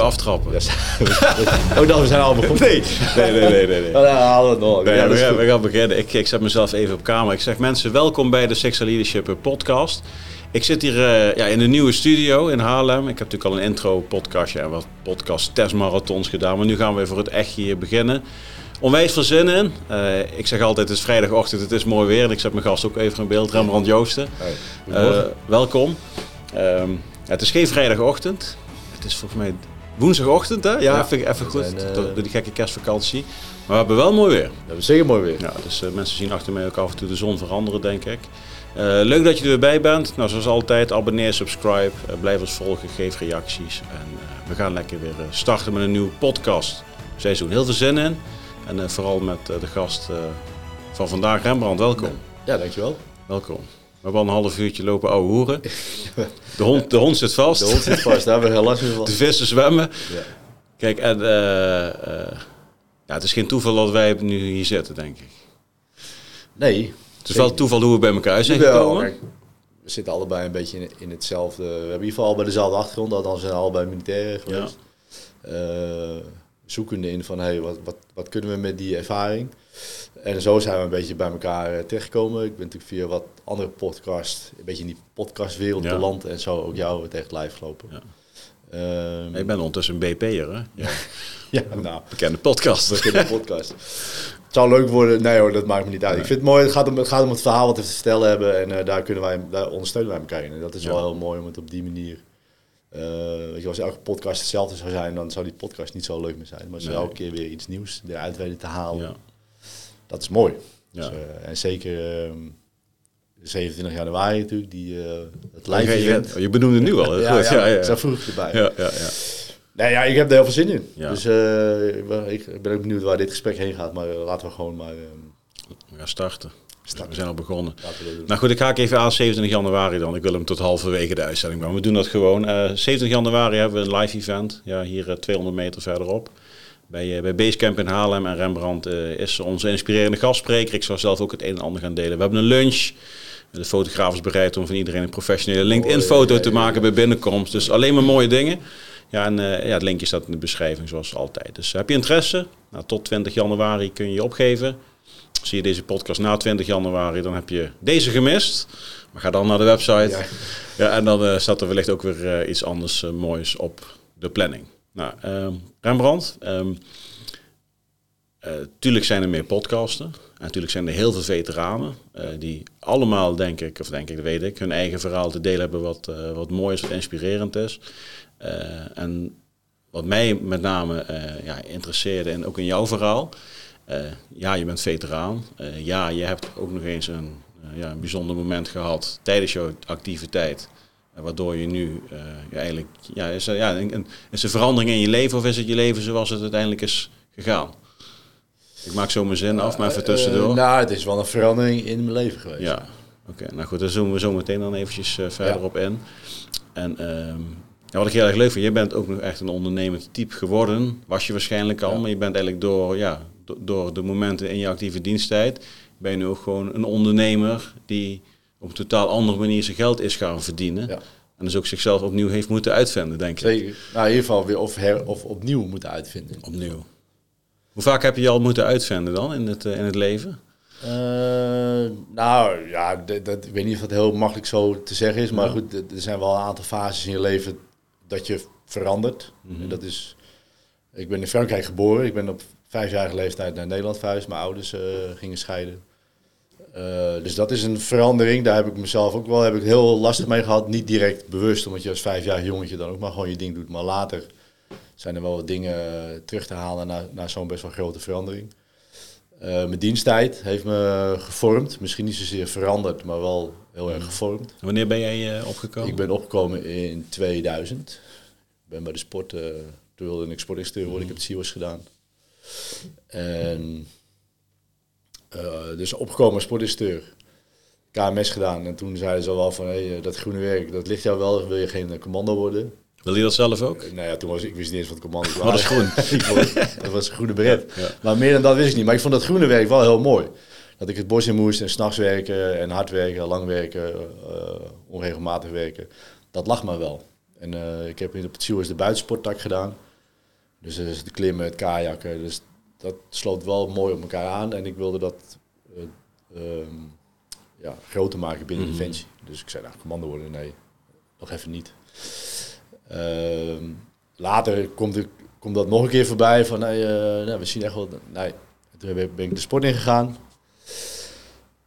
Aftrappen. Ja, oh, dan we zijn al begonnen. Nee, nee, nee, nee. nee, nee. Halen we het nog. Nee, Ja, dat we, is gaan, goed. we gaan beginnen. Ik, ik zet mezelf even op camera. Ik zeg mensen, welkom bij de Sexual Leadership podcast. Ik zit hier eh, ja, in de nieuwe studio in Haarlem. Ik heb natuurlijk al een intro podcastje en wat podcast testmarathons gedaan. Maar nu gaan we voor het echt hier beginnen. Onwijs veel zin in. Eh, ik zeg altijd, het is vrijdagochtend, het is mooi weer. En ik zet mijn gast ook even in beeld, Rembrandt Joosten. Hey, Eh, welkom. Ehm, het is geen vrijdagochtend. Het is volgens mij woensdagochtend, hè? Ja, Ja, even, even we goed. zijn, eh, Door door die gekke kerstvakantie. Maar we hebben wel mooi weer. Dat is zeker mooi weer. Ja, dus eh, mensen zien achter mij ook af en toe de zon veranderen, denk ik. Eh, leuk dat je er weer bij bent. Nou, zoals altijd, abonneer, subscribe. blijf ons volgen, geef reacties. En we gaan lekker weer starten met een nieuw podcast seizoen. Heel veel zin in. En vooral met de gast van vandaag, Rembrandt. Welkom. Ja, dankjewel. Welkom. We hebben al een half uurtje lopen ouwe hoeren. De hond, de hond zit vast. De hond zit vast, daar hebben we heel last van. De vissen zwemmen. Ja. Kijk, en, eh, eh, ja, het is geen toeval dat wij nu hier zitten, denk ik. Nee. Het is wel toeval hoe we bij elkaar zijn Wel, gekomen. kijk, we zitten allebei een beetje in, in hetzelfde. We hebben in ieder geval bij dezelfde achtergrond, althans zijn allebei militair geweest. Eh, zoekende in van hey, wat, wat, wat kunnen we met die ervaring. En zo zijn we een beetje bij elkaar eh, terechtgekomen. Ik ben natuurlijk via wat andere podcasts, een beetje in die podcastwereld Ja. beland en zo ook jou het echt live gelopen. Ja. Ehm, Ik ben ondertussen een BP'er, hè? Ja. ja, nou, Bekende podcast. een podcast. Het zou leuk worden. Nee hoor, dat maakt me niet uit. Ik vind het mooi. Het gaat om het, gaat om het verhaal wat we te vertellen hebben. En eh, daar, kunnen wij, daar ondersteunen wij elkaar in. En dat is Ja. wel heel mooi om het op die manier... eh, weet je, als elke podcast hetzelfde zou zijn, dan zou die podcast niet zo leuk meer zijn. Maar Nee. elke keer weer iets nieuws eruit weten te halen, Ja. Dat is mooi. Dus, eh, en zeker ehm, 27 januari natuurlijk, die, eh het live je, event. je benoemde nu al. Ja, ja, ja, ja. vroeg erbij. Ja, ja, ja. Nee, ja, ik heb er heel veel zin in. Ja. Dus eh, ik, ben, ook benieuwd waar dit gesprek heen gaat. Maar laten we gewoon maar ehm, We gaan starten. starten. We zijn al begonnen. Nou goed, ik ga even aan 27 januari dan. Ik wil hem tot halverwege de uitzending brengen. We doen dat gewoon. Eh 27 januari hebben we een live event. Ja, hier eh, 200 meter verderop. Bij, eh, bij Basecamp in Haarlem. En Rembrandt eh, is onze inspirerende gastspreker. Ik zal zelf ook het een en ander gaan delen. We hebben een lunch. De fotograaf is bereid om van iedereen een professionele LinkedIn-foto te maken bij binnenkomst. Dus alleen maar mooie dingen. Ja, en eh, ja, het linkje staat in de beschrijving zoals altijd. Dus heb je interesse? Nou, tot 20 januari kun je je opgeven. Zie je deze podcast na 20 januari, dan heb je deze gemist. Maar ga dan naar de website. Ja. Ja. en dan staat er wellicht ook weer iets anders moois op de planning. Nou, ehm, Rembrandt. eh, tuurlijk zijn er meer podcasten. En natuurlijk zijn er heel veel veteranen. eh, die allemaal, denk ik, of denk ik, weet ik, hun eigen verhaal te delen hebben wat, eh, wat mooi is, wat inspirerend is. En wat mij met name ja, interesseerde, en ook in jouw verhaal. ja, je bent veteraan. Ja, je hebt ook nog eens een, ja, een bijzonder moment gehad tijdens jouw activiteit. Waardoor je nu eh, ja, eigenlijk, ja, is er, ja, een, is er verandering in je leven of is het je leven zoals het uiteindelijk is gegaan? Ik maak zo mijn zin af, maar even tussendoor. Eh, nou, het is wel een verandering in mijn leven geweest. Ja, oké. Nou goed, daar zoomen we zo meteen dan eventjes eh, verder Ja. op in. En ehm, ja, wat ik heel erg leuk vind, je bent ook nog echt een ondernemend type geworden. Was je waarschijnlijk al, Ja. maar je bent eigenlijk door, ja, do- door de momenten in je actieve diensttijd, ben je nu ook gewoon een ondernemer die op een totaal andere manier zijn geld is gaan verdienen. Ja. En dus ook zichzelf opnieuw heeft moeten uitvinden, denk ik. Zeker. Nou, in ieder geval weer of, her, of opnieuw moeten uitvinden. Opnieuw. Hoe vaak heb je je al moeten uitvinden dan in het, eh, in het leven? Eh, nou, ja, dat, dat- ik weet niet of het heel makkelijk zo te zeggen is. Maar goed, er zijn wel een aantal fases in je leven dat je verandert. En dat is... Ik ben in Frankrijk geboren. Ik ben op vijfjarige leeftijd naar Nederland verhuisd. Mijn ouders eh, gingen scheiden. Eh, dus dat is een verandering. Daar heb ik mezelf ook wel heb ik heel lastig mee gehad. Niet direct bewust, omdat je als vijfjarig jongetje dan ook maar gewoon je ding doet. Maar later zijn er wel wat dingen eh, terug te halen naar, naar zo'n best wel grote verandering. Eh, mijn diensttijd heeft me gevormd. Misschien niet zozeer veranderd, maar wel heel erg gevormd. Wanneer ben jij opgekomen? Ik ben opgekomen in 2000. Ik ben bij de sport, toen wilde ik sportinstructeur worden. Ik heb het CIO's gedaan. En dus opgekomen als. KMS gedaan. En toen zeiden ze al wel van, hey, eh, dat groene werk, dat ligt jou wel. Wil je geen eh, commando worden? Wil je dat zelf ook? Eh, Nou ja, toen was ik, wist niet eens wat commando was. Wat is groen? Dat was een groene beret. Ja. Maar meer dan dat wist ik niet. Maar ik vond dat groene werk wel heel mooi. Dat ik het bos in moest en s'nachts werken en hard werken, lang werken, eh, onregelmatig werken. Dat lag me wel. En ik heb op het CIO's de buitensporttak gedaan. Dus is de klimmen, het kajakken. Dus dat sloot wel mooi op elkaar aan. En ik wilde dat ehm, ja, groter maken binnen mhm. Defensie. Dus ik zei, nou, commando worden, nee, nog even niet. Ehm, later komt, er, komt dat nog een keer voorbij van, nee, nou, we zien echt wel, nee. Toen ben ik de sport ingegaan.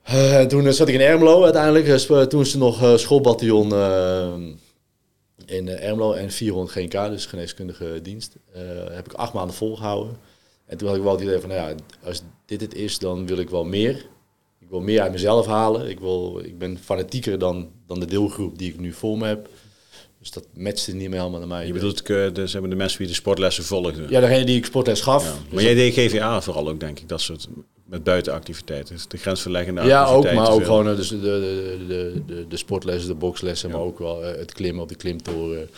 Uh, toen zat ik in Ermelo uiteindelijk. Toen is er nog schoolbataljon in Ermelo en 400 GNK, dus geneeskundige dienst. heb ik acht maanden volgehouden. En toen had ik wel het idee van, nou ja, als dit het is, dan wil ik wel meer. Ik wil meer uit mezelf halen. Ik, wil, ik ben fanatieker dan, dan de deelgroep die ik nu voor me heb. Dus dat matchte niet meer helemaal naar mij. Je bedoelt de, de, de mensen die de sportlessen volgden? Ja, degene die ik sportles gaf. Ja. Maar jij deed GVA vooral ook, denk ik, dat soort met buitenactiviteiten. Dus de grensverleggende ja, activiteiten. Ja, ook, maar ook gewoon eh, dus de, de, de, de, de sportlessen, de boxlessen, maar ook wel eh, het klimmen op de klimtoren.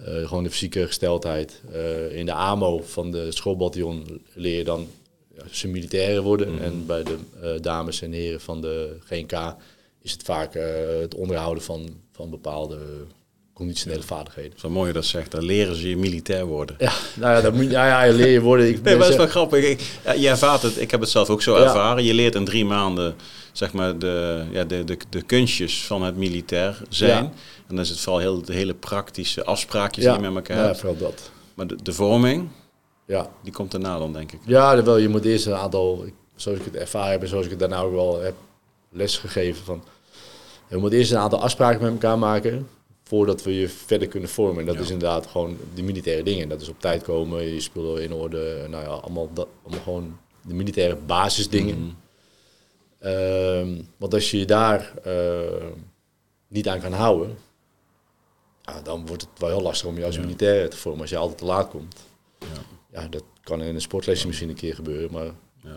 Uh, gewoon de fysieke gesteldheid. Uh, in de AMO van de schoolbataljon leer je dan ja, ze militairen worden. Mhm. En bij de uh, dames en heren van de GNK is het vaak het onderhouden van, van bepaalde conditionele vaardigheden. Zo mooi dat zegt, dan leren ze je militair worden. Ja, nou ja, dat moet, ja, ja, leer je worden. Ik nee, dat is wel grappig. Ik, ja, je ervaart het, ik heb het zelf ook zo ervaren. Je leert in drie maanden zeg maar, de, ja, de, de, de kunstjes van het militair zijn. En dan is het vooral heel, de hele praktische afspraakjes die je met elkaar hebt. Ja, vooral dat. Maar de, de vorming, ja. die komt daarna dan, denk ik. Ja, wel, je moet eerst een aantal, zoals ik het ervaren heb en zoals ik het daarna ook wel heb lesgegeven, van, je moet eerst een aantal afspraken met elkaar maken voordat we je verder kunnen vormen. En dat is inderdaad gewoon de militaire dingen. Dat is op tijd komen, je spullen in orde, nou ja, allemaal, dat, allemaal gewoon de militaire basisdingen. Mm want als je je daar uh, niet aan kan houden, ja, dan wordt het wel heel lastig om je als militair te vormen als je altijd te laat komt. Ja, ja dat kan in een sportlesje misschien een keer gebeuren, maar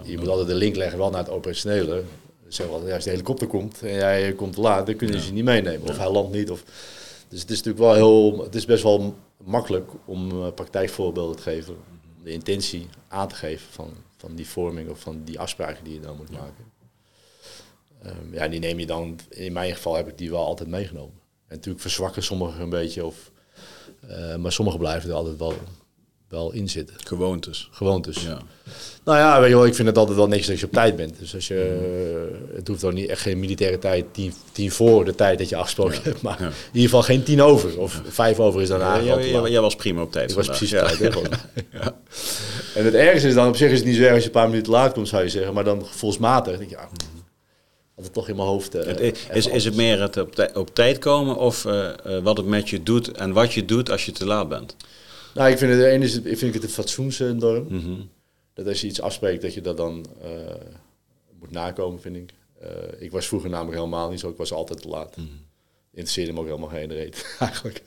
je moet altijd de link leggen wel naar het operationele. Zeg wel, als de helikopter komt en jij komt te laat, dan kunnen ze je niet meenemen. Of hij landt niet. Of, dus het is natuurlijk wel heel, het is best wel makkelijk om uh, praktijkvoorbeelden te geven. De intentie aan te geven van, van die vorming of van die afspraken die je dan moet maken. Um, ja, die neem je dan, in mijn geval heb ik die wel altijd meegenomen. En natuurlijk verzwakken sommigen een beetje, of, uh, maar sommigen blijven er altijd wel, wel in zitten. Gewoontes. Gewoontes. Ja. Nou ja, weet je wel, ik vind het altijd wel niks als je op tijd bent. Dus als je, uh, het hoeft dan niet echt geen militaire tijd, tien, tien voor de tijd dat je afgesproken hebt, maar in ieder geval geen tien over. Of vijf over is dan ja, jij, was prima op tijd. Ik was precies op tijd. ja. En het ergste is dan, op zich is het niet zo erg als je een paar minuten laat komt, zou je zeggen, maar dan gevoelsmatig. Denk je, ja, het toch in mijn hoofd. Uh, is, is het meer het op, op tijd komen of uh, uh, wat het met je doet en wat je doet als je te laat bent? Nou, ik vind het, ene is, ik vind het een fatsoensnorm. Mm -hmm. Dat als je iets afspreekt, dat je dat dan moet nakomen, vind ik. ik was vroeger namelijk helemaal niet zo. Ik was altijd te laat. Mm -hmm. Interesseerde me ook helemaal geen reet, eigenlijk.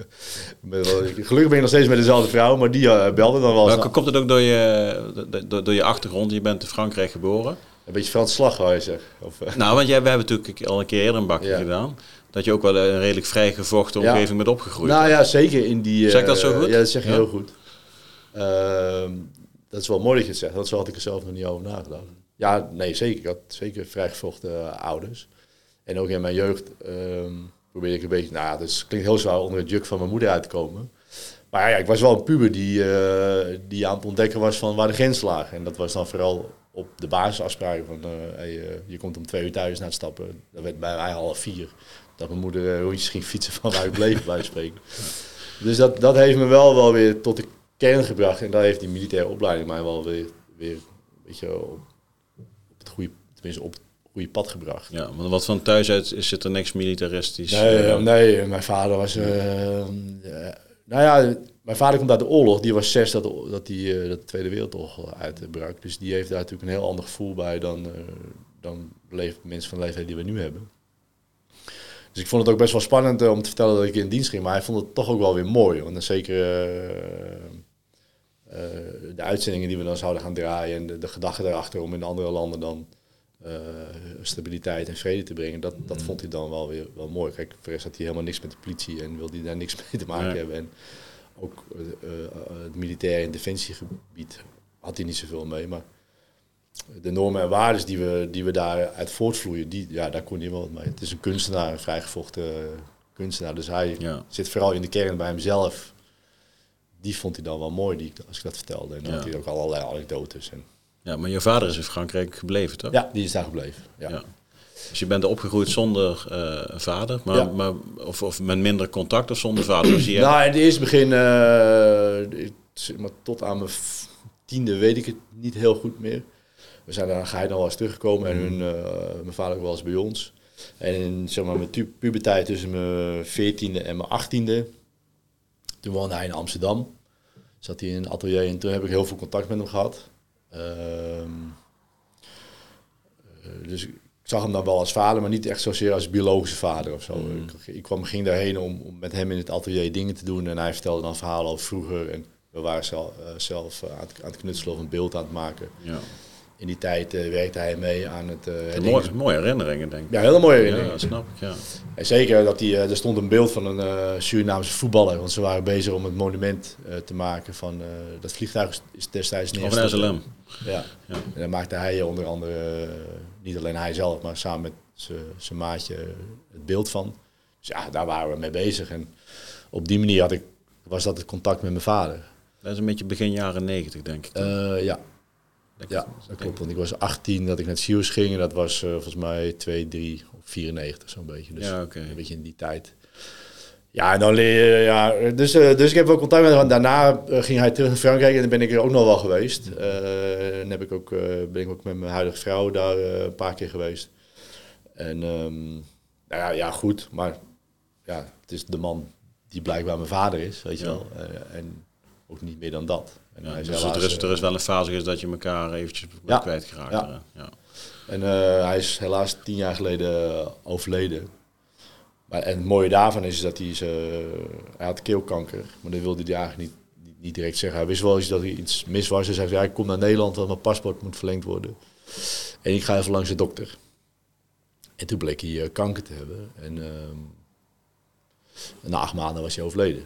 Gelukkig ben ik nog steeds met dezelfde vrouw, maar die belde dan wel. Maar komt het ook door je, door, door je achtergrond? Je bent in Frankrijk geboren. Een beetje Frans wou je zeggen. Of, uh... Nou, want jij, we hebben natuurlijk al een keer eerder een bakje gedaan. Dat je ook wel een redelijk vrijgevochten omgeving ja. bent opgegroeid. Nou ja, zeker in die... Zeg dat zo goed? Ja, dat zeg je heel goed. Uh, dat is wel mooi dat je het zegt. Dat had ik er zelf nog niet over nagedacht. Ja, nee, zeker. Ik had zeker vrijgevochten ouders. En ook in mijn jeugd ehm, probeerde ik een beetje... Nou dat klinkt heel zwaar onder het juk van mijn moeder uit te komen. Maar ja, ik was wel een puber die, die aan het ontdekken was van waar de grens lagen. En dat was dan vooral op de basisafspraken van uh, je komt om twee uur thuis na het stappen. Dat werd bij mij half vier. Dat mijn moeder uh, rondjes ging fietsen van waar ik bleef bij spreken. Dus dat, dat heeft me wel, wel weer tot de kern gebracht. En daar heeft die militaire opleiding mij wel weer, weer weet je, op, het goede, tenminste op het goede pad gebracht. Ja, maar wat van thuis uit is het er niks militaristisch? Nee, nee mijn vader was... nou ja, mijn vader komt uit de oorlog. Die was zes dat, dat, die, uh, dat de Tweede Wereldoorlog uitbrak. Dus die heeft daar natuurlijk een heel ander gevoel bij dan, uh, dan leef, mensen van de leeftijd die we nu hebben. Dus ik vond het ook best wel spannend uh, om te vertellen dat ik in dienst ging. Maar hij vond het toch ook wel weer mooi. Want dan zeker de uitzendingen die we dan zouden gaan draaien. En de, de gedachte daarachter om in andere landen dan stabiliteit en vrede te brengen. Dat, dat mm. vond hij dan wel weer wel mooi. Kijk, voor had hij helemaal niks met de politie en wilde hij daar niks mee te maken hebben. En, ook uh, het militaire en defensiegebied had hij niet zoveel mee. Maar de normen en waarden die we, die we daaruit voortvloeien, die, ja, daar kon hij wel mee. Het is een kunstenaar, een vrijgevochten kunstenaar. Dus hij Ja. zit vooral in de kern bij hemzelf. Die vond hij dan wel mooi, die, als ik dat vertelde. En dan Ja. had hij ook allerlei anekdotes. En, ja, maar je vader is in Frankrijk gebleven, toch? ja, die is daar gebleven. Ja. Ja. Dus je bent opgegroeid zonder eh, vader, maar, Ja. maar, of, of met minder contact of zonder vader. Dus je, Nou, in het eerste begin, eh, ik- zeg maar, tot aan mijn tiende weet ik het niet heel goed meer. We zijn daar geheid nog wel eens teruggekomen en hun, eh, mijn vader ook wel eens bij ons. En in zeg maar, mijn tu- puberteit tussen mijn veertiende en mijn achttiende, toen woonde hij in Amsterdam. Zat hij in een atelier en toen heb ik heel veel contact met hem gehad. Eh, dus ik zag hem dan wel als vader, maar niet echt zozeer als biologische vader of zo. Ik, ik kwam, ging daarheen om, om met hem in het atelier dingen te doen en hij vertelde dan verhalen over vroeger. En we waren zelf, eh, zelf eh, aan, het, aan het knutselen of een beeld aan het maken. ja. In die tijd eh, werkte hij mee aan het... Een herdenken- mooie, mooie herinneringen, denk ik. Ja, hele mooie Ja, herinneringen. dat snap ik, ja. En zeker dat die, er stond een beeld van een Surinaamse voetballer. Want ze waren bezig om het monument te maken van... dat vliegtuig is- destijds neergestort. SLM. Ja. Ja. En dan maakte hij onder andere, niet alleen hij zelf, maar samen met zijn maatje eh, het beeld van. Dus ja, daar waren we mee bezig. En op die manier had ik, was dat het contact met mijn vader. Dat is een beetje begin jaren negentig, denk ik. Eh, ja, Denk ja, dat klopt. Want ik was 18 dat ik naar het Sius ging. En dat was eh, volgens mij 2, 3 of 94 zo'n beetje. Dus Ja, een beetje in die tijd. Ja, en dan leer je, ja, dus, eh, dus ik heb wel contact met hem. Daarna eh, ging hij terug naar Frankrijk en dan ben ik er ook nog wel geweest. Eh, en heb ik ook, eh, ben ik ook met mijn huidige vrouw daar een paar keer geweest. En ehm, nou ja, ja, goed, maar ja, het is de man die blijkbaar mijn vader is, weet je Ja. wel. En ook niet meer dan dat. En Ja, hij is dus helaas, er is, er is wel een fase geweest dat je elkaar eventjes Ja. kwijtgeraakt. Ja. Ja. En hij is helaas tien jaar geleden overleden. Maar, en het mooie daarvan is dat hij, ze, hij had keelkanker, maar dat wilde hij eigenlijk niet, niet, niet direct zeggen. Hij wist wel eens dat er iets mis was. Hij zei, ja, ik kom naar Nederland, want mijn paspoort moet verlengd worden. En ik ga even langs de dokter. En toen bleek hij eh, kanker te hebben. En ehm, na acht maanden was hij overleden.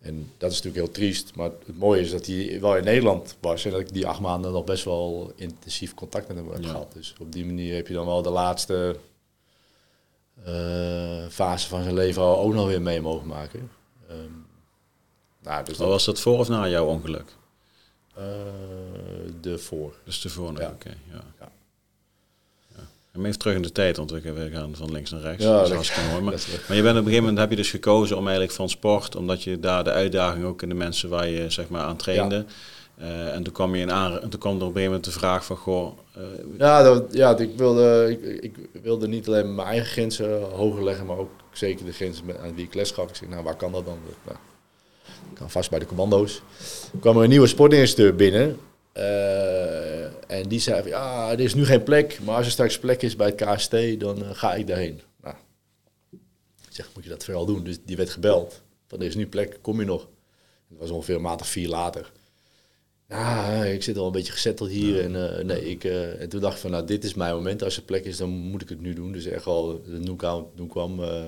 En dat is natuurlijk heel triest. Maar het mooie is dat hij wel in Nederland was. En dat ik die acht maanden nog best wel intensief contact met hem heb Ja. gehad. Dus op die manier heb je dan wel de laatste fase van zijn leven al ook nog weer mee mogen maken. Ehm, nou, dus dat, was dat voor of na jouw ongeluk? eh, de voor. Dus tevoren, Ja. oké. ja. Ja. Ja. En even terug in de tijd, want we gaan van links naar rechts. Ja, dat is hartstikke mooi. Maar je bent op een gegeven moment heb je dus gekozen om eigenlijk van sport, omdat je daar de uitdaging ook in de mensen waar je zeg maar aan trainde. Eh, en toen kwam je in aan, en toen kwam er op een gegeven moment de vraag van goh, eh, Ja, dat, ja ik, wilde, ik, ik wilde niet alleen mijn eigen grenzen hoger leggen, maar ook zeker de grenzen met, aan wie ik les gaf. Ik zei, nou, waar kan dat dan? Nou, ik kan vast bij de commando's. Er kwam er een nieuwe sportinstructeur binnen. eh, en die zei ja, er is nu geen plek, maar als er straks plek is bij het KST, dan ga ik daarheen. Nou, ik zeg, moet je dat vooral doen? Dus die werd gebeld. Van, er is nu plek, kom je nog? Dat was ongeveer een maand of vier later. Ja, ik zit al een beetje gezetteld hier. En, eh, nee, ik, eh, en toen dacht ik van, nou, dit is mijn moment. Als er plek is, dan moet ik het nu doen. Dus echt al, toen kwam eh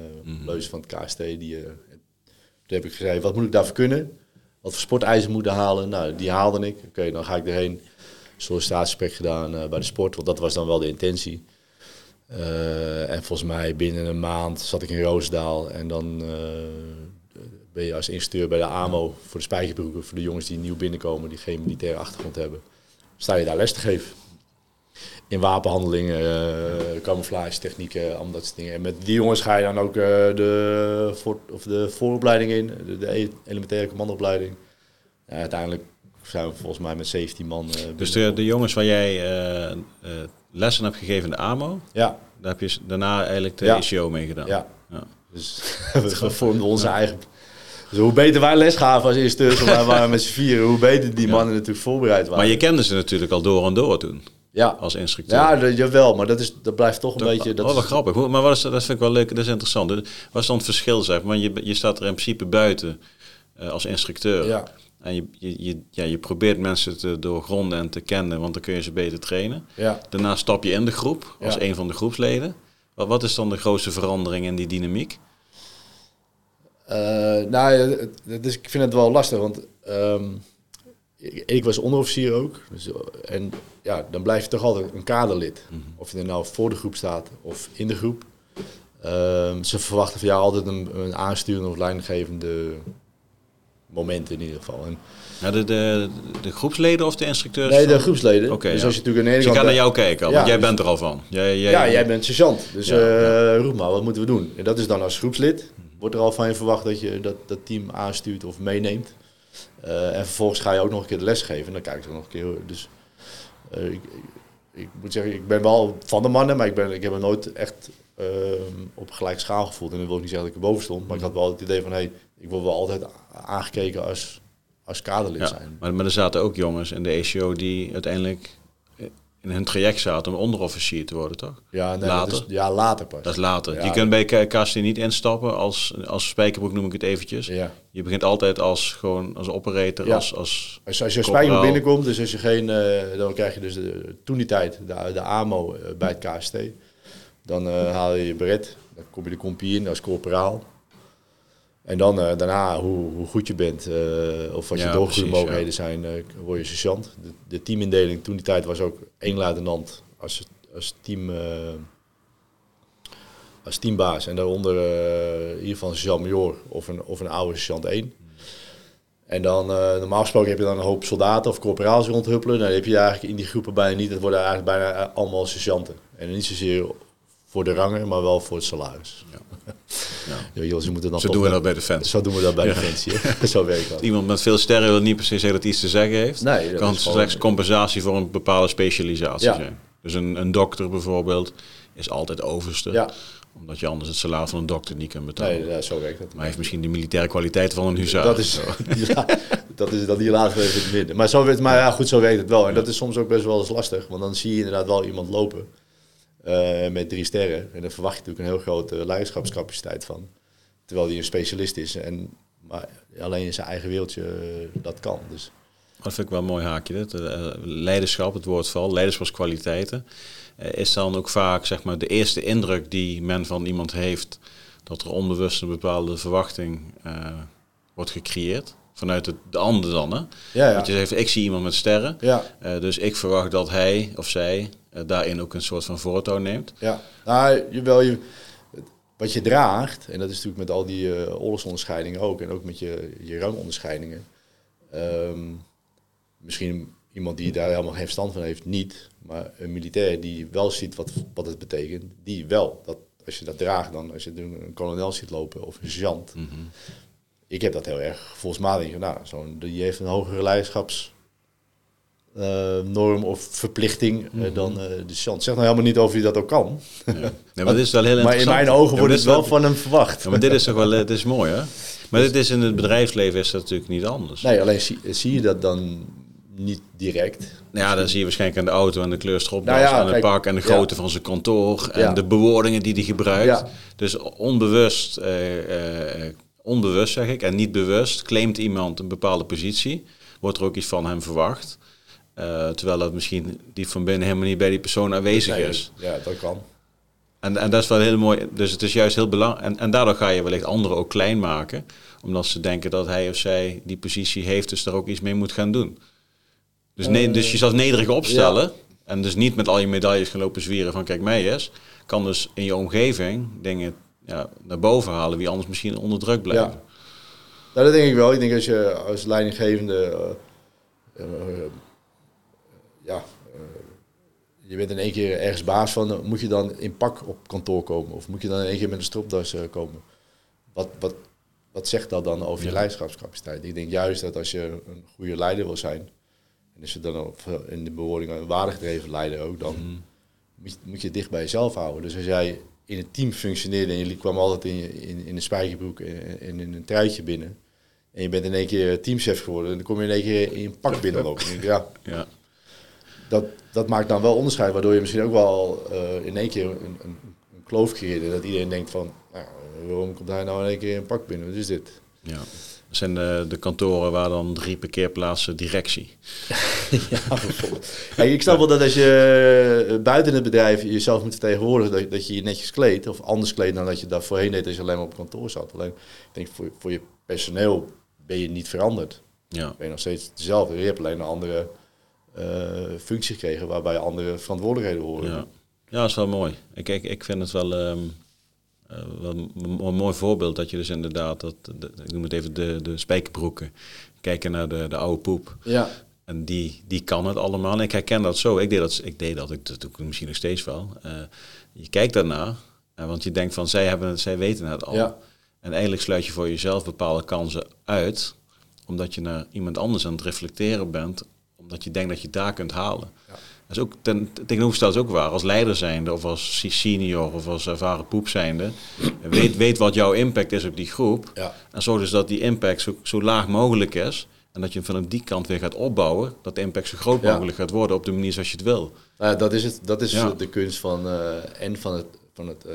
Leus van het KST. Die, toen heb ik gezegd, wat moet ik daarvoor kunnen? Wat voor sporteisen moet ik halen? Nou, die haalde ik. Oké, dan ga ik erheen. Sollicitatiegesprek gedaan bij de sport, want dat was dan wel de intentie. En volgens mij binnen een maand zat ik in Roosdaal. En dan ben je als instructeur bij de AMO voor de spijkerbroeken. Voor de jongens die nieuw binnenkomen, die geen militaire achtergrond hebben. Sta je daar les te geven. In wapenhandelingen, eh camouflage technieken, allemaal dat soort dingen. En met die jongens ga je dan ook eh, de, voor, of de vooropleiding in, de, de e- elementaire commandoopleiding. Ja, uiteindelijk zijn we volgens mij met 17 man. eh, dus de, de jongens waar jij lessen hebt gegeven in de AMO, Ja, daar heb je daarna eigenlijk de Ja. ICO mee gedaan. ja. Ja. Dus we vormden onze eigen. Dus hoe beter wij les gaven als instructeurs, want wij waren met z'n vieren, hoe beter die mannen natuurlijk voorbereid waren. Maar je kende ze natuurlijk al door en door toen, ja, als instructeur. ja dat, jawel, maar dat, is, dat blijft toch een beetje. Dat oh, wat is- grappig. Maar wat is, dat vind ik wel leuk, dat is interessant. Wat is dan het verschil, zeg maar? Je, je staat er in principe buiten eh, als instructeur. Ja. En je, je, je, ja, je probeert mensen te doorgronden en te kennen, want dan kun je ze beter trainen. Ja. Daarna stap je in de groep als Ja. een van de groepsleden. Wat, wat is dan de grootste verandering in die dynamiek? Eh, nou, is, ik vind het wel lastig, want ehm, ik, ik was onderofficier ook. Dus, eh, en ja, dan blijf je toch altijd een kaderlid. Of je er nou voor de groep staat of in de groep. Ehm, ze verwachten van jou altijd een, een aansturende of leidinggevende moment in ieder geval. En, Ja, de, de, de groepsleden of de instructeurs? nee, de groepsleden. Oké, dus ja. als je natuurlijk aan de Dus je gaat naar jou kijken al, Ja, want jij dus- bent er al van. Jij, jij, ja, jij bent sergeant. Dus ja. roep maar, wat moeten we doen? En dat is dan als groepslid. Wordt er al van je verwacht dat je dat, dat team aanstuurt of meeneemt. Eh, en vervolgens ga je ook nog een keer de les geven. En dan kijk ik er nog een keer. Dus eh, ik, ik, moet zeggen, ik ben wel van de mannen, maar ik, ben, ik heb me nooit echt ehm, op gelijk schaal gevoeld. En dan wil ik niet zeggen dat ik erboven stond. Maar ik had wel het idee van, hé, hey, ik word wel altijd aangekeken als, als kaderlid Ja, zijn. maar, maar er zaten ook jongens in de ACO die uiteindelijk in hun traject zaten om onderofficier te worden, toch? Ja, nee, Later? Dat is, ja, later pas. Dat is later. Ja. Je kunt bij KST niet instappen als, als spijkerbroek, noem ik het eventjes. Ja. Je begint altijd als, gewoon, als operator, Ja. als, als Als, als je Corporaal. spijker binnenkomt, dus als je geen, eh, dan krijg je dus de, toen die tijd de, de AMO eh, bij het KST. Dan eh, haal je je beret, dan kom je de compie in als corporaal. En dan eh, daarna, hoe, hoe goed je bent, eh, of wat je Ja, doorgroeide precies, mogelijkheden zijn, eh, word je sergeant. De, de teamindeling toen die tijd was ook één luitenant als, als team... als teambaas en daaronder in ieder geval een sergeant-major of een, of een oude sergeant 1. En dan, normaal gesproken heb je dan een hoop soldaten of corporaals rondhuppelen. Dan heb je eigenlijk in die groepen bijna niet. Het worden eigenlijk bijna allemaal sergeanten. En niet zozeer voor de rangen, maar wel voor het salaris. Ja. Ja. joh, ze moeten dan Zo doen we dat bij de fans. Zo doen we dat bij de Defensie. hè. zo werkt dat. Iemand met veel sterren wil niet per se zeggen dat iets te zeggen heeft. Nee, dat kan gewoon- slechts compensatie voor een bepaalde specialisatie Ja. zijn. Dus een, een dokter bijvoorbeeld is altijd overste. Ja, Omdat je anders het salaris van een dokter niet kunt betalen. nee, ja, zo werkt dat. Maar hij heeft misschien de militaire kwaliteit van een huzaar. Dat is, ja, dat is dat die laatste even minder. Maar, zo, weet- maar ja, goed, zo werkt het wel. En dat is soms ook best wel eens lastig. Want dan zie je inderdaad wel iemand lopen eh, met drie sterren. En dan verwacht je natuurlijk een heel grote leiderschapscapaciteit van. Terwijl die een specialist is. En, maar alleen in zijn eigen wereldje eh, dat kan. Dus Dat vind ik wel een mooi haakje. Dit. Eh, leiderschap, het woordval, leiderschapskwaliteiten. eh, is dan ook vaak zeg maar, de eerste indruk die men van iemand heeft dat er onbewust een bepaalde verwachting wordt gecreëerd. Vanuit het, de ander dan. Hè? ja, ja. Want je zegt, ik zie iemand met sterren. ja, eh, dus ik verwacht dat hij of zij eh, daarin ook een soort van voortouw neemt. ja. Nou, jawel, je, wat je draagt, en dat is natuurlijk met al die eh oorlogsonderscheidingen ook. En ook met je, je rangonderscheidingen. Ehm, misschien iemand die daar helemaal geen verstand van heeft, niet. Maar een militair die wel ziet wat, wat het betekent, die wel. Dat, als je dat draagt dan, als je een kolonel ziet lopen of een sergeant. Ik heb dat heel erg gevoelsmatig. Nou, zo'n, die heeft een hogere leiderschaps eh, of verplichting eh, dan eh, de sergeant. Zeg nou helemaal niet of hij dat ook kan. Ja. Nee, maar dit is wel heel Maar in mijn ogen Ja, wordt het wel van hem verwacht. Ja, maar dit is toch wel, het is mooi hè? Maar dit is in het bedrijfsleven is dat natuurlijk niet anders. Nee, alleen zie, zie je dat dan niet direct. Nou Ja, dan zie je waarschijnlijk aan de auto en de kleurstropdas Nou ja, en het kijk, pak en de ja. grootte van zijn kantoor en Ja. de bewoordingen die hij gebruikt. Dus onbewust, onbewust zeg ik, en niet bewust, claimt iemand een bepaalde positie, wordt er ook iets van hem verwacht. Eh, terwijl dat misschien diep van binnen helemaal niet bij die persoon aanwezig Nee, is. Ja, dat kan. En, en dat is wel heel mooi. Dus het is juist heel belangrijk. En, en daardoor ga je wellicht anderen ook klein maken. Omdat ze denken dat hij of zij die positie heeft, dus daar ook iets mee moet gaan doen. Dus, ne- dus jezelf nederig opstellen. En dus niet met al je medailles gaan lopen zwieren van kijk mij eens. Kan dus in je omgeving dingen ja, naar boven halen wie anders misschien onder druk blijven. Ja. Nou, dat denk ik wel. Ik denk als je als leidinggevende, eh, eh, ja, eh, je bent in één keer ergens baas van, moet je dan in pak op kantoor komen? Of moet je dan in één keer met een stropdas komen? Wat, wat, wat zegt dat dan over je leiderschapscapaciteit? Ik denk juist dat als je een goede leider wil zijn, en als je dan in de bewoording een waardegedreven leider ook, dan Mhm. moet, je, moet je het dicht bij jezelf houden. Dus als jij in een team functioneerde en je kwam altijd in, je, in, in een spijkerbroek en, en in een truitje binnen. En je bent in één keer teamchef geworden. En dan kom je in één keer in een pak binnenlopen. Ja, Ja. dat, dat maakt dan wel onderscheid. Waardoor je misschien ook wel eh, in één keer een, een, een kloof creëert. Dat iedereen denkt van, nou, waarom komt hij nou in één keer in een pak binnen? Wat is dit? ja. Zijn de, de kantoren waar dan drie parkeerplaatsen directie. ja, bijvoorbeeld. Ik snap wel dat als je eh, buiten het bedrijf jezelf moet vertegenwoordigen, dat, dat je je netjes kleedt. Of anders kleedt dan dat je daar voorheen deed als je alleen maar op kantoor zat. Alleen, ik denk, voor, voor je personeel ben je niet veranderd. Ja. Ben je nog steeds dezelfde. Je hebt alleen een andere eh, functie gekregen waarbij andere verantwoordelijkheden horen. Ja, ja dat is wel mooi. Ik, ik, ik vind het wel ehm, een, een, mooi voorbeeld dat je dus inderdaad, dat, ik noem het even de, de spijkerbroeken, kijken naar de, de oude poep. Ja. En die, die kan het allemaal. En ik herken dat zo. Ik deed dat, ik deed dat, ik, dat doe ik misschien nog steeds wel. je kijkt daarna, want je denkt van zij, hebben het, zij weten het al. Ja. En eigenlijk sluit je voor jezelf bepaalde kansen uit, omdat je naar iemand anders aan het reflecteren bent, omdat je denkt dat je daar kunt halen. Ja. Dat is ook ten, tegenovergesteld is ook waar. Als leider zijnde, of als senior, of als ervaren poep zijnde, weet, weet wat jouw impact is op die groep. Ja. En zorg dus dat die impact zo, zo laag mogelijk is. En dat je hem van die kant weer gaat opbouwen, dat de impact zo groot mogelijk gaat worden op de manier zoals je het wil. Nou, dat is, het, dat is de kunst van, uh, en van het, van het, uh,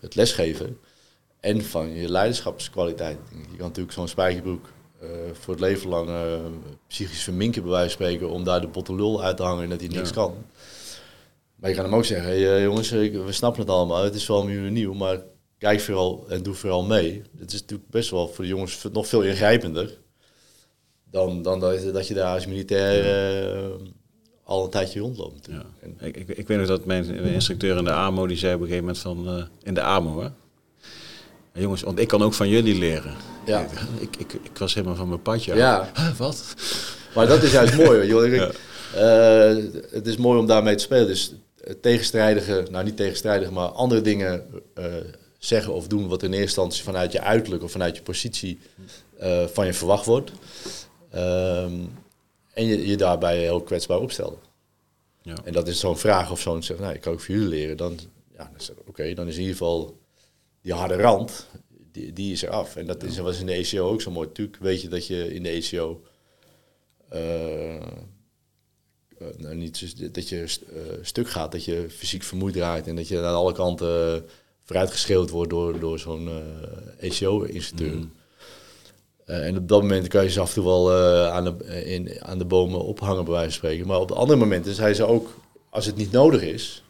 het lesgeven en van je leiderschapskwaliteit. Je kan natuurlijk zo'n spijkerbroek voor het leven lang uh, psychisch verminken, bij wijze van spreken, om daar de botte lul uit te hangen en dat hij niks kan. Maar je kan hem ook zeggen, hey, uh, jongens, we snappen het allemaal, het is wel nu nieuw, maar kijk vooral en doe vooral mee. Het is natuurlijk best wel voor de jongens nog veel ingrijpender dan, dan dat, dat je daar als militair al een tijdje rondloopt. Ja. ik, ik, ik, weet nog dat mijn instructeur in de AMO, die zei op een gegeven moment van, in de AMO hè, jongens, want ik kan ook van jullie leren. Ja. Ik, ik, ik was helemaal van mijn padje. Ja. wat? Maar dat is juist mooi. Joh. Ja. Uh, het is mooi om daarmee te spelen. Dus tegenstrijdige, nou niet tegenstrijdige, maar andere dingen uh, zeggen of doen wat in eerste instantie vanuit je uiterlijk of vanuit je positie uh, van je verwacht wordt. Um, en je, je daarbij heel kwetsbaar opstellen. Ja. En dat is zo'n vraag of zo'n zeg, nou, ik kan ook voor jullie leren. Dan, ja, dan oké, dan is in ieder geval die harde rand, die, die is er af. En dat is, was in de ECO ook zo mooi. Natuurlijk weet je dat je in de ECO uh, eh, nou, niet dat je uh, stuk gaat, dat je fysiek vermoeid raakt en dat je aan alle kanten vooruitgeschreeuwd wordt door, door zo'n uh, ECO-instructeur. Mm. en op dat moment kan je ze af en toe wel aan, de, in, aan de bomen ophangen, bij wijze van spreken. Maar op de andere momenten zei ze ook, als het niet nodig is,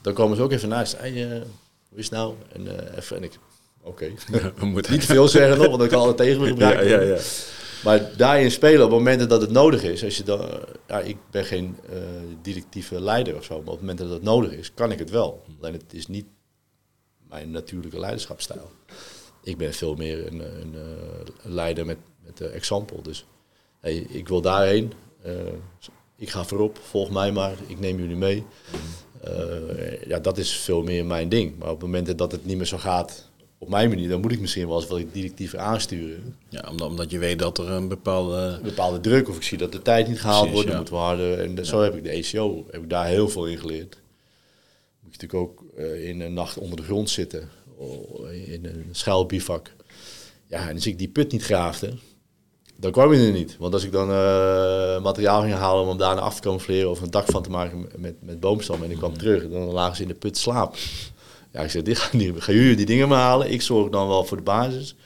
dan komen ze ook even naast. Hey, hoe is het nou? En uh, even, en ik, oké. Okay. moeten niet veel zeggen nog, want ik kan altijd tegen me gebruiken. Ja, ja. Maar daarin spelen op momenten dat het nodig is. Als je dan, ja, ik ben geen uh, directieve leider of zo, maar op het moment dat het nodig is, kan ik het wel. Alleen het is niet mijn natuurlijke leiderschapsstijl. Ik ben veel meer een, een, een leider met, met uh, example. Dus hey, ik wil daarheen. Uh, ik ga voorop, volg mij maar, ik neem jullie mee. Uh, ja, dat is veel meer mijn ding. Maar op het moment dat het niet meer zo gaat op mijn manier, dan moet ik misschien wel eens wat directiever aansturen. Ja, omdat, omdat je weet dat er een bepaalde... Een bepaalde druk, of ik zie dat de tijd niet gehaald Precies, wordt, dan moeten we harder. En ja. zo heb ik de ECO, heb ik daar heel veel in geleerd. Moet je natuurlijk ook uh, in een nacht onder de grond zitten, in een schuilbivak. Ja, en als ik die put niet graafde, dan kwam je er niet. Want als ik dan uh, materiaal ging halen om hem daarna af te camoufleren of een dak van te maken met, met boomstammen en ik kwam terug, dan lagen ze in de put slaap. Ja, ik zei, dit gaan, die, gaan jullie die dingen maar halen? Ik zorg dan wel voor de basis.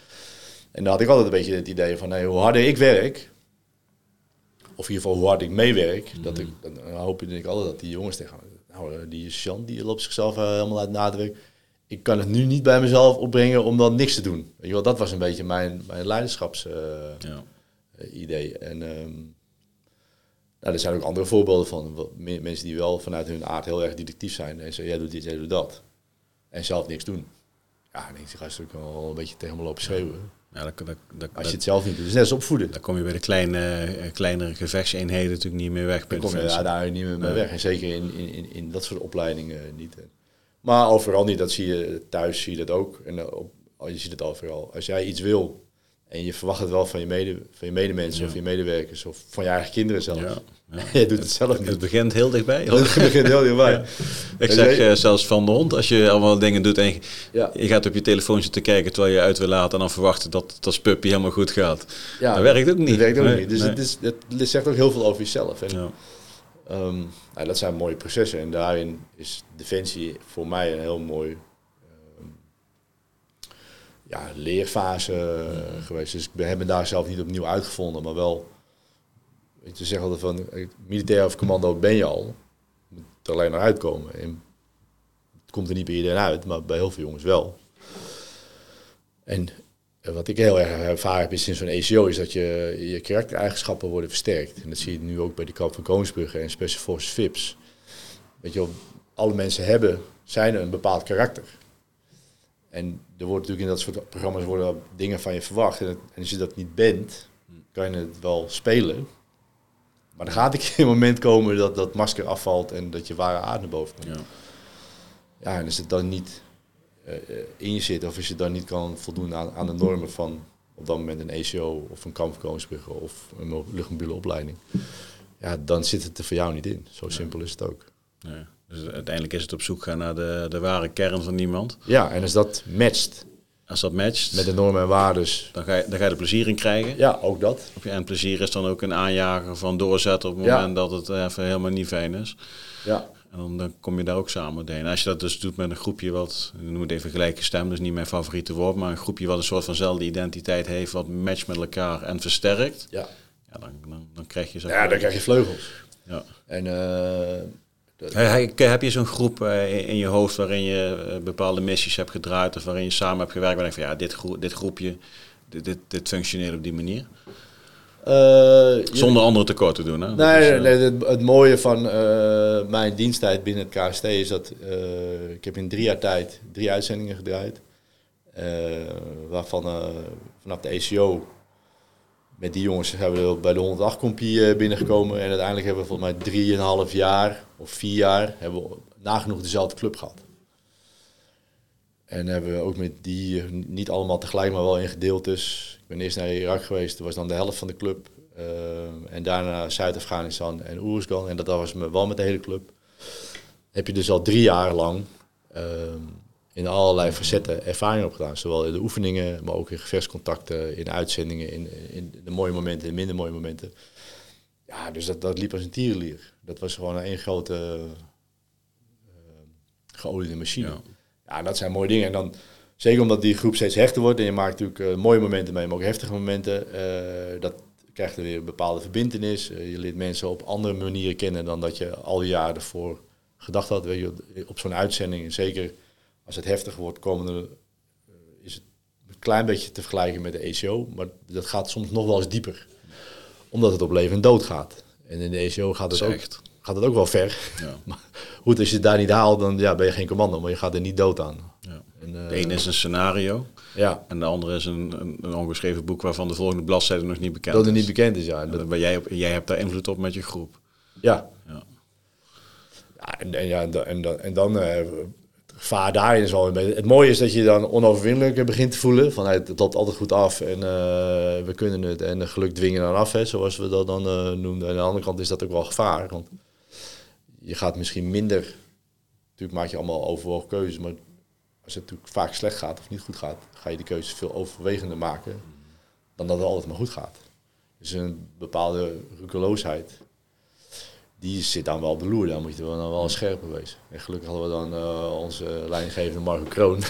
En dan had ik altijd een beetje het idee van, nee, hoe harder ik werk, of in ieder geval hoe hard ik meewerk, mm dat ik, dan hoop ik altijd dat die jongens tegen nou, eh, die Jean, die loopt zichzelf uh, helemaal uit nadruk. Ik kan het nu niet bij mezelf opbrengen om dan niks te doen. Weet je wel, dat was een beetje mijn, mijn leiderschaps... Uh, ja eh, idee. En um, nou, er zijn ook andere voorbeelden van mensen die wel vanuit hun aard heel erg detectief zijn. En zeggen, jij doet dit, jij doet dat. En zelf niks doen. Ja, dan denk je, ga je wel een beetje tegen me lopen schreeuwen. Ja, dat, dat, dat, als je het zelf niet doet. Dus net als opvoeden. Dan kom je bij de kleine, uh, kleinere gevechtseenheden natuurlijk niet meer weg. Dan kom je daar niet meer mee weg. En zeker in, in, in, dat soort opleidingen niet. Maar overal niet. Dat zie je thuis, zie je dat ook. En op, je ziet het overal. Als jij iets wil en je verwacht het wel van je, mede, van je medemensen of je medewerkers of van je eigen kinderen zelfs. Ja, ja. je doet het zelf niet. Het begint heel dichtbij. Het begint heel dichtbij. Ik zeg uh, zelfs van de hond, als je allemaal dingen doet en je, gaat op je telefoon zitten kijken terwijl je uit wil laten en dan verwachten dat dat puppy helemaal goed gaat. Ja, dat werkt ook niet. Dat werkt ook niet. Dus het, is, het zegt ook heel veel over jezelf. En, um, nou, dat zijn mooie processen en daarin is defensie voor mij een heel mooi ja, leerfase uh, geweest. Dus we hebben daar zelf niet opnieuw uitgevonden, maar wel, weet je, zeggen van eh, militair of commando ben je al, moet er alleen naar uitkomen. En het komt er niet bij iedereen uit, maar bij heel veel jongens wel. En eh, wat ik heel erg ervaren heb sinds zo'n ECO is dat je, je karaktereigenschappen worden versterkt. En dat zie je nu ook bij de kamp van Koningsbrugge en Special Forces VIPs. Weet je alle mensen hebben, zijn een bepaald karakter. En er wordt natuurlijk in dat soort programma's worden dingen van je verwacht. En, als je dat niet bent, kan je het wel spelen. Maar dan gaat een moment komen dat dat masker afvalt en dat je ware aard naar boven komt. Ja, ja en als het dan niet uh, in je zit, of als je dan niet kan voldoen aan, aan de normen van op dat moment een ECO of een kampvakantiebugger of een luchtmobiele opleiding, ja, dan zit het er voor jou niet in. Zo simpel is het ook. Nee. Dus uiteindelijk is het op zoek gaan naar de, de ware kern van iemand. Ja, en als dat matcht. Als dat matcht. Met de normen en waarden. Dan ga, je, dan ga je er plezier in krijgen. Ja, ook dat. En plezier is dan ook een aanjager van doorzetten op het moment dat het even helemaal niet fijn is. Ja. En dan, dan kom je daar ook samen doorheen. Als je dat dus doet met een groepje wat, ik noem het even gelijke stem, dus niet mijn favoriete woord, maar een groepje wat een soort vanzelfde identiteit heeft, wat matcht met elkaar en versterkt. Ja. ja dan, dan, dan krijg je zo. Ja, dan krijg je vleugels. Ja. En uh, heb je zo'n groep eh, in je hoofd waarin je eh, bepaalde missies hebt gedraaid of waarin je samen hebt gewerkt waar je van ja, dit, dit groepje, dit, dit, dit functioneert op die manier? Uh, Zonder andere tekort te doen. Hè? Nee, is, nee het, het, mooie van mijn diensttijd binnen het KST is dat ik heb in drie jaar tijd drie uitzendingen gedraaid. waarvan vanaf de ECO met die jongens zijn we bij de 108 compie eh, binnengekomen. En uiteindelijk hebben we volgens mij drieënhalf jaar of vier jaar hebben we nagenoeg dezelfde club gehad. En hebben we ook met die, eh, niet allemaal tegelijk, maar wel in gedeeltes. Ik ben eerst naar Irak geweest, dat was dan de helft van de club. Uh, en daarna Zuid-Afghanistan en Oeruzgan. En dat was wel met de hele club. Heb je dus al drie jaar lang in allerlei facetten ervaring opgedaan. Zowel in de oefeningen, maar ook in gevechtscontacten, in uitzendingen, in, in de mooie momenten, in minder mooie momenten. Ja, dus dat, dat liep als een tierenlier. Dat was gewoon een grote uh, geoliede machine. Ja. ja. dat zijn mooie dingen. En dan, zeker omdat die groep steeds hechter wordt en je maakt natuurlijk uh, mooie momenten mee, maar ook heftige momenten. Uh, dat krijgt er weer een bepaalde verbindenis. je leert mensen op andere manieren kennen dan dat je al die jaren ervoor gedacht had. Weet je, op zo'n uitzending, zeker als het heftig wordt, komen er, eh, is het een klein beetje te vergelijken met de ECO. Maar dat gaat soms nog wel eens dieper. Omdat het op leven en dood gaat. En in de ECO gaat het, ook, gaat het ook wel ver. Ja. maar goed, als je het daar niet haalt, dan ja, ben je geen commando. Maar je gaat er niet dood aan. Ja. En, uh, de ene is een scenario. Ja. En de andere is een, een, een, ongeschreven boek waarvan de volgende bladzijde nog niet bekend dat is. Dat niet bekend is, ja. Dat, jij, jij hebt daar invloed op met je groep. Ja. Ja, ja en, en, ja, en, dan, en dan uh, gevaar daarin is wel Het mooie is dat je dan onoverwinnelijk begint te voelen. Van het loopt altijd goed af en uh, we kunnen het. En geluk dwingen dan af, hè, zoals we dat dan uh, noemden. aan de andere kant is dat ook wel gevaar. Want je gaat misschien minder. Natuurlijk maak je allemaal overwogen keuzes. Maar als het natuurlijk vaak slecht gaat of niet goed gaat, ga je die keuzes veel overwegender maken. Dan dat het altijd maar goed gaat. Dus een bepaalde roekeloosheid die zit dan wel op de loer. Dan moet je wel, dan wel scherper wezen. En gelukkig hadden we dan uh, onze leidinggevende Marco Kroon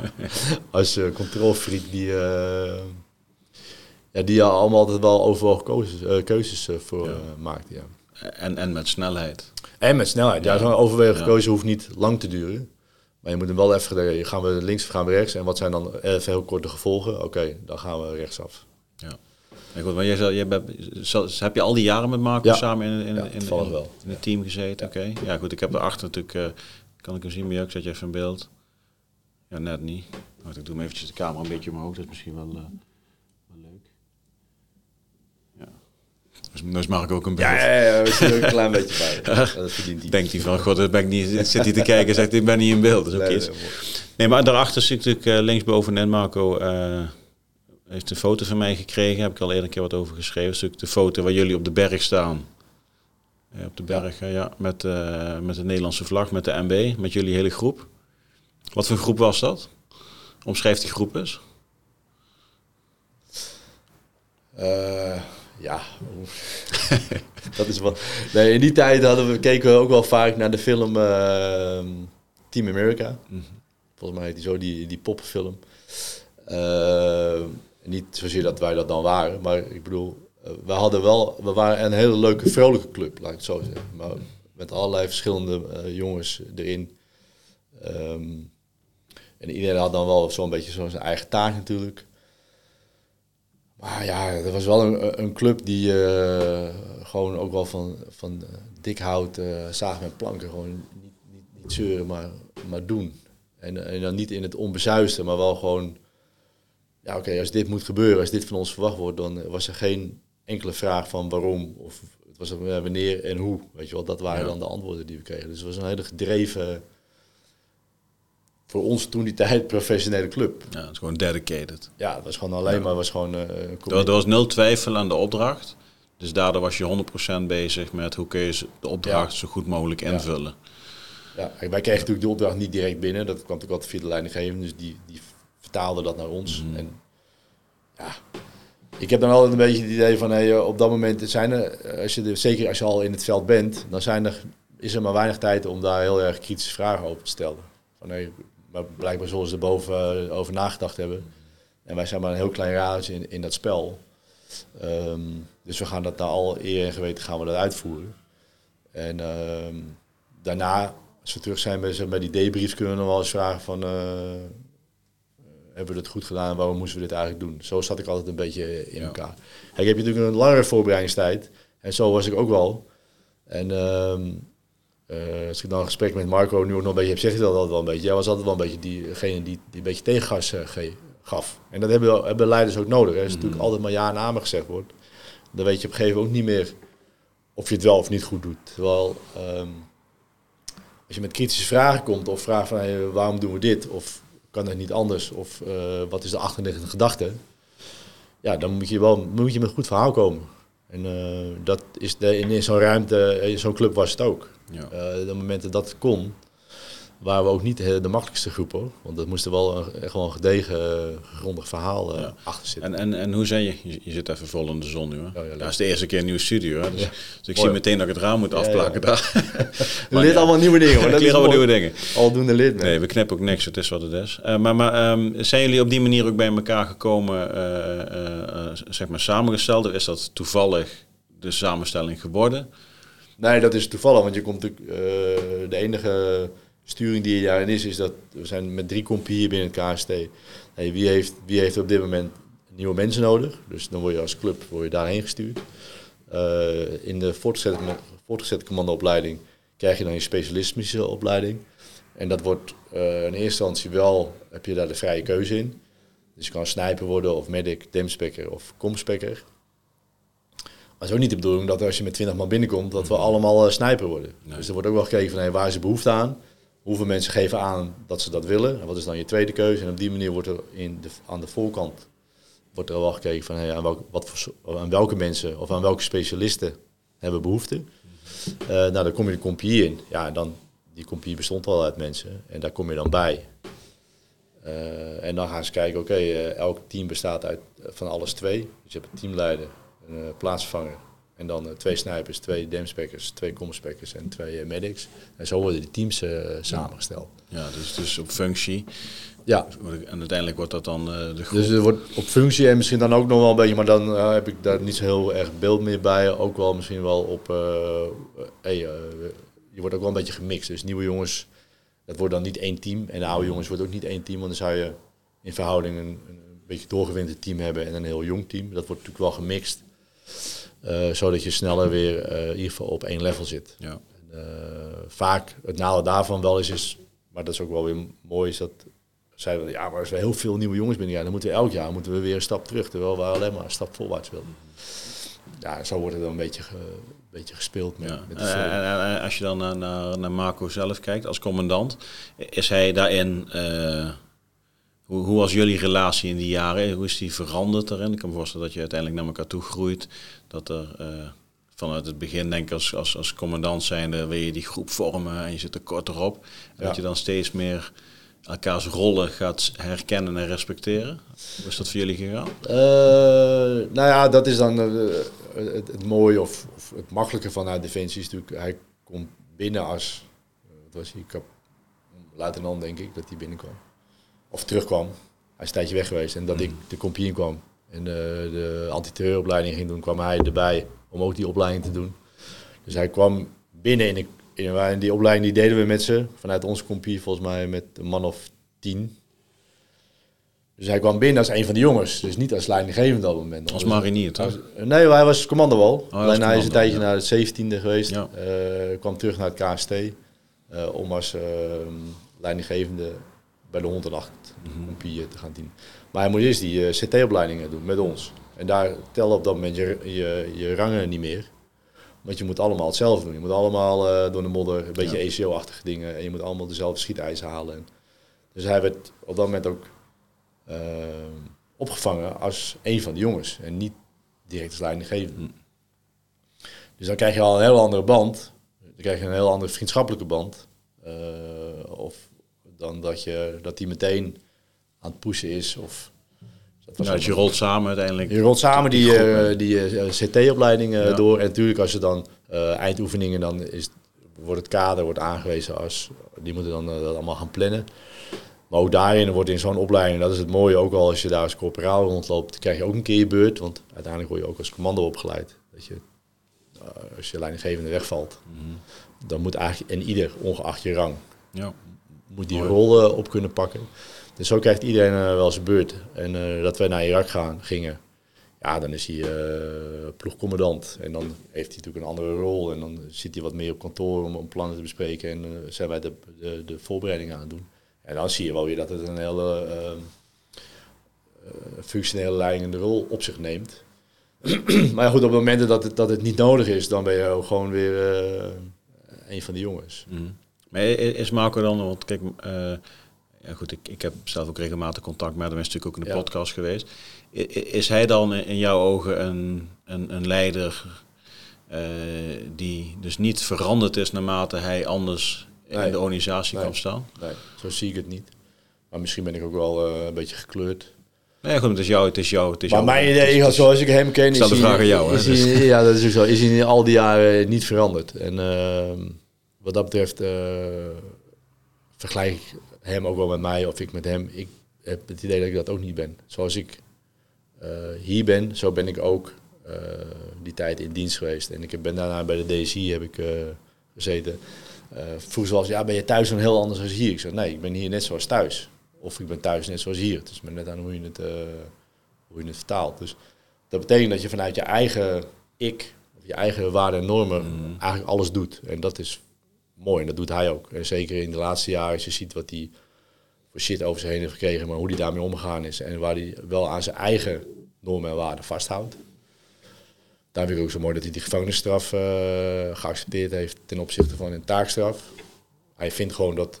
als uh, controlfreak die, uh, ja, die allemaal altijd wel overal keuzes, keuzes voor ja. maakt. Ja. En, en met snelheid. En met snelheid. Ja, zo'n overwegen keuze hoeft niet lang te duren. Maar je moet hem wel even, gaan we links of gaan we rechts? En wat zijn dan even heel korte gevolgen? Oké, okay, dan gaan we rechtsaf. Ja. Ja, goed, maar jij, jij, heb je al die jaren met Marco samen in, in, ja, in, wel. in het team gezeten? Oké. Ja, goed. Ik heb erachter natuurlijk, uh, kan ik hem zien jou? Ik zet je even in beeld. Ja, net niet. Wacht, ik doe hem eventjes de camera een beetje omhoog. Dat is misschien wel, uh, wel leuk. Ja. Dus, dus mag ik ook een beeld. Ja, ja, we er een klein beetje bij. Dat verdient hij. Denkt hij van, god, dat ben ik niet, zit hij te kijken en zegt, ik ben niet in beeld. Dat is ook nee, iets. Nee, nee, maar daarachter zit natuurlijk uh, linksboven Marco... Heeft een foto van mij gekregen. Heb ik al eerder een keer wat over geschreven. Stuk de foto waar jullie op de berg staan. Ja, op de berg, ja, ja met, uh, met de Nederlandse vlag, met de MB, met jullie hele groep. Wat voor groep was dat? Omschrijf die groep eens. Uh, ja, dat is wat. Nee, in die tijd hadden we, keken we ook wel vaak naar de film uh, Team America. Mm -hmm. Volgens mij heet die zo, die, die poppenfilm. Uh, niet zozeer dat wij dat dan waren, maar ik bedoel, eh, we hadden wel, we waren een hele leuke, vrolijke club, laat ik het zo zeggen. Maar met allerlei verschillende uh, jongens erin. Um, en iedereen had dan wel zo'n beetje zijn eigen taak natuurlijk. Maar ja, dat was wel een, een club die uh, gewoon ook wel van, van dik hout, zagen met planken, gewoon niet, niet, niet zeuren, maar, maar doen. En, en dan niet in het onbezuisten, maar wel gewoon... Ja, oké, als dit moet gebeuren, als dit van ons verwacht wordt... dan was er geen enkele vraag van waarom of het was ja, wanneer en hoe. Weet je wel, dat waren Ja. dan de antwoorden die we kregen. Dus het was een hele gedreven, voor ons toen die tijd, professionele club. Ja, het is gewoon dedicated. Ja, het was gewoon alleen maar was gewoon, eh, een Er, er was nul twijfel aan de opdracht. Dus daardoor was je 100% bezig met hoe kun je de opdracht Ja. zo goed mogelijk invullen. Ja, wij kregen natuurlijk de opdracht niet direct binnen. Dat kwam natuurlijk altijd via de leidinggevende. Dus die, die vertaalde dat naar ons. Mhm. En ja, ik heb dan altijd een beetje het idee van... Hey, op dat moment zijn er, als je er, zeker als je al in het veld bent... dan zijn er, is er maar weinig tijd om daar heel erg kritische vragen over te stellen. Van, hey, maar blijkbaar zullen ze er boven eh, over nagedacht hebben. En wij zijn maar een heel klein raadje in, in dat spel. Ehm, dus we gaan dat naar al eer en geweten gaan we dat uitvoeren. En ehm, daarna, als we terug zijn bij, bij die debriefs, kunnen we nog wel eens vragen van... eh, hebben we het goed gedaan? Waarom moesten we dit eigenlijk doen? Zo zat ik altijd een beetje in Ja. elkaar. Kijk, heb natuurlijk een langere voorbereidingstijd. En zo was ik ook wel. En ehm, eh, als ik dan een gesprek met Marco nu ook nog een beetje heb, zeg ik dat altijd wel een beetje. Jij was altijd wel een beetje diegene die, die een beetje tegengas eh, ge- gaf. En dat hebben, hebben leiders ook nodig. Hè. Als natuurlijk altijd maar ja en amen gezegd wordt, dan weet je op een gegeven moment ook niet meer of je het wel of niet goed doet. Terwijl ehm, als je met kritische vragen komt of vraagt van hey, waarom doen we dit of kan het niet anders of eh, wat is de achterliggende gedachte, ja, dan moet je wel moet je met een goed verhaal komen. En eh, dat is de, in zo'n ruimte, in zo'n club was het ook. Ja. Eh, de momenten dat het kon, waren we ook niet de, de makkelijkste groep hoor. Want dat moest er wel een, echt wel een gedegen, eh, grondig verhaal eh, Ja. achter zitten. En, en, en hoe zijn je? je? je zit even vol in de zon nu. Hè? ja, dat is de eerste keer een nieuwe studio. Hè? Dus, Ja. dus ik zie meteen dat ik het raam moet afplakken daar. We leert allemaal nieuwe dingen. hoor. Dat allemaal nieuwe dingen. Aldoende lid. Nee, we knippen ook niks. Het is wat het is. Eh, maar maar ehm, zijn jullie op die manier ook bij elkaar gekomen, eh, eh, eh, zeg maar samengesteld? Of is dat toevallig de samenstelling geworden? Nee, dat is toevallig, want je komt natuurlijk, eh, de enige sturing die er daarin is, is dat we zijn met drie kompieën binnen het KST. Hey, wie, heeft, wie heeft op dit moment nieuwe mensen nodig? Dus dan word je als club word je daarheen gestuurd. Eh, in de voortgezette, voortgezette commandoopleiding krijg je dan je specialistische opleiding. En dat wordt eh, in eerste instantie wel, heb je daar de vrije keuze in. Dus je kan sniper worden of medic, demspekker of komspekker. Maar het is ook niet de bedoeling dat als je met 20 man binnenkomt, dat we allemaal eh, sniper worden. Nee. Dus er wordt ook wel gekeken van hey, waar is de behoefte aan? Hoeveel mensen geven aan dat ze dat willen? En wat is dan je tweede keuze? En op die manier wordt er in de, aan de voorkant wordt er wel gekeken van hey, aan, welke, wat voor, aan welke mensen of aan welke specialisten hebben behoefte. Eh, nou, dan kom je de compie in. Ja, en dan, die compie bestond al uit mensen. En daar kom je dan bij. Eh, en dan gaan ze kijken, oké, eh, elk team bestaat uit, van alles twee. Dus je hebt een teamleider, een plaatsvervanger. En dan eh, twee snipers, twee demspekkers, twee comspekkers en twee eh, medics. En zo worden die teams eh, samengesteld. Ja, dus, dus op functie. Ja, En uiteindelijk wordt dat dan de groep. dus er wordt op functie en misschien dan ook nog wel een beetje, maar dan heb ik daar niet zo heel erg beeld meer bij. Ook wel misschien wel op, hey, je wordt ook wel een beetje gemixt. Dus nieuwe jongens, dat wordt dan niet één team. En de oude jongens wordt ook niet één team, want dan zou je in verhouding een, een beetje doorgewinterd team hebben en een heel jong team. Dat wordt natuurlijk wel gemixt, zodat je sneller weer eh, in ieder geval op één level zit. ja. En, eh, vaak het nadeel daarvan wel is, is, maar dat is ook wel weer mooi, is dat zeiden we, ja, maar als we heel veel nieuwe jongens binnen, ja, dan moeten we elk jaar moeten we weer een stap terug, terwijl we alleen maar een stap voorwaarts wilden. Ja, zo wordt het dan een beetje, ge- een beetje gespeeld met, Ja. met de En, en- als je dan naar, naar, naar Marco zelf kijkt als commandant, is hij daarin, eh, hoe, hoe was jullie relatie in die jaren? Hoe is die veranderd daarin? Ik kan me voorstellen dat je uiteindelijk naar elkaar toe groeit. Dat er eh, vanuit het begin, denk ik, als, als, als commandant zijnde, wil je die groep vormen en je zit er kort erop. En Ja. dat je dan steeds meer elkaars rollen gaat herkennen en respecteren. Hoe is dat voor jullie gegaan? Eh, nou ja, dat is dan eh, het, het mooie of, of het makkelijke vanuit Defensie is natuurlijk, hij komt binnen als, wat was hij, kap, luitenant denk ik, dat hij binnenkwam. Of terugkwam. Hij is een tijdje weg geweest en dat ik de compie in kwam en eh, de antiterreuropleiding ging doen, kwam hij erbij om ook die opleiding te doen. Dus hij kwam binnen in, de, in, die opleiding, die deden we met ze, vanuit onze compie volgens mij met een man of tien. Dus hij kwam binnen als een van de jongens, dus niet als leidinggevende op dat moment. Als Dus- marinier, toch? als- nee, hij was commando wel. was Alleen hij is een tijdje ja. naar het 17e geweest. Ja. eh, kwam terug naar het KST. eh, om als ehm, leidinggevende bij de 108 Mhm. pier te gaan dienen. Maar hij moet eerst die eh, CT-opleidingen doen met ons. En daar tellen op dat moment je, je, je rangen niet meer. Want je moet allemaal hetzelfde doen. Je moet allemaal eh, door de modder, een beetje ECO-achtige dingen. En je moet allemaal dezelfde schietijzer halen. En dus hij werd op dat moment ook eh, opgevangen als een van de jongens. En niet direct als leidinggevende. Dus dan krijg je al een heel andere band. Dan krijg je een heel andere vriendschappelijke band. Of dan dat je dat die meteen aan het pushen is. Of, dat was dus je rolt samen uiteindelijk. je rolt samen die, die groep, eh, die eh, CT-opleiding eh, Ja. door. En natuurlijk als je dan eindoefeningen, dan is, wordt het kader wordt aangewezen als... Die moeten dan dat allemaal gaan plannen. Maar ook daarin wordt in zo'n opleiding, dat is het mooie, ook al als je daar als corporaal rondloopt, krijg je ook een keer je beurt. Want uiteindelijk word je ook als commando opgeleid. Dat je, als je leidinggevende wegvalt, dan moet eigenlijk en ieder, ongeacht je rang, Ja. moet die Mooi. rol eh, op kunnen pakken. Zo krijgt iedereen eh, wel zijn beurt. En eh, dat wij naar Irak gaan, gingen, ja, dan is hij eh, ploegcommandant. En dan heeft hij natuurlijk een andere rol. En dan zit hij wat meer op kantoor om, om plannen te bespreken. En zijn wij de, de, de voorbereidingen aan doen. En dan zie je wel weer dat het een hele eh, eh, functionele leidende rol op zich neemt. maar goed, op momenten dat het, dat het niet nodig is, dan ben je ook gewoon weer een van de jongens. Mhm. Maar is Marco dan, want kijk, ja goed, ik, ik heb zelf ook regelmatig contact met hem, is natuurlijk ook in de Ja. podcast geweest. I- Is hij dan in jouw ogen een, een, een leider eh, die dus niet veranderd is naarmate hij anders Nee. in de organisatie Nee. kwam staan? Nee, zo zie ik het niet. Maar misschien ben ik ook wel eh, een beetje gekleurd. Nee, goed, het is jou, het is jou, het is Maar jou. mijn idee, is- zoals ik hem ken, is de vraag aan jou, hij- dus. ja, dat is ook zo. Is hij in al die jaren niet veranderd. En ehm, wat dat betreft eh, vergelijk ik hem ook wel met mij of ik met hem. Ik heb het idee dat ik dat ook niet ben. Zoals ik eh, hier ben, zo ben ik ook eh, die tijd in dienst geweest. En ik heb- ben daarna bij de DSI heb ik eh, gezeten. Vroeger zoals, ja, ben je thuis dan heel anders dan hier? Ik zeg, nee, ik ben hier net zoals thuis. Of ik ben thuis net zoals hier. Het is maar net aan hoe je het, hoe je het vertaalt. Dus dat betekent dat je vanuit je eigen ik, of je eigen waarden en normen, eigenlijk alles doet. En dat is mooi en dat doet hij ook. En zeker in de laatste jaren, als je ziet wat hij voor shit over zich heen heeft gekregen, maar hoe hij daarmee omgegaan is en waar hij wel aan zijn eigen normen en waarden vasthoudt. Daar vind ik ook zo mooi dat hij die gevangenisstraf eh, geaccepteerd heeft ten opzichte van een taakstraf. Hij vindt gewoon dat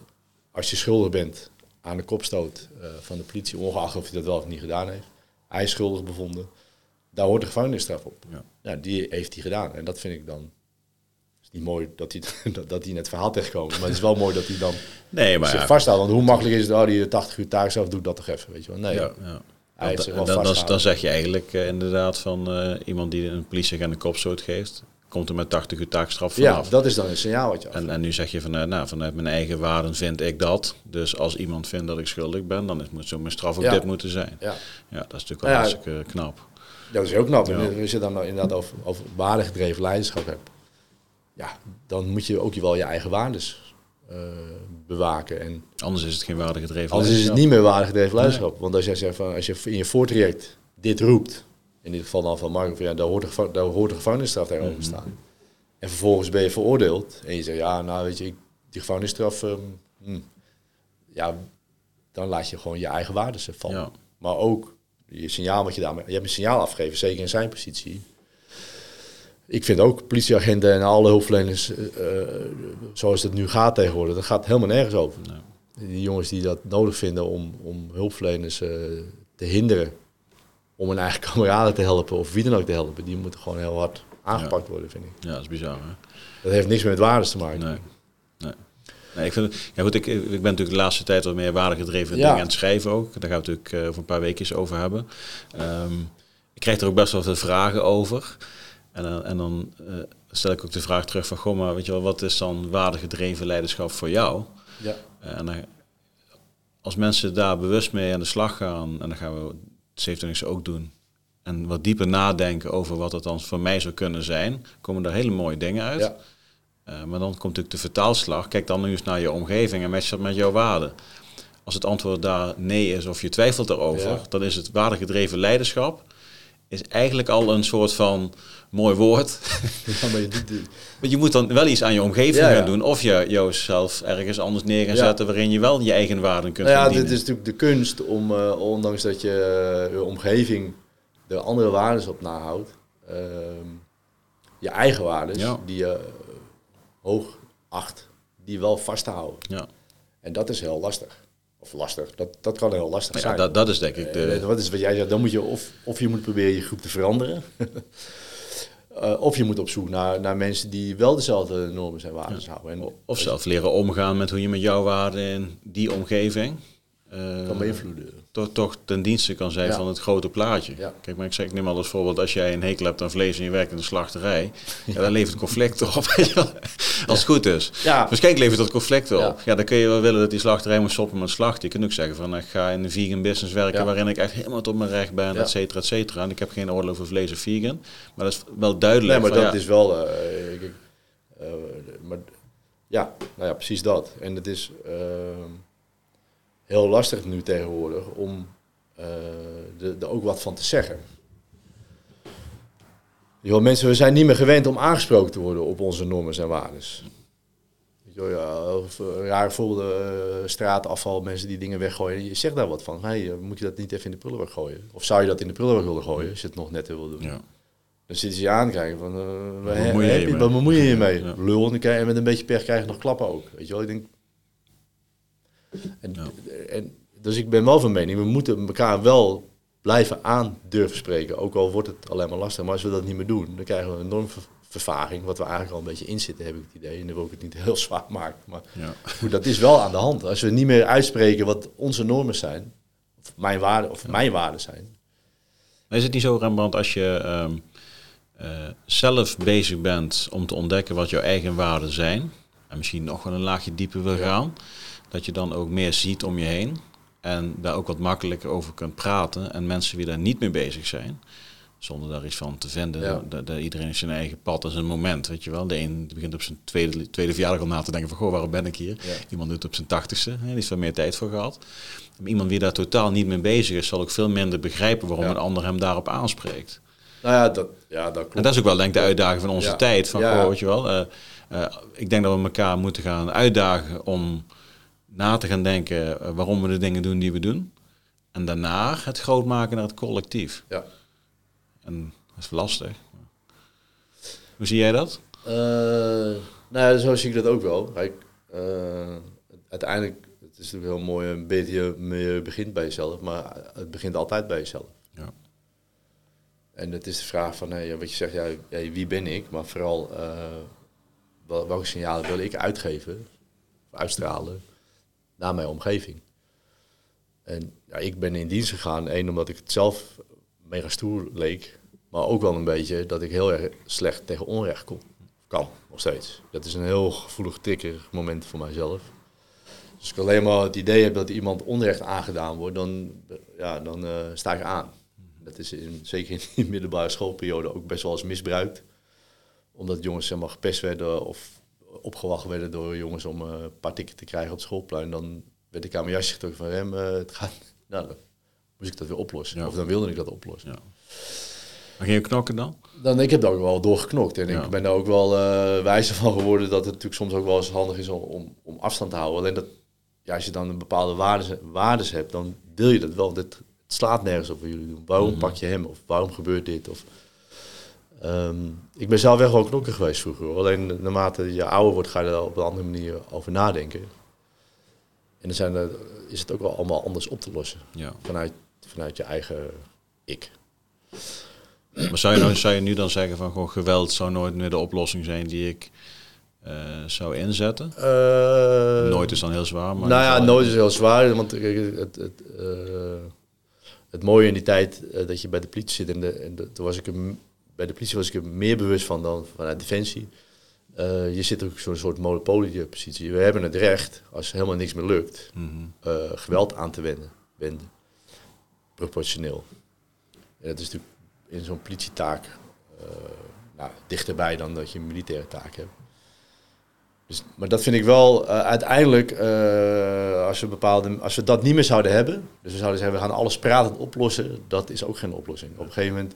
als je schuldig bent aan de kopstoot eh, van de politie, ongeacht of hij dat wel of niet gedaan heeft, hij is schuldig bevonden, daar hoort de gevangenisstraf op. Ja. Ja, die heeft hij gedaan. En dat vind ik dan. Niet mooi dat hij, dat, dat hij in het verhaal terechtkomt. Maar het is wel mooi dat hij dan Nee, maar zich ja, vasthoudt. Want hoe makkelijk is het, oh, die 80 uur taakstraf doet dat toch even, weet je wel. Nee, ja, ja. hij heeft Dan- zich wel dan, dan, dan zeg je eigenlijk eh, inderdaad van eh, iemand die een politieagent een kopstoot geeft, komt er met 80 uur taakstraf Ja, vanaf. dat is dan een signaal wat je. En, en nu zeg je vanuit, nou, vanuit mijn eigen waarden vind ik dat. Dus als iemand vindt dat ik schuldig ben, dan is, moet zo mijn straf ook Ja. dit moeten zijn. Ja, Ja, dat is natuurlijk wel Ja. hartstikke knap. dat is heel knap. Ja. En als je dan inderdaad over, over waardegedreven leiderschap hebt, ja, dan moet je ook wel je eigen waardes eh, bewaken. En Anders is het geen waardegedreven Anders is het niet meer waardegedreven leiderschap. Want als jij zegt van, als je in je voortraject dit roept, in dit geval dan van Marco, van, ja, daar hoort, de, daar hoort de gevangenisstraf tegenover te staan. En vervolgens ben je veroordeeld en je zegt, ja, nou weet je, ik, die gevangenisstraf, ehm, hm, ja, dan laat je gewoon je eigen waarden vallen. Ja. Maar ook je signaal wat je daarmee, je hebt een signaal afgegeven, zeker in zijn positie. Ik vind ook politieagenten en alle hulpverleners, eh, eh, zoals het nu gaat tegenwoordig, dat gaat helemaal nergens over. Die jongens die dat nodig vinden om, om hulpverleners eh, te hinderen om hun eigen kameraden te helpen of wie dan ook te helpen, die moeten gewoon heel hard aangepakt worden, vind ik. Ja, dat is bizar. Hè? Dat heeft niks meer met waardes te maken. Nee. nee. Nee, ik, vind, ja goed, ik, ik ben natuurlijk de laatste tijd wat meer waardegedreven Ja. dingen aan het schrijven ook. Daar gaan we het natuurlijk eh, over een paar weken over hebben. Ehm, ik krijg er ook best wel veel vragen over. En, dan- en dan eh, stel ik ook de vraag terug van, goh, maar weet je wel, wat is dan waardegedreven leiderschap voor jou? Ja. Eh, en dan, als mensen daar bewust mee aan de slag gaan, en dan gaan we het 27 ook doen, en wat dieper nadenken over wat het dan voor mij zou kunnen zijn, komen daar hele mooie dingen uit. Ja. Eh, maar dan komt natuurlijk de vertaalslag. Kijk dan nu eens naar je omgeving en match dat met jouw waarden. Als het antwoord daar nee is of je twijfelt erover, Ja. dan is het waardegedreven leiderschap is eigenlijk al een soort van mooi woord. Ja, maar je doet- Want je moet dan wel iets aan je omgeving Ja, ja. gaan doen. Of je jezelf ergens anders neer gaan zetten waarin je wel je eigen waarden kunt Nou ja, dit is natuurlijk de kunst om, eh, ondanks dat je eh, je omgeving de andere waarden op nahoudt, ehm, je eigen waarden, die je eh, hoog acht, die wel vast te houden. Ja. En dat is heel lastig. Of lastig, dat, dat kan heel lastig Ja, zijn. dat, dat is denk ik Eh, de... wat is wat jij zegt, dan moet je of, of je moet proberen je groep te veranderen. Eh, of je moet op zoek naar, naar mensen die wel dezelfde normen en waarden houden. En Of zelf leren omgaan met hoe je met jouw waarden in die omgeving... eh, kan beïnvloeden. toch, toch ten dienste kan zijn Ja. van het grote plaatje. Ja. Kijk, maar ik, zeg, ik neem al als voorbeeld, als jij een hekel hebt aan vlees en je werkt in de slachterij, ja, dan levert conflict op, als het goed is. Ja. Waarschijnlijk levert dat conflict op. Ja. Dan kun je wel willen dat die slachterij moet stoppen met slachten. Je kunt ook zeggen van, ik ga in een vegan business werken waarin ik echt helemaal tot mijn recht ben, et cetera, et cetera. En ik heb geen oordeel over vlees of vegan. Maar dat is wel duidelijk. Nee, maar van, dat ja, is wel. eh, ik- ik- eh, maar, ja, nou ja, precies dat. En het is ehm, heel lastig nu tegenwoordig om eh, er er ook wat van te zeggen. Yo, mensen, we zijn niet meer gewend om aangesproken te worden op onze normen en je wel, Ja, of eh, rare voorbeelden, eh, straatafval, mensen die dingen weggooien. Je zegt daar wat van. Hey, eh, moet je dat niet even in de prullenbak gooien? Of zou je dat in de prullenbak willen gooien als je het nog net wil doen? ja. Dan zitten ze je aan te kijken van, eh, waar bemoei je je, je mee? Lul, en met een beetje pech krijg je nog klappen ook. Weet je wel, ik denk... En, en, dus ik ben wel van mening, we moeten elkaar wel blijven aan durven spreken. Ook al wordt het alleen maar lastig. Maar als we dat niet meer doen, dan krijgen we een normvervaging. Wat we eigenlijk al een beetje inzitten, heb ik het idee. En dan wil ik het niet heel zwaar maken. Maar Ja. goed, dat is wel aan de hand. Als we niet meer uitspreken wat onze normen zijn, of mijn waarden, of mijn waarden zijn. Maar Is het niet zo, Rembrandt, als je ehm, eh, zelf bezig bent om te ontdekken wat jouw eigen waarden zijn, en misschien nog wel een laagje dieper wil gaan, dat je dan ook meer ziet om je heen en daar ook wat makkelijker over kunt praten en mensen die daar niet mee bezig zijn, zonder daar iets van te vinden, Ja. dat, dat iedereen heeft zijn eigen pad en zijn moment, weet je wel. De een begint op zijn tweede, tweede verjaardag al na te denken van, goh, waarom ben ik hier? Ja. Iemand doet het op zijn tachtigste, hè, die heeft er meer tijd voor gehad. Maar iemand die daar totaal niet mee bezig is, zal ook veel minder begrijpen waarom Ja. een ander hem daarop aanspreekt. Nou ja, dat, ja, dat klopt. En dat is ook wel denk ik de uitdaging van onze tijd. Van, goh, weet je wel, eh, eh, ik denk dat we elkaar moeten gaan uitdagen om na te gaan denken eh, waarom we de dingen doen die we doen. En daarna het groot maken naar het collectief. Ja. En dat is lastig. Hoe zie jij dat? Eh, nou ja, zo zie ik dat ook wel. Kijk, eh, uiteindelijk, het is natuurlijk heel mooi, een beetje je begint bij jezelf, maar het begint altijd bij jezelf. Ja. En het is de vraag van, hey, wat je zegt, ja, ja, wie ben ik? Maar vooral, wel- welke signalen wil ik uitgeven, of uitstralen, naar mijn omgeving? En ja, ik ben in dienst gegaan, één, omdat ik het zelf mega stoer leek, maar ook wel een beetje dat ik heel erg slecht tegen onrecht kon. Kan, nog steeds. Dat is een heel gevoelig tikker moment voor mijzelf. Dus als ik alleen maar het idee heb dat iemand onrecht aangedaan wordt, dan, ja, dan eh, sta ik aan. Dat is in, zeker in die middelbare schoolperiode ook best wel eens misbruikt. Omdat jongens zeg maar, gepest werden of opgewacht werden door jongens om eh, een paar tikken te krijgen op het schoolplein. Dan werd ik aan mijn jasje getrokken van Rem, eh, het gaat... Nou, dan moest ik dat weer oplossen. Ja. Of dan wilde ik dat oplossen. Ja. Maar ging je knokken dan? Dan, ik heb daar ook wel doorgeknokt. En Ja. ik ben daar ook wel eh wijzer van geworden dat het natuurlijk soms ook wel eens handig is om, om, afstand te houden. Alleen dat, ja, als je dan een bepaalde waardes, waardes hebt, dan wil je dat wel. Dit, het slaat nergens op wat jullie doen. Waarom Mhm. pak je hem? Of waarom gebeurt dit? Of, Ehm, ik ben zelf echt wel knokker geweest vroeger. hoor. Alleen naarmate je ouder wordt, ga je er op een andere manier over nadenken. En dan zijn er, is het ook wel allemaal anders op te lossen. Ja. Vanuit, vanuit je eigen ik. Maar zou je, nou, zou je nu dan zeggen van gewoon geweld zou nooit meer de oplossing zijn die ik eh, zou inzetten? Eh, nooit is dan heel zwaar. Maar nou ja, nooit is heel zwaar. Want kijk, het, het, eh, het mooie in die tijd dat je bij de politie zit, en, de, en de- toen was ik m- bij de politie was ik er meer bewust van dan vanuit Defensie. Eh, je zit ook zo'n soort monopoliepositie. We hebben het recht, als helemaal niks meer lukt, Mhm. eh, geweld aan te wenden. wenden. Proportioneel. En dat is natuurlijk in zo'n politietaak nou, dichterbij dan dat je een militaire taak hebt. Dus, maar dat vind ik wel uiteindelijk, als, we bepaalde, als we dat niet meer zouden hebben, dus we zouden zeggen we gaan alles pratend oplossen, dat is ook geen oplossing. Op een gegeven moment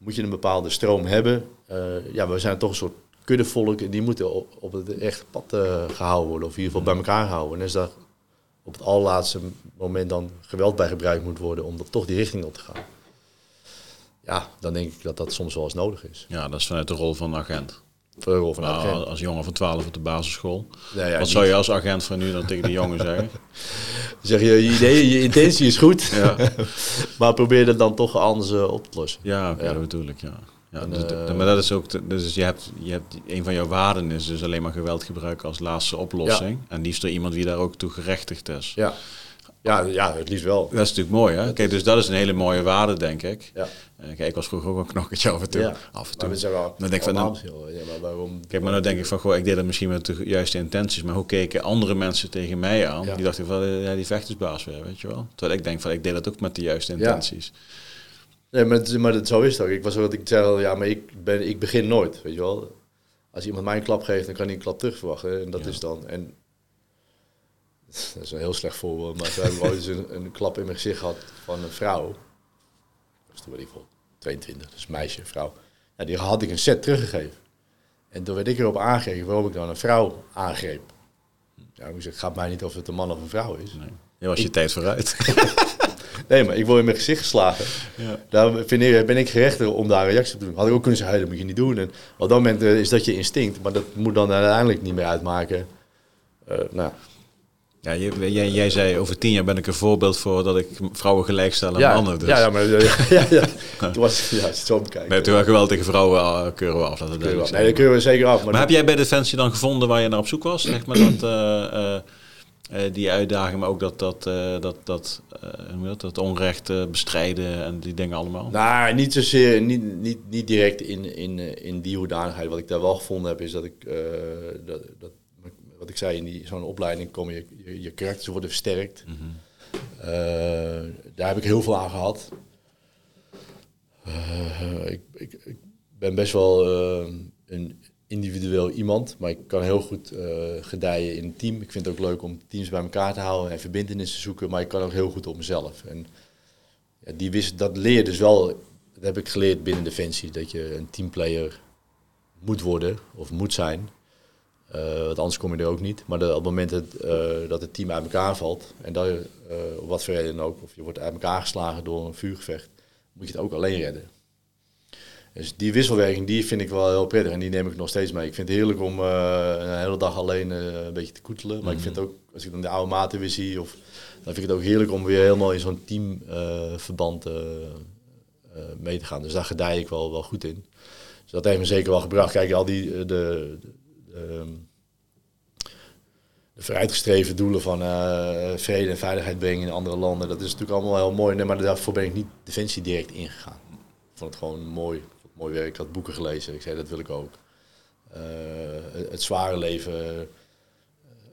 moet je een bepaalde stroom hebben. Uh, ja, we zijn toch een soort kuddevolk en die moeten op, op het echte pad uh, gehouden worden. Of in ieder geval bij elkaar houden. En als daar op het allerlaatste moment dan geweld bij gebruikt moet worden om dat toch die richting op te gaan. Ja, dan denk ik dat dat soms wel eens nodig is. Ja, dat is vanuit de rol van agent. Van nou. Als jongen van 12 op de basisschool. ja, Wat zou je als agent van nu dan tegen de jongen zeggen? zeg je, je idee, je intentie is goed. Ja. maar probeer het dan toch anders uh, op te lossen. Ja, okay, ja. dat bedoel ik, ja. Ja, dus, uh, maar dat is ook, dus je hebt, je hebt, een van jouw waarden is dus alleen maar geweld gebruiken als laatste oplossing. En liefst door iemand die daar ook toe gerechtigd is. Ja. Ja, ja, het liefst wel. Dat is natuurlijk mooi, hè? Kijk, dus dat is een hele mooie waarde, denk ik. Ja. Uh, kijk, ik was vroeger ook een knokketje af en toe. Ja. Af en toe. Maar wel dan denk ik van, dan, ja, maar waarom? Kijk, maar dan denk ik van, goh, ik deed dat misschien met de juiste intenties, maar hoe keken andere mensen tegen mij aan? Die dachten van, ja, die vechtersbaas weer, weet je wel? Terwijl ik denk van, ik deed dat ook met de juiste intenties. Nee, maar, maar dat, zo is het ook. Ik was wat ik zei, ja, maar ik, ben, ik begin nooit, weet je wel. Als iemand mij een klap geeft, dan kan hij een klap terug verwachten. En dat is dan. En dat is een heel slecht voorbeeld, maar toen heb ik ooit eens een, een, klap in mijn gezicht gehad van een vrouw. Dat was toen weet ik wel 22, dus meisje, vrouw. Ja, die had ik een set teruggegeven. En toen werd ik erop aangegeven waarom ik dan een vrouw aangreep. Ja, ik zeg, het gaat mij niet of het een man of een vrouw is. Nee. Je was je tijd vooruit. nee, maar ik word in mijn gezicht geslagen. Ja. Daar vind ik, ben ik gerechter om daar reactie op te doen. Had ik ook kunnen zeggen, dat moet je niet doen. En op dat moment eh, is dat je instinct, maar dat moet dan uiteindelijk niet meer uitmaken. Uh, nou, ja, jij, jij, zei over tien jaar ben ik een voorbeeld voor dat ik vrouwen gelijk stel aan mannen. Dus. Ja, ja, maar ja, ja, toen was ja, het zo bekijken. Nee, toen wel geweld tegen vrouwen uh, keuren we af. Dat nee, dat keuren we zeker af. Maar, maar heb jij bij Defensie dan gevonden waar je naar op zoek was? Zeg maar dat, uh, uh, die uitdaging, maar ook dat, dat, dat, dat, dat, dat onrecht bestrijden en die dingen allemaal? Nou, niet zozeer, niet, niet, niet direct in, in, in die hoedanigheid. Wat ik daar wel gevonden heb, is dat ik dat, dat ik zei, in zo'n opleiding kom je, je, je karakters worden versterkt. Mhm. Eh, daar heb ik heel veel aan gehad. Uh, ik, ik, ik, ben best wel uh, een individueel iemand, maar ik kan heel goed gedijen in een team. Ik vind het ook leuk om teams bij elkaar te houden en verbindenis te zoeken, maar ik kan ook heel goed op mezelf. En ja, die wist, dat leer dus wel, dat heb ik geleerd binnen Defensie, dat je een teamplayer moet worden of moet zijn. Uh, want anders kom je er ook niet. Maar de, op het moment dat, uh, dat het team uit elkaar valt, en dat, uh, wat voor reden ook, of je wordt uit elkaar geslagen door een vuurgevecht, moet je het ook alleen redden. Dus die wisselwerking, die vind ik wel heel prettig en die neem ik nog steeds mee. Ik vind het heerlijk om een hele dag alleen een beetje te koetelen. Maar ik vind ook, als ik dan de oude maten weer zie, of, dan vind ik het ook heerlijk om weer helemaal in zo'n teamverband mee te gaan. Dus daar gedij ik wel, wel goed in. Dus dat heeft me zeker wel gebracht. Kijk, al die, de Ehm, de vooruitgestreven doelen van uh, vrede en veiligheid brengen in andere landen. Dat is natuurlijk allemaal heel mooi. Nee, maar daarvoor ben ik niet Defensie direct ingegaan. Ik vond het gewoon mooi, mooi werk. Ik had boeken gelezen. Ik zei, dat wil ik ook. Uh, het zware leven uh,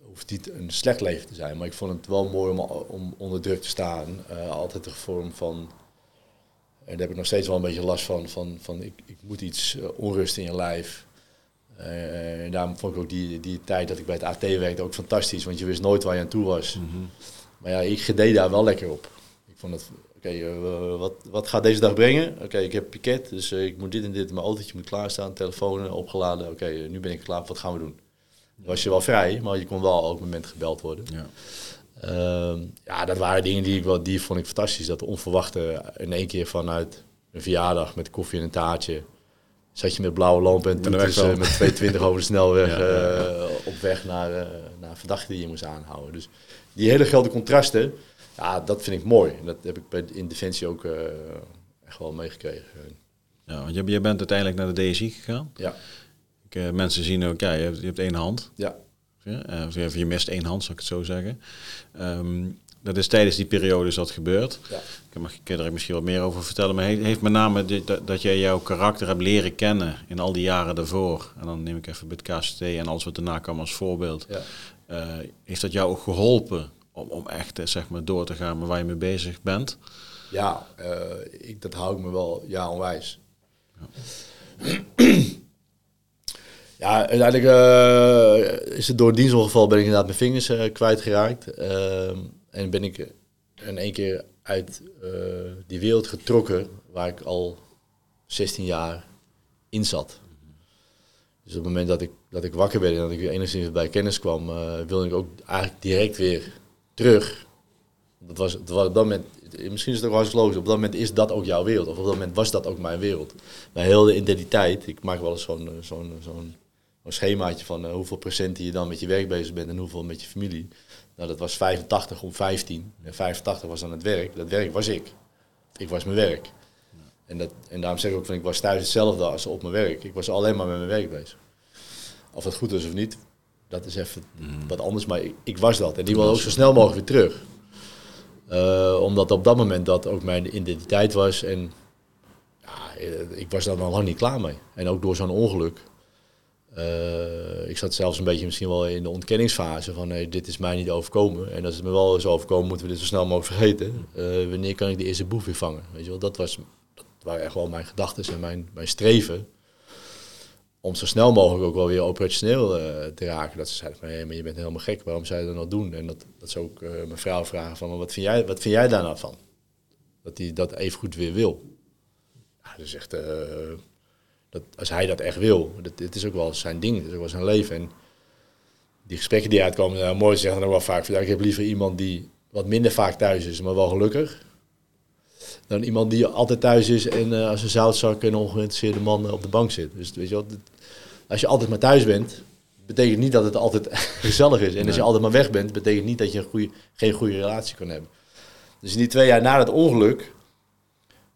hoeft niet een slecht leven te zijn. Maar ik vond het wel mooi om, om onder druk te staan. altijd de vorm van... En daar heb ik nog steeds wel een beetje last van. Van, van ik, ik moet iets onrust in je lijf. Uh, en daarom vond ik ook die, die tijd dat ik bij het AT werkte ook fantastisch, want je wist nooit waar je aan toe was. Mhm. Maar ja, ik deed daar wel lekker op. Ik vond het, oké, eh, wat, wat gaat deze dag brengen? Oké, ik heb piket, dus ik moet dit en dit, mijn autootje moet klaarstaan, telefoon opgeladen. Oké, nu ben ik klaar, wat gaan we doen? Dan was je wel vrij, maar je kon wel op het moment gebeld worden. Ja. Ehm, ja, dat waren dingen die ik wel, die vond ik fantastisch. Dat onverwachte in één keer vanuit een verjaardag met koffie en een taartje zat je met blauwe lamp en toen uh, met 220 over de snelweg uh, op weg naar, uh, naar verdachten die je moest aanhouden. Dus die hele grote contrasten, ja, dat vind ik mooi. En dat heb ik bij, in Defensie ook echt wel meegekregen. Ja, want je, je bent uiteindelijk naar de DSI gegaan. Ja. Ik, mensen zien ook, ja, je hebt, je hebt één hand. Ja. Ja, je mist één hand, zou ik het zo zeggen. Um, dat is tijdens die periode is dat gebeurd. Ja. Ik mag je er misschien wat meer over vertellen. Maar heeft met name dat, dat jij jouw karakter hebt leren kennen in al die jaren daarvoor. En dan neem ik even bij het KCT en alles wat daarna kwam als voorbeeld. Ja. Uh, heeft dat jou ook geholpen om, om echt zeg maar, door te gaan met waar je mee bezig bent? Ja, uh, ik, dat hou ik me wel ja, onwijs. Ja. Ja, uiteindelijk uh, is het door ben ik inderdaad mijn vingers uh, kwijtgeraakt. Ehm, en ben ik in één keer uit uh, die wereld getrokken waar ik al 16 jaar in zat. Dus op het moment dat ik, dat ik wakker werd en dat ik enigszins bij kennis kwam, uh, wilde ik ook eigenlijk direct weer terug. Dat was, dat op dat moment, misschien is het ook eens logisch, op dat moment is dat ook jouw wereld. Of op dat moment was dat ook mijn wereld. Mijn hele identiteit, ik maak wel eens zo'n zo'n zo'n schemaatje van hoeveel procent je dan met je werk bezig bent en hoeveel met je familie. Nou, dat was 85 om 15. En 85 was dan het werk. Dat werk was ik. Ik was mijn werk. En, dat, en daarom zeg ik ook van ik was thuis hetzelfde als op mijn werk. Ik was alleen maar met mijn werk bezig. Of het goed is of niet, dat is even mm. wat anders. Maar ik, ik, was dat. En die wil ook zo snel mogelijk weer terug. Uh, omdat op dat moment dat ook mijn identiteit was. En ja, ik was daar nog lang niet klaar mee. En ook door zo'n ongeluk uh, ik zat zelfs een beetje misschien wel in de ontkenningsfase van nee, dit is mij niet overkomen. En als het me wel is overkomen, moeten we dit zo snel mogelijk vergeten. Uh, wanneer kan ik de eerste boef weer vangen? Weet je wel, dat, was, dat waren echt wel mijn gedachten en mijn, mijn streven. Om zo snel mogelijk ook wel weer operationeel uh, te raken. Dat ze zeiden van, hé, maar je bent helemaal gek, waarom zou je dat nog doen? En dat, dat ze ook mijn vrouw vragen van, wat vind jij, wat vind jij daar nou van? Dat hij dat even goed weer wil. Ja, dus echt dat, als hij dat echt wil, dat, het is ook wel zijn ding, het is ook wel zijn leven. En die gesprekken die uitkomen, nou, mooi zeggen dan ook wel vaak, ik heb liever iemand die wat minder vaak thuis is, maar wel gelukkig. Dan iemand die altijd thuis is en uh, als een zoutzak en ongeïnteresseerde man op de bank zit. Dus weet je wat, als je altijd maar thuis bent, betekent niet dat het altijd gezellig is. En als je altijd maar weg bent, betekent niet dat je een goede, geen goede relatie kan hebben. Dus in die twee jaar na het ongeluk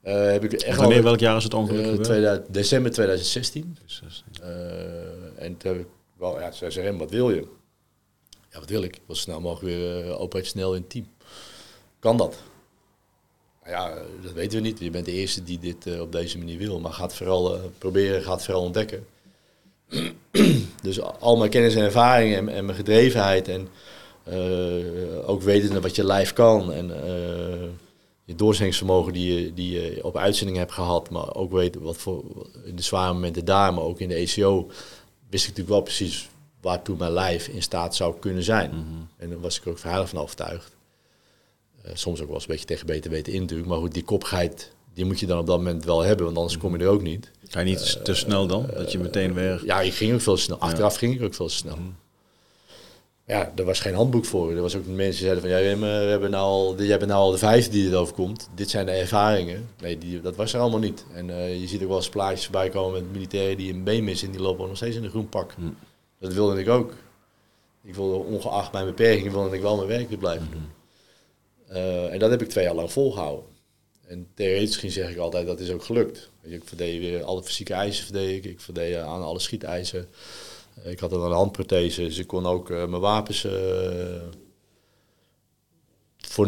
uh, heb ik echt Wanneer, welk jaar is het ongeluk uh, December 2016. Uh, en toen heb ik wel, ja, ze wat wil je? Ja, wat wil ik? Ik wil snel mogelijk weer operationeel in team. Kan dat? Nou ja, dat weten we niet. Je bent de eerste die dit op deze manier wil. Maar gaat vooral proberen, gaat vooral ontdekken. dus al mijn kennis en ervaring en, en mijn gedrevenheid en ook weten wat je lijf kan en je doorzettingsvermogen die je, die je op uitzending hebt gehad, maar ook weet wat voor in de zware momenten daar, maar ook in de ECO, wist ik natuurlijk wel precies waartoe mijn lijf in staat zou kunnen zijn. Mhm. En daar was ik ook heilig van overtuigd. Uh, soms ook wel eens een beetje tegen beter weten in natuurlijk, maar goed, die kopigheid, die moet je dan op dat moment wel hebben, want anders kom je er ook niet. Ga je niet te snel dan? Dat je meteen weer... Ja, ik ging ook veel snel. Achteraf ging ik ook veel snel. Mhm ja, er was geen handboek voor. Er was ook mensen die zeiden van, ja, we hebben nou al, jij bent nou al de vijfde die het overkomt. Dit zijn de ervaringen. Nee, die, dat was er allemaal niet. En uh, je ziet ook wel eens plaatjes voorbij komen met militairen die een been missen en die lopen nog steeds in een groen pak. Hm. Dat wilde ik ook. Ik wilde ongeacht mijn beperkingen, wilde ik wel mijn werk weer blijven hm. doen. Uh, en dat heb ik twee jaar lang volgehouden. En theoretisch gezien zeg ik altijd, dat is ook gelukt. Ik verdeed weer alle fysieke eisen, verdeed ik. Ik verdeed aan alle schieteisen. Ik had dan een handprothese, dus ik kon ook uh, mijn wapens uh, voor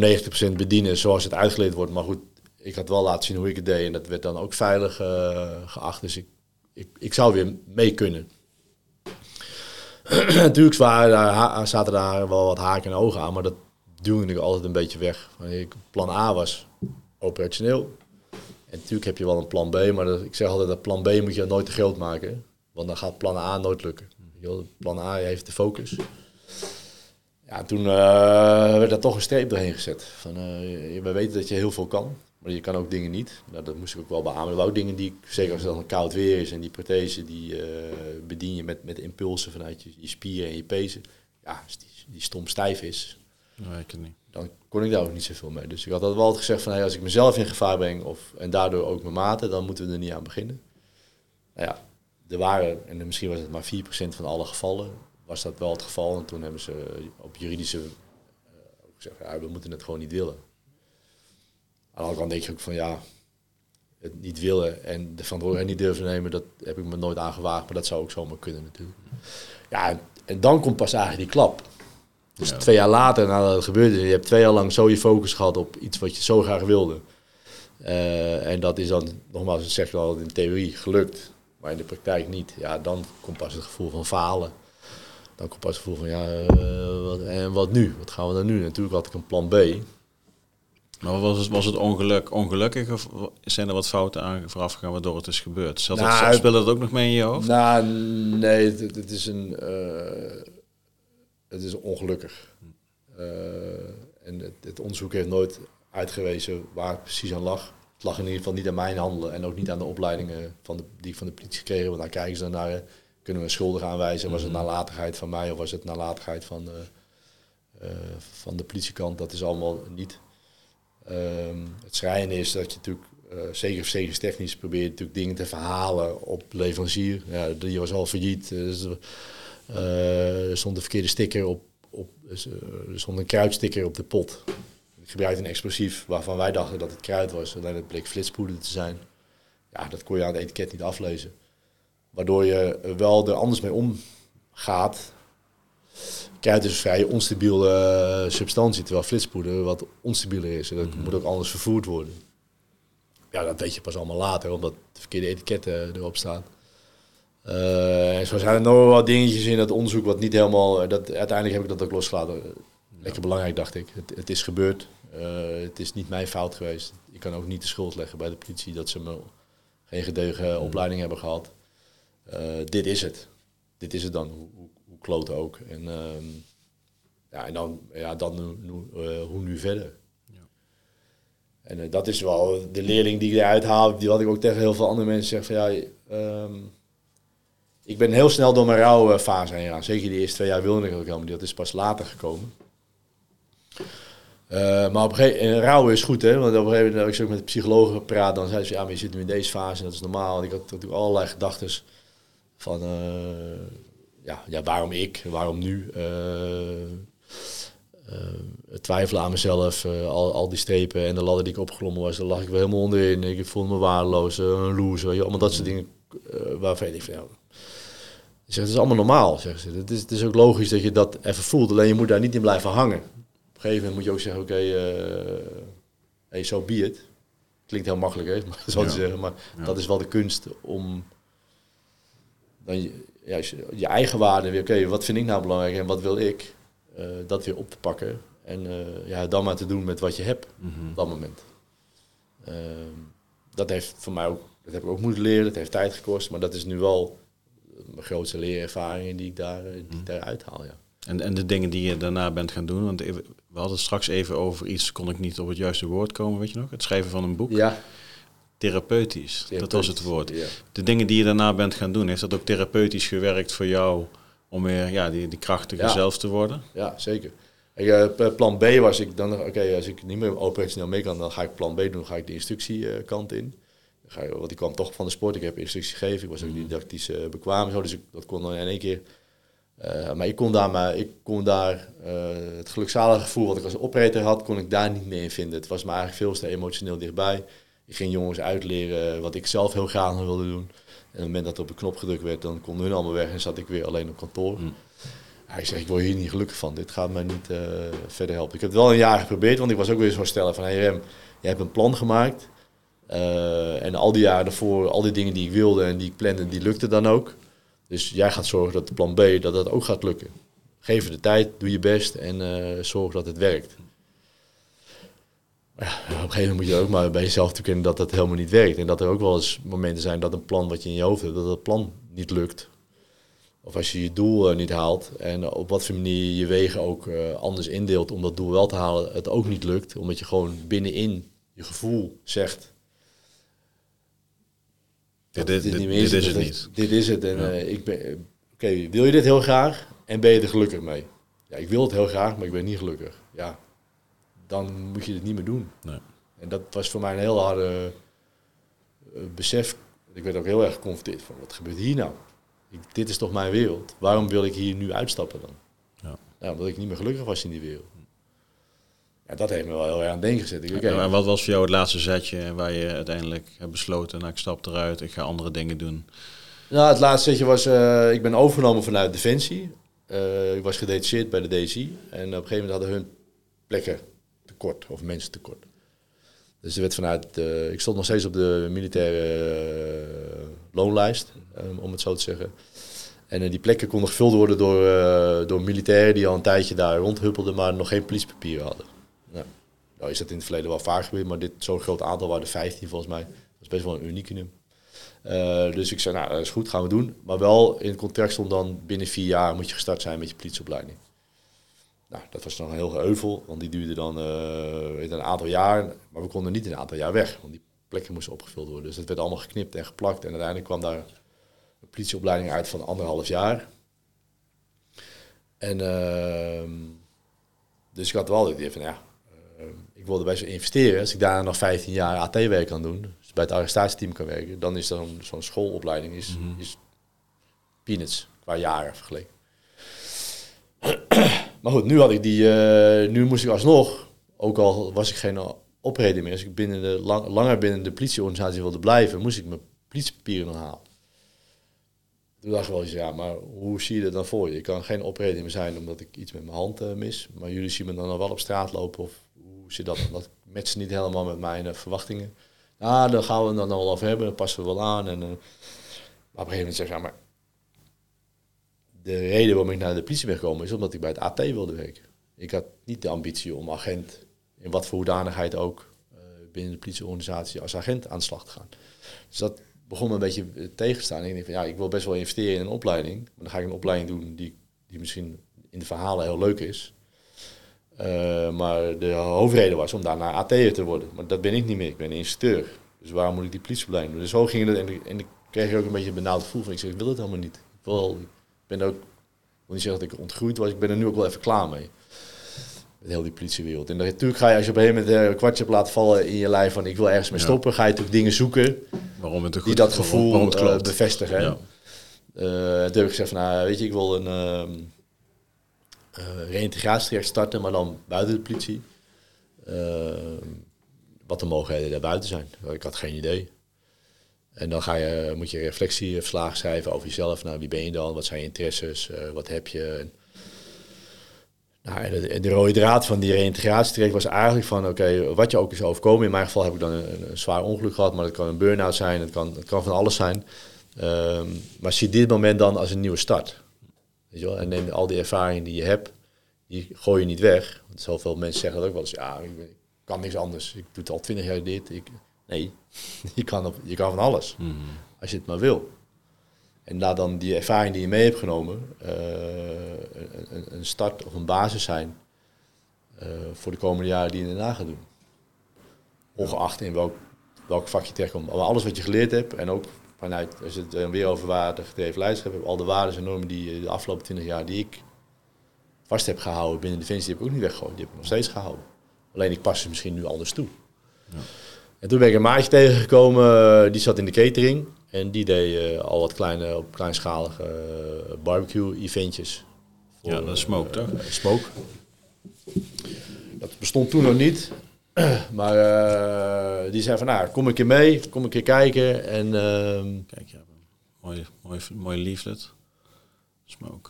90% bedienen zoals het uitgeleerd wordt. Maar goed, ik had wel laten zien hoe ik het deed en dat werd dan ook veilig uh, geacht. Dus ik, ik, ik zou weer mee kunnen. Natuurlijk waren, zaten daar wel wat haken en ogen aan, maar dat duwde ik altijd een beetje weg. Plan A was operationeel. En natuurlijk heb je wel een plan B, maar ik zeg altijd dat plan B moet je nooit te groot maken. Want dan gaat plan A nooit lukken plan A heeft de focus. Ja, toen uh, werd daar toch een streep doorheen gezet. Van, uh, we weten dat je heel veel kan, maar je kan ook dingen niet. Nou, dat moest ik ook wel beamen. Er ook dingen die, zeker als het dan koud weer is en die prothese, die uh, bedien je met, met impulsen vanuit je, je spieren en je pezen. Ja, als die, die stom stijf is, nee, ik niet. dan kon ik daar ook niet zoveel mee. Dus ik had altijd wel altijd gezegd van, hey, als ik mezelf in gevaar breng of, en daardoor ook mijn maten, dan moeten we er niet aan beginnen. Nou ja, er waren, en misschien was het maar 4% van alle gevallen, was dat wel het geval. En toen hebben ze op juridische uh, gezegd, ja, we moeten het gewoon niet willen. Aan de andere kant denk je ook van ja, het niet willen en de verantwoordelijkheid niet durven nemen, dat heb ik me nooit aangewaagd, maar dat zou ook zomaar kunnen natuurlijk. Ja, en dan komt pas eigenlijk die klap. Dus twee jaar later, nadat het gebeurde, je hebt twee jaar lang zo je focus gehad op iets wat je zo graag wilde. Uh, en dat is dan, nogmaals, zeg ik al in theorie, gelukt maar in de praktijk niet, ja, dan komt pas het gevoel van falen. Dan komt pas het gevoel van, ja, uh, wat, en wat nu? Wat gaan we dan nu? Natuurlijk had ik een plan B. Maar was het, was het ongeluk ongelukkig of zijn er wat fouten aan vooraf gegaan waardoor het is gebeurd? Zat nou, speelde dat ook nog mee in je hoofd? Nou, nee, het, het is een... Uh, het is ongelukkig. Uh, en het, het, onderzoek heeft nooit uitgewezen waar het precies aan lag. Het lag in ieder geval niet aan mijn handelen en ook niet aan de opleidingen van de, die ik van de politie gekregen. Want daar kijken ze dan naar, kunnen we een schuldige aanwijzen? Was het mhm. nalatigheid van mij of was het nalatigheid van, uh, van de politiekant? Dat is allemaal niet. Ehm, het schrijnende is dat je natuurlijk, uh, zeker technisch probeert natuurlijk dingen te verhalen op leverancier. Ja, die was al failliet. Dus, er stond een verkeerde sticker op, op er stond een kruidsticker op de pot. Ik gebruikte een explosief waarvan wij dachten dat het kruid was. Alleen het bleek flitspoeder te zijn. Ja, dat kon je aan het etiket niet aflezen. Waardoor je wel er anders mee omgaat. Kruid is een vrij onstabiele eh, substantie, terwijl flitspoeder wat onstabieler is. En dat mhm. moet ook anders vervoerd worden. Ja, dat weet je pas allemaal later, omdat de verkeerde etiketten erop staan. Uh, en zo zijn er nog wel wat dingetjes in dat onderzoek wat niet helemaal... Dat, uiteindelijk heb ik dat ook losgelaten. Lekker belangrijk, dacht ik. Het, het is gebeurd. Uh, het is niet mijn fout geweest. Ik kan ook niet de schuld leggen bij de politie dat ze me geen gedegen opleiding hebben gehad. Uh, dit is het. Dit is het dan, hoe, hoe, hoe kloten ook. En, uh, ja, en dan, ja, dan nu, uh, hoe nu verder. Ja. En dat is wel de leerling die ik eruit haal, die wat ik ook tegen heel veel andere mensen zeg van ja, um, ik ben heel snel door mijn rouwfase heen gegaan. Zeker die eerste twee jaar wilde ik ook helemaal niet. Dat is pas later gekomen. Uh, maar op een gegeven moment, rouwen is goed, hè? Want op een gegeven moment, als ik met de psychologen gepraat, dan zei ze, ja, maar je zit nu in deze fase en dat is normaal. En ik had natuurlijk allerlei gedachten van, ja, ja, waarom ik, waarom nu? Uh, twijfelen aan mezelf, al, al die strepen en de ladder die ik opgeklommen was, daar lag ik wel helemaal onderin. Ik voelde me waardeloos, een loser, allemaal dat soort dingen waarvan ik van, ja, Zeg, het is allemaal normaal, zeggen ze. Het is, het is ook logisch dat je dat even voelt, alleen je moet daar niet in blijven hangen gegeven moment moet je ook zeggen, oké, okay, uh, hey, so be it. Klinkt heel makkelijk, hè? Maar, zo te zeggen, maar dat is wel de kunst om dan je, ja, je eigen waarde weer, oké, wat vind ik nou belangrijk en wat wil ik, uh, dat weer op te pakken. En uh, ja, dan maar te doen met wat je hebt mm op dat moment. Uh, dat heeft voor mij ook, dat heb ik ook moeten leren, dat heeft tijd gekost, maar dat is nu wel mijn grootste leerervaring die ik daar, die ik mhm. daaruit haal, ja. En, en de dingen die je daarna bent gaan doen, want we hadden het straks even over iets, kon ik niet op het juiste woord komen, weet je nog? Het schrijven van een boek. Ja. Therapeutisch, dat was het woord. De dingen die je daarna bent gaan doen, heeft dat ook therapeutisch gewerkt voor jou om weer ja, die, die krachtige zelf te worden? Ja, zeker. Ik, uh, plan B was ik dan, oké, als ik niet meer operationeel mee kan, dan ga ik plan B doen, ga ik de instructiekant in. Dan ga ik, want ik kwam toch van de sport, ik heb instructie gegeven, ik was ook mm. didactisch uh, bekwaam, zo, dus ik, dat kon dan in één keer uh, maar ik kon daar, maar, ik kon daar uh, het gelukzalige gevoel wat ik als operator had, kon ik daar niet meer in vinden. Het was me eigenlijk veel te emotioneel dichtbij. Ik ging jongens uitleren wat ik zelf heel graag wilde doen. En op het moment dat er op een knop gedrukt werd, dan konden hun allemaal weg en zat ik weer alleen op kantoor. Mm. Ik zeg, ik word hier niet gelukkig van. Dit gaat mij niet uh, verder helpen. Ik heb het wel een jaar geprobeerd, want ik was ook weer zo stellen van... Hey Rem, jij hebt een plan gemaakt. en al die jaren daarvoor, al die dingen die ik wilde en die ik plande, die lukten dan ook. Dus jij gaat zorgen dat de plan B dat dat ook gaat lukken. Geef de tijd, doe je best en uh, zorg dat het werkt. Ja, op een gegeven moment moet je ook maar bij jezelf toekennen dat dat helemaal niet werkt. En dat er ook wel eens momenten zijn dat een plan wat je in je hoofd hebt, dat dat plan niet lukt. Of als je je doel uh, niet haalt en op wat voor manier je wegen ook uh, anders indeelt om dat doel wel te halen, het ook niet lukt. Omdat je gewoon binnenin je gevoel zegt, dit, dit, dit, dit, is het niet. Dit is het. En uh, ik ben. Oké, wil je dit heel graag en ben je er gelukkig mee? Ja, ik wil het heel graag, maar ik ben niet gelukkig. Ja, dan moet je het niet meer doen. Nee. En dat was voor mij een heel harde uh, besef. Ik werd ook heel erg geconfronteerd van wat gebeurt hier nou? Ik, dit is toch mijn wereld. Waarom wil ik hier nu uitstappen dan? Ja. ja. omdat ik niet meer gelukkig was in die wereld. Ja, dat heeft me wel heel erg aan het denken gezet. Ik, en wat was voor jou het laatste zetje waar je uiteindelijk hebt besloten, nou ik stap eruit, ik ga andere dingen doen? Nou, het laatste zetje was, uh, ik ben overgenomen vanuit Defensie. Uh, ik was gedetacheerd bij de DSI en op een gegeven moment hadden hun plekken tekort, of mensen tekort. Dus er werd vanuit, uh, ik stond nog steeds op de militaire loonlijst, um, om het zo te zeggen. En die plekken konden gevuld worden door, door militairen die al een tijdje daar rondhuppelden, maar nog geen politiepapieren hadden. Nou is dat in het verleden wel vaak gebeurd, maar dit zo'n groot aantal waren er 15 volgens mij. Dat is best wel een unicum. Uh, dus ik zei, nou, dat is goed, gaan we doen. Maar wel in het contract stond dan binnen vier jaar moet je gestart zijn met je politieopleiding. Nou, dat was dan een heel geheuvel, want die duurde dan uh, een aantal jaar. Maar we konden niet een aantal jaar weg, want die plekken moesten opgevuld worden. Dus het werd allemaal geknipt en geplakt. En uiteindelijk kwam daar een politieopleiding uit van anderhalf jaar. En ehm, dus ik had wel het idee van, ja, ik wilde best wel investeren. Als ik daar nog 15 jaar AT-werk kan doen, dus bij het arrestatieteam kan werken, dan is dan zo'n schoolopleiding is, Mhm. is peanuts qua jaren vergeleken. maar goed, nu had ik die, eh, nu moest ik alsnog, ook al was ik geen opreden meer, als ik binnen de, lang, langer binnen de politieorganisatie wilde blijven, moest ik mijn politiepapieren nog halen. Toen dacht ik wel eens, ja, maar hoe zie je dat dan voor je? Ik kan geen opreder meer zijn omdat ik iets met mijn hand eh, mis, maar jullie zien me dan nog wel op straat lopen of hoe zit dat? Dat matcht niet helemaal met mijn eh, verwachtingen. Nou, daar gaan we dan wel over hebben, dat passen we wel aan. En, eh, maar op een gegeven moment zeg ik, ja, maar de reden waarom ik naar de politie ben gekomen is omdat ik bij het AT wilde werken. Ik had niet de ambitie om agent, in wat voor hoedanigheid ook, eh, binnen de politieorganisatie als agent aan de slag te gaan. Dus dat begon me een beetje tegen te staan. En ik denk van ja, ik wil best wel investeren in een opleiding. Maar dan ga ik een opleiding doen die, die misschien in de verhalen heel leuk is. Eh, maar de hoofdreden was om daarna AT'er te worden. Maar dat ben ik niet meer. Ik ben instructeur. Dus waarom moet ik die politieopleiding doen? Dus zo ging het. En, ik- en ik kreeg ook een beetje een benauwd gevoel van ik zeg, ik wil het helemaal niet. Ik, wil, ik ben ook, ik wil niet zeggen dat ik ontgroeid was. Ik ben er nu ook wel even klaar mee. Met heel die politiewereld. En dan, natuurlijk ga je als je op een gegeven moment eh, een kwartje hebt laten vallen in je lijf van ik wil ergens mee Ja. stoppen. Ga je natuurlijk dingen zoeken Waarom het die dat gevoel waarom het eh, bevestigen. Ja. Toen heb ik gezegd van, nou, weet je, ik wil een ehm eh reïntegratietraject starten, maar dan buiten de politie. Ehm, wat de mogelijkheden daarbuiten zijn. Ik had geen idee. En dan ga je, moet je reflectieverslagen schrijven over jezelf. Nou, wie ben je dan? Wat zijn je interesses? Eh, wat heb je? Nou, de, de rode draad van die reïntegratietraject was eigenlijk van, oké, wat je ook is overkomen. In mijn geval heb ik dan een, zwaar ongeluk gehad, maar het kan een burn-out zijn, het kan, kan van alles zijn. Ehm, maar zie dit moment dan als een nieuwe start. Weet je wel? En neem al die ervaringen die je hebt, die gooi je niet weg. Want zoveel mensen zeggen dat ook wel eens, ja, ik, ben- ik kan niks anders. Ik doe het al twintig jaar dit. Ik, nee, je kan, op, je kan van alles, Mhm. als je het maar wil. En laat dan die ervaring die je mee hebt genomen, eh, een, een- een start of een basis zijn eh, voor de komende jaren die je daarna gaat doen. Ongeacht in welk, welk vak je terechtkomt. Maar alles wat je geleerd hebt en ook vanuit, als het dan weer over waardegedreven leiderschap hebt, al de waarden en normen die eh, de afgelopen twintig jaar die ik vast heb gehouden binnen Defensie, die heb ik ook niet weggegooid. Die heb ik nog steeds gehouden. Alleen ik pas ze misschien nu anders toe. En toen ben ik een maatje tegengekomen, eh, die zat in de catering. En die deed eh, al wat kleine, op kleinschalige eh, barbecue-eventjes. Ja, dat smoke, toch? Eh, smoke. Dat bestond toen nog niet. Maar eh, die zei van, nou, kom een keer mee, kom een keer kijken. En ehm, Kijk, ja. Mooi, mooi, mooi leaflet. Smoke.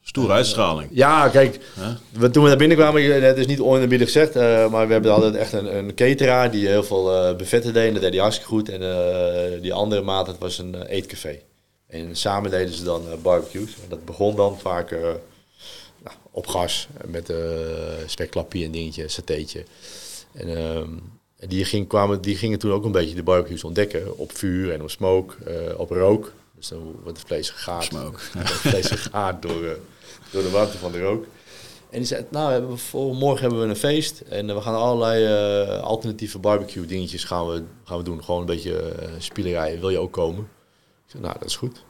Stoere uitstraling. ja, kijk, Hè? we, toen we naar binnen kwamen, het is niet oneerbiedig gezegd, eh, maar we hebben altijd echt een, een cateraar die heel veel eh buffetten deed. En dat deed hij hartstikke goed. En die andere maat, dat was een eetcafé. En samen deden ze dan barbecues. En dat begon dan vaak op gas, eh, met uh, spekklappie en dingetje, satéetje. En ehm, en die, ging, kwamen, die gingen toen ook een beetje de barbecues ontdekken. Op vuur en op smoke, eh, op rook. Dus dan wordt het vlees gegaard. Smoke. Het vlees gegaard door, eh, door de warmte van de rook. En die zei, nou, voor morgen hebben we een feest. En eh, we gaan allerlei eh, alternatieve barbecue dingetjes gaan we, gaan we doen. Gewoon een beetje uh, spielerij. Wil je ook komen? Ik zei, nou, dat is goed.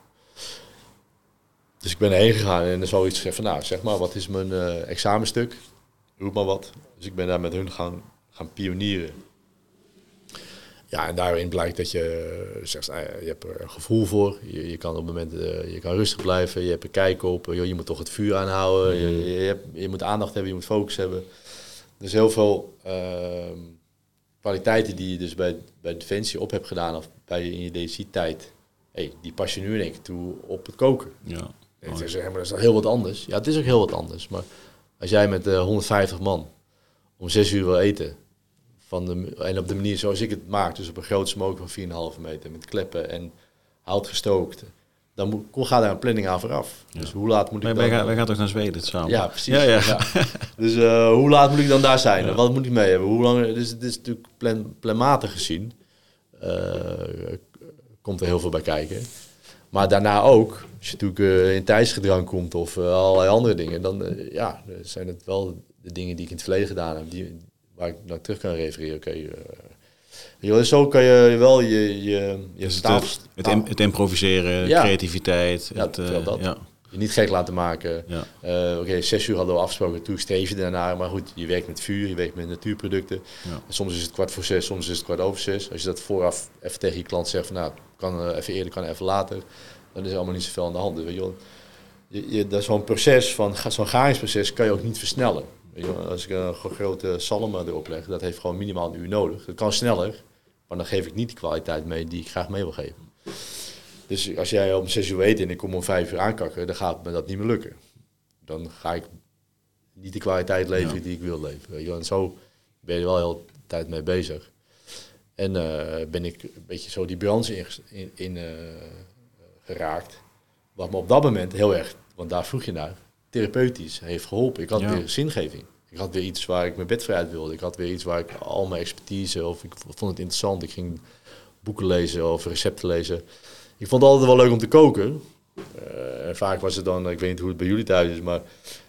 Dus ik ben erheen gegaan en er zoiets gezegd van, nou, zeg maar, wat is mijn eh, examenstuk? Roep maar wat. Dus ik ben daar met hun gaan, gaan pionieren. Ja, en daarin blijkt dat je eh, zegt, nou ja, je hebt er een gevoel voor. Je, je kan op momenten, je kan rustig blijven. Je hebt er kijk op. Joh, je moet toch het vuur aanhouden. Je, je, hebt, je moet aandacht hebben. Je moet focus hebben. Dus heel veel ehm, kwaliteiten die je dus bij, bij Defensie op hebt gedaan. Of bij je in je DC-tijd. Hey, die pas je nu denk ik toe op het koken. Ja. En ze zeggen, maar dat is heel wat anders. Ja, het is ook heel wat anders. Maar als jij met uh, 150 man om 6 uur wil eten... Van de, en op de manier zoals ik het maak, dus op een groot smoke van 4,5 meter met kleppen en hout gestookt, dan moet, gaat daar een planning aan vooraf. Ja. Dus hoe laat moet ik dan... Wij gaan, wij gaan toch naar Zweden samen? Ja, precies. Ja, ja. ja. Dus uh, hoe laat moet ik dan daar zijn? Wat moet ik mee hebben? Hoe lang? Dus het is natuurlijk plan, planmatig gezien. Uh, komt er heel veel bij kijken. Maar daarna ook, als je natuurlijk uh, in tijdsgedrang komt of uh, allerlei andere dingen, dan uh, ja, zijn het wel de dingen die ik in het verleden gedaan heb, die, waar ik naar terug kan refereren. Oké, okay, zo kan je wel je, je, je Dus het, het, im- het improviseren, Ja. creativiteit. Ja, het, eh, dat. ja, je niet gek laten maken. ja. Eh, Oké, zes uur hadden we afgesproken, toen streef je daarnaar. Maar goed, je werkt met vuur, je werkt met natuurproducten. Ja. Soms is het kwart voor zes, soms is het kwart over zes. Als je dat vooraf even tegen je klant zegt van nou, kan eh, even eerder, kan even later. Dan is er allemaal niet zoveel aan de hand. Weet je wel. Je, je, dat is zo'n proces, van, zo'n garingsproces kan je ook niet versnellen. Weet je. Als ik een gro- grote salm erop leg, dat heeft gewoon minimaal een uur nodig. Dat kan sneller, maar dan geef ik niet de kwaliteit mee die ik graag mee wil geven. Dus als jij om zes uur eet en ik kom om vijf uur aankakken, dan gaat me dat niet meer lukken. Dan ga ik niet de kwaliteit leveren Ja. die ik wil leveren. wel. En zo ben je er wel heel de tijd mee bezig. En eh, ben ik een beetje zo die branche in, in, in, eh, geraakt. Wat me op dat moment heel erg, want daar vroeg je naar, therapeutisch heeft geholpen. Ik had Ja. weer zingeving. Ik had weer iets waar ik mijn bed voor uit wilde. Ik had weer iets waar ik al mijn expertise, of ik vond het interessant. Ik ging boeken lezen of recepten lezen. Ik vond het altijd wel leuk om te koken. Eh, en vaak was het dan, ik weet niet hoe het bij jullie thuis is, maar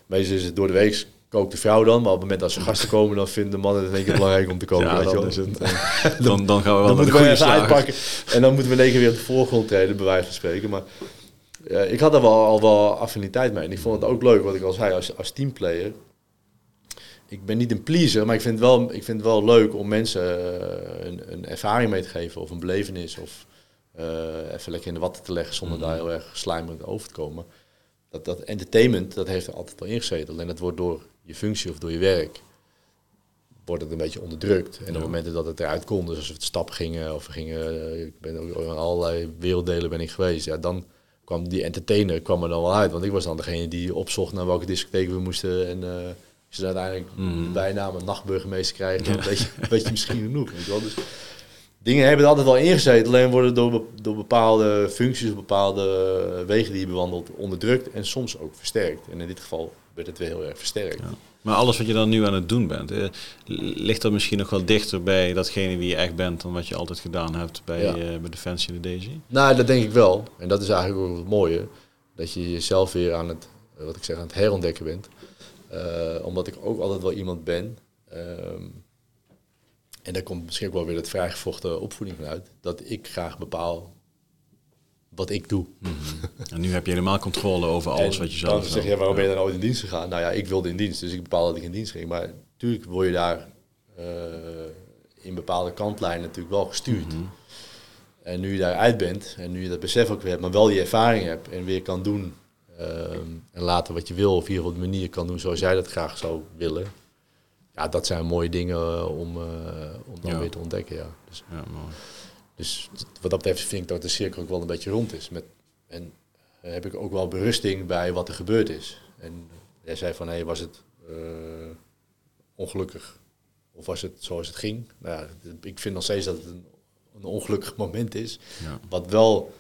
meestal is het door de week kookt de vrouw dan. Maar op het moment dat ze gasten komen, dan vinden de mannen het in één keer belangrijk om te koken. Ja, weet je dan wel. is het- Dan, dan gaan we wel dan naar de moeten we even uitpakken. En dan moeten we in één keer weer op de voorgrond treden, bij wijze van spreken. Maar eh, ik had daar wel, al wel affiniteit mee. En ik vond het ook leuk, wat ik al zei, als, als teamplayer. Ik ben niet een pleaser, maar ik vind het wel, ik vind het wel leuk om mensen eh, een, een ervaring mee te geven. Of een belevenis. Of even lekker in de watten te leggen zonder daar heel erg slijmerend over te komen. Dat, dat entertainment, dat heeft er altijd wel ingezeten. Alleen dat wordt door je functie of door je werk wordt het een beetje onderdrukt. En op momenten dat het eruit kon, dus als we het stappen gingen of we gingen, eh, ik ben ook in allerlei werelddelen ben ik geweest, ja, dan kwam die entertainer kwam er dan wel uit. Want ik was dan degene die opzocht naar welke discotheek we moesten. En eh je dan uiteindelijk de bijnaam een nachtburgemeester krijgt, dan weet, je, weet je misschien genoeg. Weet je wel? Dus dingen hebben er altijd wel ingezeten, alleen worden door, door bepaalde functies, bepaalde wegen die je bewandelt, onderdrukt en soms ook versterkt. En in dit geval werd het weer heel erg versterkt. Ja. Maar alles wat je dan nu aan het doen bent, eh, ligt dat misschien nog wel dichter bij datgene wie je echt bent dan wat je altijd gedaan hebt bij, Ja. eh, bij Defensie en de Daisy? Nou, dat denk ik wel. En dat is eigenlijk ook het mooie. Dat je jezelf weer aan het, eh, wat ik zeg, aan het herontdekken bent. Eh, omdat ik ook altijd wel iemand ben. ehm, en daar komt misschien ook wel weer het vrijgevochten opvoeding vanuit. Dat ik graag bepaal wat ik doe. En nu heb je helemaal controle over alles En wat je dan zelf zeg je, waarom ben je dan ooit in dienst gegaan? Nou ja, ik wilde in dienst, dus ik bepaal dat ik in dienst ging. Maar natuurlijk word je daar eh, in bepaalde kantlijnen natuurlijk wel gestuurd. Mhm. En nu je daaruit bent en nu je dat besef ook weer hebt, maar wel die ervaring hebt en weer kan doen ehm, en later wat je wil, of hier op de manier kan doen zoals jij dat graag zou willen. Ja, dat zijn mooie dingen eh, om, eh, om dan Ja. weer te ontdekken. Ja. Dus, Ja, mooi. dus wat dat betreft vind ik dat de cirkel ook wel een beetje rond is. Met, en eh, heb ik ook wel berusting bij wat er gebeurd is. En jij zei van, hé, was het ongelukkig? Of was het zoals het ging? Nou ja, ik vind nog steeds dat het een, een ongelukkig moment is. Ja. Wat wel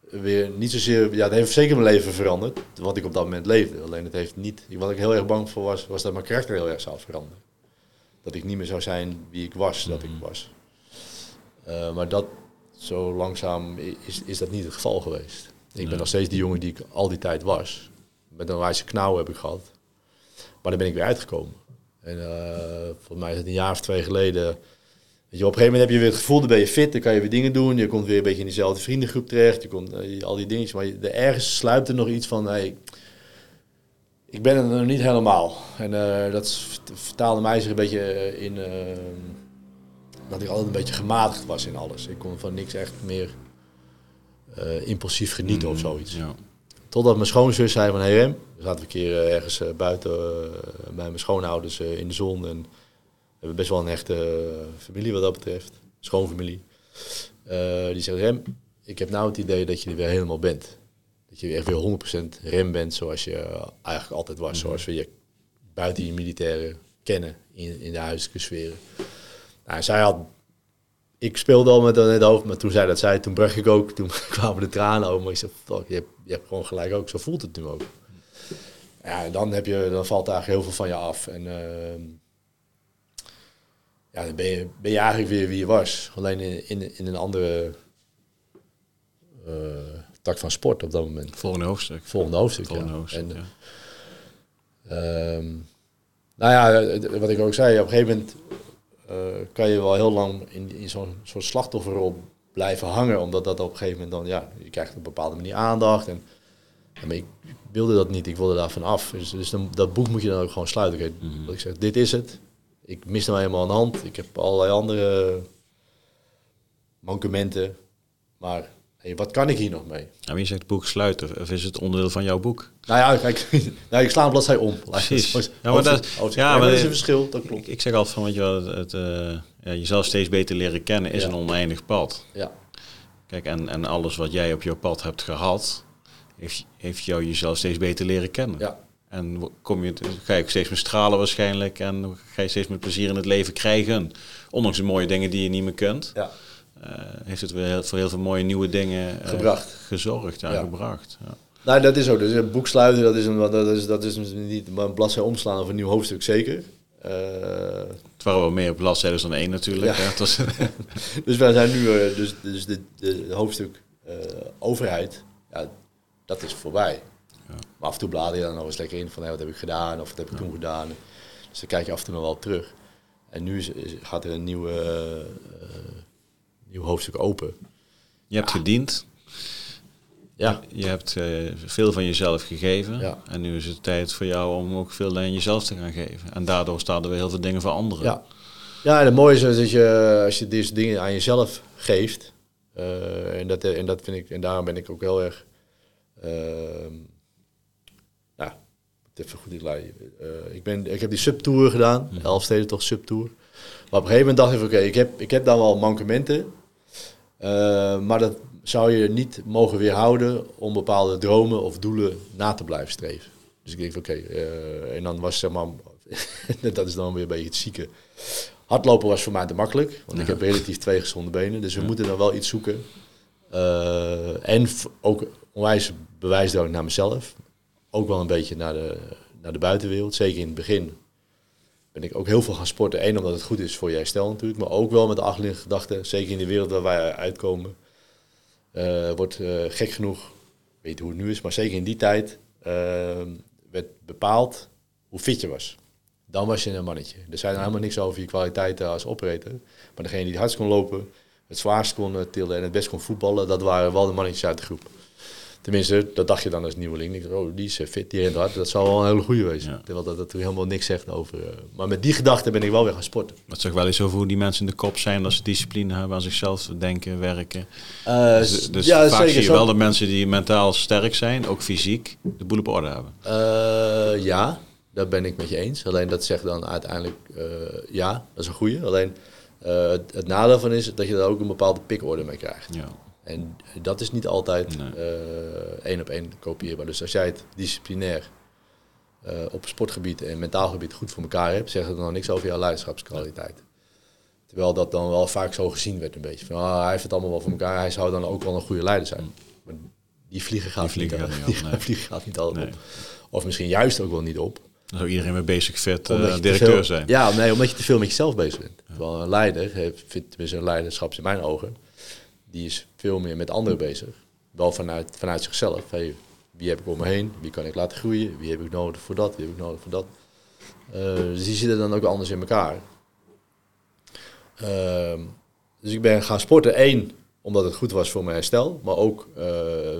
weer niet zozeer... Ja, het heeft zeker mijn leven veranderd. Wat ik op dat moment leefde. Alleen het heeft niet... Wat ik heel erg bang voor was, was dat mijn karakter heel erg zou veranderen. Dat ik niet meer zou zijn wie ik was, dat ik was. Eh, maar dat, zo langzaam is, is dat niet het geval geweest. Ik ben nog steeds die jongen die ik al die tijd was. Met een wijze knauw heb ik gehad. Maar daar ben ik weer uitgekomen. En eh volgens mij is het een jaar of twee geleden. Weet je, op een gegeven moment heb je weer het gevoel, dan ben je fit, dan kan je weer dingen doen. Je komt weer een beetje in diezelfde vriendengroep terecht. Je komt eh, al die dingetjes. Maar je, er ergens sluipt er nog iets van. Hey, ik ben er nog niet helemaal. En eh, dat vert- vertaalde mij zich een beetje eh, in. eh, dat ik altijd een beetje gematigd was in alles. Ik kon van niks echt meer impulsief genieten of zoiets. Ja. Totdat mijn schoonzus zei van, hey Rem, we zaten een keer ergens buiten bij mijn schoonouders in de zon. En we hebben best wel een echte familie wat dat betreft, schoonfamilie. Die zegt, Rem, ik heb nou het idee dat je er weer helemaal bent. Dat je echt weer 100% Rem bent zoals je eh, eigenlijk altijd was. Zoals we je buiten je militairen kennen in, in de huiselijke sferen. Nou, zij had ik speelde al met dat in het hoofd, maar toen zij dat zei, toen brak ik ook. Toen kwamen de tranen over. Maar ik zei, fuck, je hebt, je hebt gewoon gelijk ook. Zo voelt het nu ook. Ja, en dan, heb je, dan valt eigenlijk heel veel van je af. En ehm, ja, dan ben je, ben je eigenlijk weer wie je was. Alleen in, in, in een andere eh, tak van sport op dat moment. Volgende hoofdstuk. Volgende hoofdstuk, Volgende ja. hoofdstuk, En, ja. Ehm, nou ja, eh, wat ik ook zei, op een gegeven moment kan je wel heel lang in, in zo'n soort slachtofferrol blijven hangen. Omdat dat op een gegeven moment dan, ja, je krijgt op een bepaalde manier aandacht. En, maar ik wilde dat niet, ik wilde daar af. Dus, dus dan, dat boek moet je dan ook gewoon sluiten. Kijk, Mhm. dat ik zeg, dit is het. Ik mis nou helemaal aan de hand. Ik heb allerlei andere mankementen. Maar hey, wat kan ik hier nog mee? En wie zegt het boek sluiten? Of is het onderdeel van jouw boek? Nou ja, kijk, nou, ik sla een bladzij om. Precies. Ja, maar dat- hoofdstuk- ja, ja, maar- dat is een verschil, dat klopt. ik zeg altijd van, weet je wel, het, het, eh, ja, jezelf steeds beter leren kennen is Ja. een oneindig pad. Ja, Kijk, en, en alles wat jij op jouw pad hebt gehad, heeft, heeft jou jezelf steeds beter leren kennen. ja, En kom je, ga je ook steeds meer stralen waarschijnlijk en ga je steeds meer plezier in het leven krijgen. Ondanks de mooie dingen die je niet meer kunt, ja. Eh, heeft het weer heel- voor heel veel mooie nieuwe dingen eh, Gebracht. gezorgd, ja, gebracht. Ja. Nou, dat is ook. Dus een boek sluiten, dat is, een, dat is, dat is niet maar een bladzij omslaan of een nieuw hoofdstuk, zeker. Eh, Het waren wel meer bladzijden dan één natuurlijk. Ja. was, dus wij zijn nu, dus, dus de hoofdstuk overheid, ja, dat is voorbij. Ja. Maar af en toe blader je dan nog eens lekker in van, wat heb ik gedaan of wat heb ik toen gedaan. Dus dan kijk je af en toe nog wel terug. En nu is, is- gaat er een nieuwe, nieuw hoofdstuk open. je hebt gediend, Ja, je hebt eh, veel van jezelf gegeven. Ja. En nu is het tijd voor jou om ook veel aan jezelf te gaan geven. En daardoor staan er weer heel veel dingen voor anderen. Ja. ja, en het mooie is dat je, als je deze dingen aan jezelf geeft, eh, en, dat, en dat vind ik, en daarom ben ik ook heel erg, ehm ja, even goed in lijn. Eh, ik, ben, ik heb die subtour gedaan, Mhm. elf steden toch subtour. Maar op een gegeven moment dacht ik, oké, ik, heb, ik heb dan wel mankementen, eh, maar dat zou je niet mogen weerhouden om bepaalde dromen of doelen na te blijven streven. Dus ik denk, oké, eh, en dan was zeg maar, dat is dan weer een beetje het zieke. Hardlopen was voor mij te makkelijk, want ik heb relatief twee gezonde benen. Dus we moeten dan wel iets zoeken. Eh, en ook onwijs bewijsdrang naar mezelf. Ook wel een beetje naar de, naar de buitenwereld. Zeker in het begin ben ik ook heel veel gaan sporten. Eén, omdat het goed is voor je herstel natuurlijk. Maar ook wel met de achterliggende gedachte, zeker in de wereld waar wij uitkomen. eh, wordt eh, gek genoeg, weet hoe het nu is, maar zeker in die tijd eh, werd bepaald hoe fit je was. Dan was je een mannetje. Er zei helemaal niks over je kwaliteiten als operator. Maar degene die het hardst kon lopen, het zwaarst kon eh, tillen en het best kon voetballen, dat waren wel de mannetjes uit de groep. Tenminste, dat dacht je dan als nieuweling. Ik dacht, oh, die is eh, fit, die rent hard. Dat zou wel een hele goede wezen. Terwijl dat, dat helemaal niks zegt over... eh, maar met die gedachte ben ik wel weer gaan sporten. Dat zegt wel eens over hoe die mensen in de kop zijn als ze discipline hebben, aan zichzelf denken, werken. Eh, Dus, dus ja, vaak zeker zie je wel dat mensen die mentaal sterk zijn, ook fysiek, de boel op orde hebben. Ja, daar ben ik met je eens. Alleen dat zegt dan uiteindelijk ja, dat is een goede. Alleen het, het nadeel van is dat je daar ook een bepaalde pikorde mee krijgt. Ja. En dat is niet altijd Nee. eh, één op één kopieerbaar. Dus als jij het disciplinair eh, op sportgebied en mentaal gebied goed voor elkaar hebt, zegt het dan niks over jouw leiderschapskwaliteit. Terwijl dat dan wel vaak zo gezien werd een beetje. Van, ah, hij heeft het allemaal wel voor elkaar, hij zou dan ook wel een goede leider zijn. Maar die vliegen gaat, vliegen niet, gaat die nee. vliegen gaat niet altijd Nee. op. Of misschien juist ook wel niet op. Dan zou iedereen mee bezig fit eh, Omdat je te directeur veel- zijn. Ja, nee, omdat je te veel met jezelf bezig bent. Terwijl een leider, heeft, vindt tenminste een leiderschap in mijn ogen, die is veel meer met anderen bezig. Wel vanuit, vanuit zichzelf. Wie heb ik om me heen? Wie kan ik laten groeien? Wie heb ik nodig voor dat? Wie heb ik nodig voor dat? Eh, dus die zitten dan ook anders in elkaar. Ehm, dus ik ben gaan sporten. één, omdat het goed was voor mijn herstel. Maar ook eh,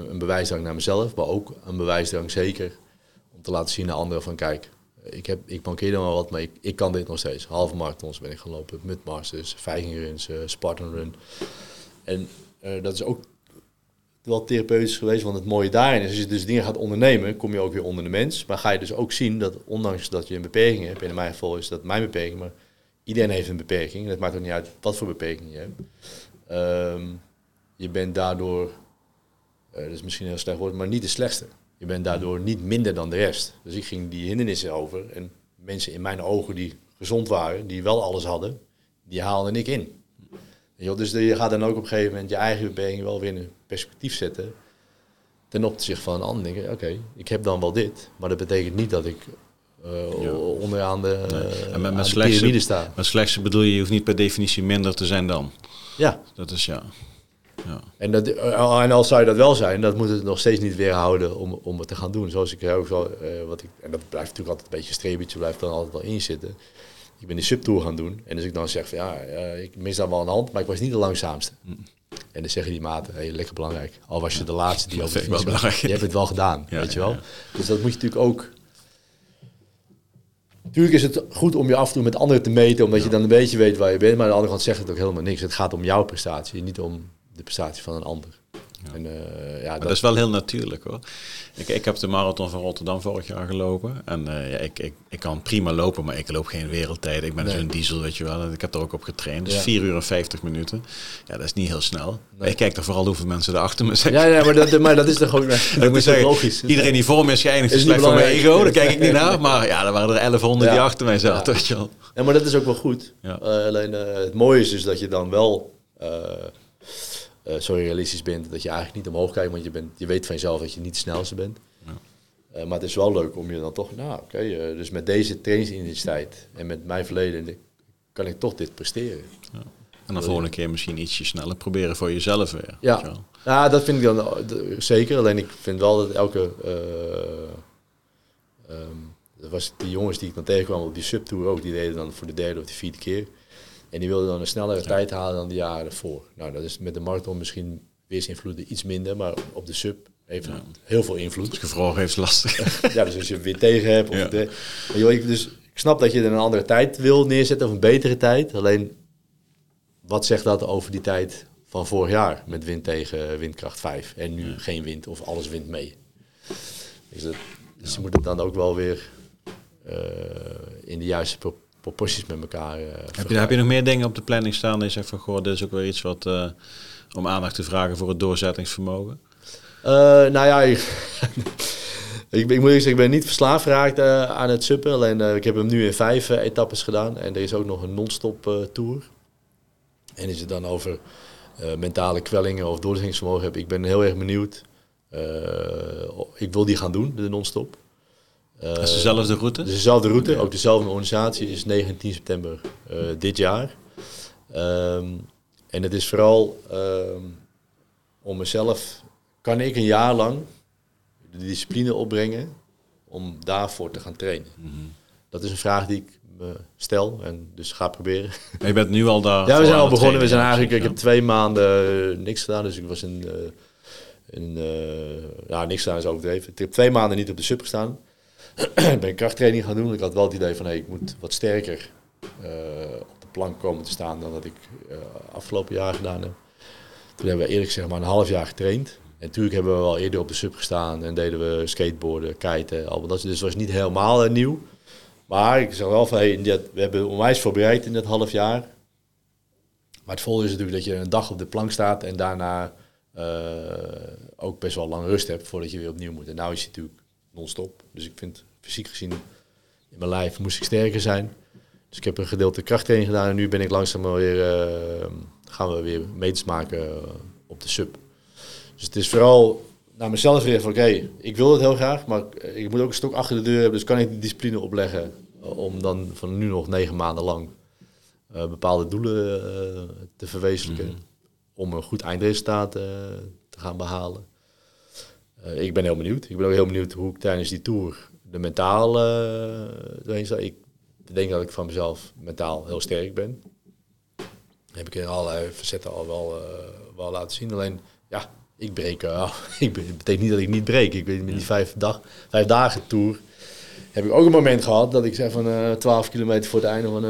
een bewijsdrang naar mezelf. Maar ook een bewijsdrang zeker om te laten zien aan anderen van kijk, ik, heb, ik mankeer dan wel wat, maar ik, ik kan dit nog steeds. Halve marathons ben ik gaan lopen, mudmasters, Viking runs, eh, Spartan. En eh, dat is ook wel therapeutisch geweest, want het mooie daarin is, als je dus dingen gaat ondernemen, kom je ook weer onder de mens. Maar ga je dus ook zien dat ondanks dat je een beperking hebt, en in mijn geval is dat mijn beperking, maar iedereen heeft een beperking. Het maakt ook niet uit wat voor beperking je hebt. Ehm, je bent daardoor, eh, dat is misschien een heel slecht woord, maar niet de slechtste. Je bent daardoor niet minder dan de rest. Dus ik ging die hindernissen over en mensen in mijn ogen die gezond waren, die wel alles hadden, die haalde ik in. Wel, Dus je gaat dan ook op een gegeven moment je eigen beperking wel weer in een perspectief zetten. Ten opzichte van een ander. Oké, ik heb dan wel dit. Maar dat betekent niet dat ik eh, Ja. onderaan de, uh, En met, met slechtste, piramide sta. met slechtste bedoel je, je hoeft niet per definitie minder te zijn dan. Ja, Dat is ja. ja. En, dat, eh, en als zou je dat wel zijn, dat moet het nog steeds niet weerhouden om, om het te gaan doen. Zoals ik ook zo, eh, wat ik, en dat blijft natuurlijk altijd een beetje een strebertje, blijft dan altijd wel in zitten. Ik ben die subtour gaan doen. En als ik dan zeg van ja, eh, ik mis dan wel een hand, maar ik was niet de langzaamste. En dan zeggen die maten, hey, lekker belangrijk. Al was je de laatste die over de finish was. Je hebt het wel gedaan, Ja, weet je wel. Dus dat moet je natuurlijk ook... Natuurlijk is het goed om je af en toe met anderen te meten, omdat je dan een beetje weet waar je bent. Maar aan de andere kant zegt het ook helemaal niks. Het gaat om jouw prestatie, niet om de prestatie van een ander. En, eh, ja, dat, dat is wel heel natuurlijk hoor. Ik, ik heb de marathon van Rotterdam vorig jaar gelopen. En eh, ja, ik, ik, ik kan prima lopen, maar ik loop geen wereldtijd. Ik ben Nee. zo'n diesel, weet je wel. En ik heb er ook op getraind. Dus Ja. 4 uur en 50 minuten. Ja, dat is niet heel snel. Maar ik kijk er vooral hoeveel mensen er achter me zijn. ja, ja, maar dat, maar dat is toch ook dat ik moet zeggen, logisch. iedereen die voor me is geëindigd Is is slecht voor mijn ego. Daar kijk ik niet naar. Maar ja, er waren er 1100 die achter mij zaten, Ja. weet je wel. Ja, maar dat is ook wel goed. Eh, alleen het mooie is dus dat je dan wel eh, zo realistisch bent dat je eigenlijk niet omhoog kijkt, want je, bent, je weet van jezelf dat je niet de snelste bent. Ja. Eh, maar het is wel leuk om je dan toch, nou oké, eh, dus met deze trainingsintensiteit en met mijn verleden kan ik toch dit presteren. En dan volgende keer misschien ietsje sneller proberen voor jezelf weer. je Ja, ja dat vind ik dan zeker. Alleen ik vind wel dat elke. eh, ehm, dat was die jongens die ik dan tegenkwam op die subtour ook, die deden dan voor de derde of de vierde keer. En die wilden dan een snellere tijd halen dan de jaren ervoor. Nou, dat is met de marathon misschien weersinvloeden iets minder, maar op de sub heeft het heel veel invloed. Dus gevroren heeft lastig. Ja, dus als je weer tegen hebt. Of Ja. de, joh, ik, dus ik snap dat je er een andere tijd wil neerzetten of een betere tijd. Alleen, wat zegt dat over die tijd van vorig jaar met wind tegen windkracht 5 en nu geen wind of alles wind mee? Dus, dat, dus je moet het dan ook wel weer eh, in de juiste proporties met elkaar. eh, Heb je, heb je nog meer dingen op de planning staan dat je zegt van, goh, dit is ook weer iets wat, eh, om aandacht te vragen voor het doorzettingsvermogen? Eh, nou ja, ik, ik, ik moet zeggen, ik ben niet verslaafd geraakt aan het suppen. Alleen ik heb hem nu in vijf etappes gedaan. En er is ook nog een non-stop tour. En is het dan over mentale kwellingen of doorzettingsvermogen heb ik ben heel erg benieuwd. Ik wil die gaan doen, de non-stop. Eh, Dat is dezelfde route? dezelfde route, ook dezelfde organisatie, is 19 september eh, dit jaar. Ehm, en het is vooral ehm, om mezelf, kan ik een jaar lang de discipline opbrengen om daarvoor te gaan trainen? Dat is een vraag die ik me stel en dus ga proberen. Maar je bent nu al daar. Ja, we zijn al begonnen. We zijn eigenlijk, ik heb twee maanden eh, niks gedaan. Dus ik was in, eh, in eh, ja, niks gedaan is overdreven. Ik heb twee maanden niet op de sub gestaan. ben ik krachttraining gaan doen. Ik had wel het idee van, hey, ik moet wat sterker eh, op de plank komen te staan dan dat ik eh, afgelopen jaar gedaan heb. Toen hebben we eerlijk gezegd maar een half jaar getraind. En natuurlijk hebben we wel eerder op de sub gestaan en deden we skateboarden, kiten, al dat. Dus het was niet helemaal eh, nieuw. Maar ik zeg wel van, hey, we hebben onwijs voorbereid in dat half jaar. Maar het volgende is natuurlijk dat je een dag op de plank staat en daarna ook best wel lang rust hebt voordat je weer opnieuw moet. En nou is het natuurlijk non-stop. Dus ik vind fysiek gezien in mijn lijf moest ik sterker zijn. Dus ik heb een gedeelte krachttraining gedaan en nu ben ik langzaam weer, eh, gaan we weer meters maken eh, op de sub. Dus het is vooral naar mezelf weer van oké, ik wil het heel graag, maar ik moet ook een stok achter de deur hebben. Dus kan ik de discipline opleggen eh, om dan van nu nog negen maanden lang bepaalde doelen te verwezenlijken. Om een goed eindresultaat te gaan behalen. Eh, ik ben heel benieuwd. Ik ben ook heel benieuwd hoe ik tijdens die tour de mentaal eh doorheen sta. Ik denk dat ik van mezelf mentaal heel sterk ben. heb ik in allerlei facetten al wel, eh, wel laten zien. Alleen, ja, ik breek. ik ben, het betekent niet dat ik niet breek. Ik weet met die vijf, dag, vijf dagen tour heb ik ook een moment gehad dat ik zei van eh 12 kilometer voor het einde van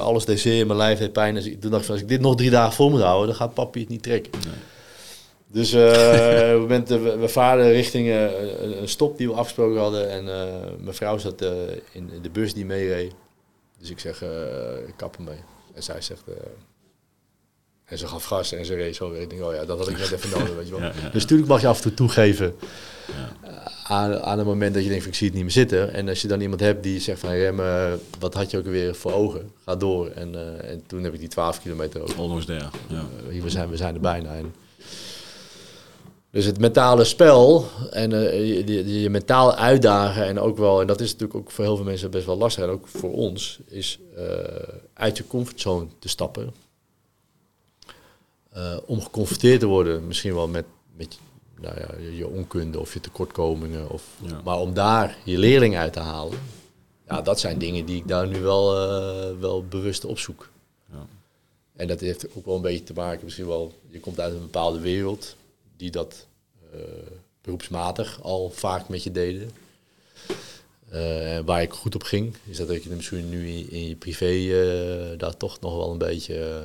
alles deed zeer, mijn lijf deed pijn. Dus ik, toen dacht ik van, als ik dit nog drie dagen vol moet houden, dan gaat papi het niet trekken. Dus eh, we, we varen richting eh, een, stop die we afgesproken hadden. En eh, mijn vrouw zat in, de bus die meereed. Dus ik zeg, ik kap ermee. En zij zegt... en ze gaf gas en ze reed zo weer. Ik denk, oh ja, dat had ik net even nodig, weet je wel. Ja, ja, Dus natuurlijk mag je af en toe toegeven aan, aan het moment dat je denkt, ik zie het niet meer zitten. En als je dan iemand hebt die zegt van, hey, Rem, wat had je ook weer voor ogen? Ga door. En, en toen heb ik die 12 kilometer ook. Almost there. Ja. We, zijn, we zijn er bijna. En dus het mentale spel en eh, je, je, je mentaal uitdagen en ook wel, en dat is natuurlijk ook voor heel veel mensen best wel lastig en ook voor ons, is eh, uit je comfortzone te stappen. Eh, om geconfronteerd te worden, misschien wel met, met nou ja, je- onkunde of je tekortkomingen. Of, Ja. Maar om daar je leerling uit te halen, ja, dat zijn dingen die ik daar nu wel, wel bewust opzoek. Ja. En dat heeft ook wel een beetje te maken, misschien wel, je komt uit een bepaalde wereld die dat eh, beroepsmatig al vaak met je deden. Eh, waar ik goed op ging, is dat ik misschien nu in, in je privé eh, daar toch nog wel een beetje.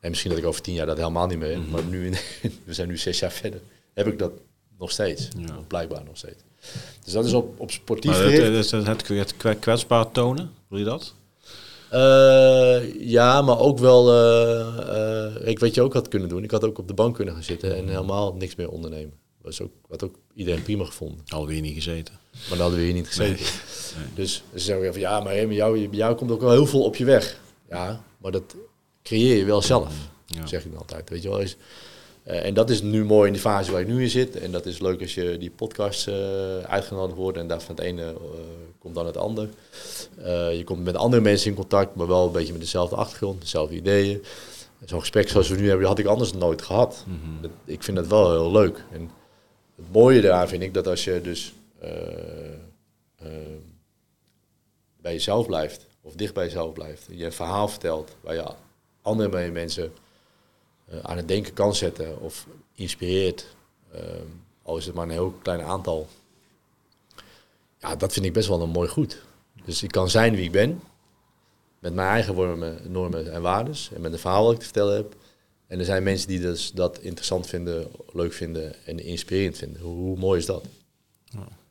en misschien dat ik over tien jaar dat helemaal niet meer. heb, Maar nu, we zijn nu zes jaar verder, heb ik dat nog steeds. Ja. Blijkbaar nog steeds. Dus dat is op, op sportief Maar het, het, het, het kwe- kwetsbaar tonen, wil je dat? Eh, ja, maar ook wel. eh, eh, ik weet je ook had kunnen doen. Ik had ook op de bank kunnen gaan zitten en helemaal niks meer ondernemen. Dat is ook, had ook iedereen prima gevonden. Alweer niet gezeten. Maar dan hadden we hier niet gezeten. Dus ze zeggen van ja, maar hey, bij jou, bij jou komt ook wel heel veel op je weg. Ja, maar dat creëer je wel zelf, Ja. zeg ik altijd. Weet je wel eens. Eh, en dat is nu mooi in de fase waar ik nu in zit. En dat is leuk als je die podcast eh, uitgenodigd wordt en daar van het ene eh, komt dan het ander. Je komt met andere mensen in contact, maar wel een beetje met dezelfde achtergrond, dezelfde ideeën. Zo'n gesprek zoals we nu hebben, had ik anders nooit gehad. Dat- ik vind dat wel heel leuk. En het mooie daaraan vind ik dat als je dus bij jezelf blijft, of dicht bij jezelf blijft, en je een verhaal vertelt waar je andere mensen aan het denken kan zetten of inspireert, eh, al is het maar een heel klein aantal. Ja, dat vind ik best wel een mooi goed. Dus ik kan zijn wie ik ben, met mijn eigen normen, normen en waardes en met een verhaal dat ik te vertellen heb. En er zijn mensen die dus dat interessant vinden, leuk vinden en inspirerend vinden. Hoe, hoe mooi is dat?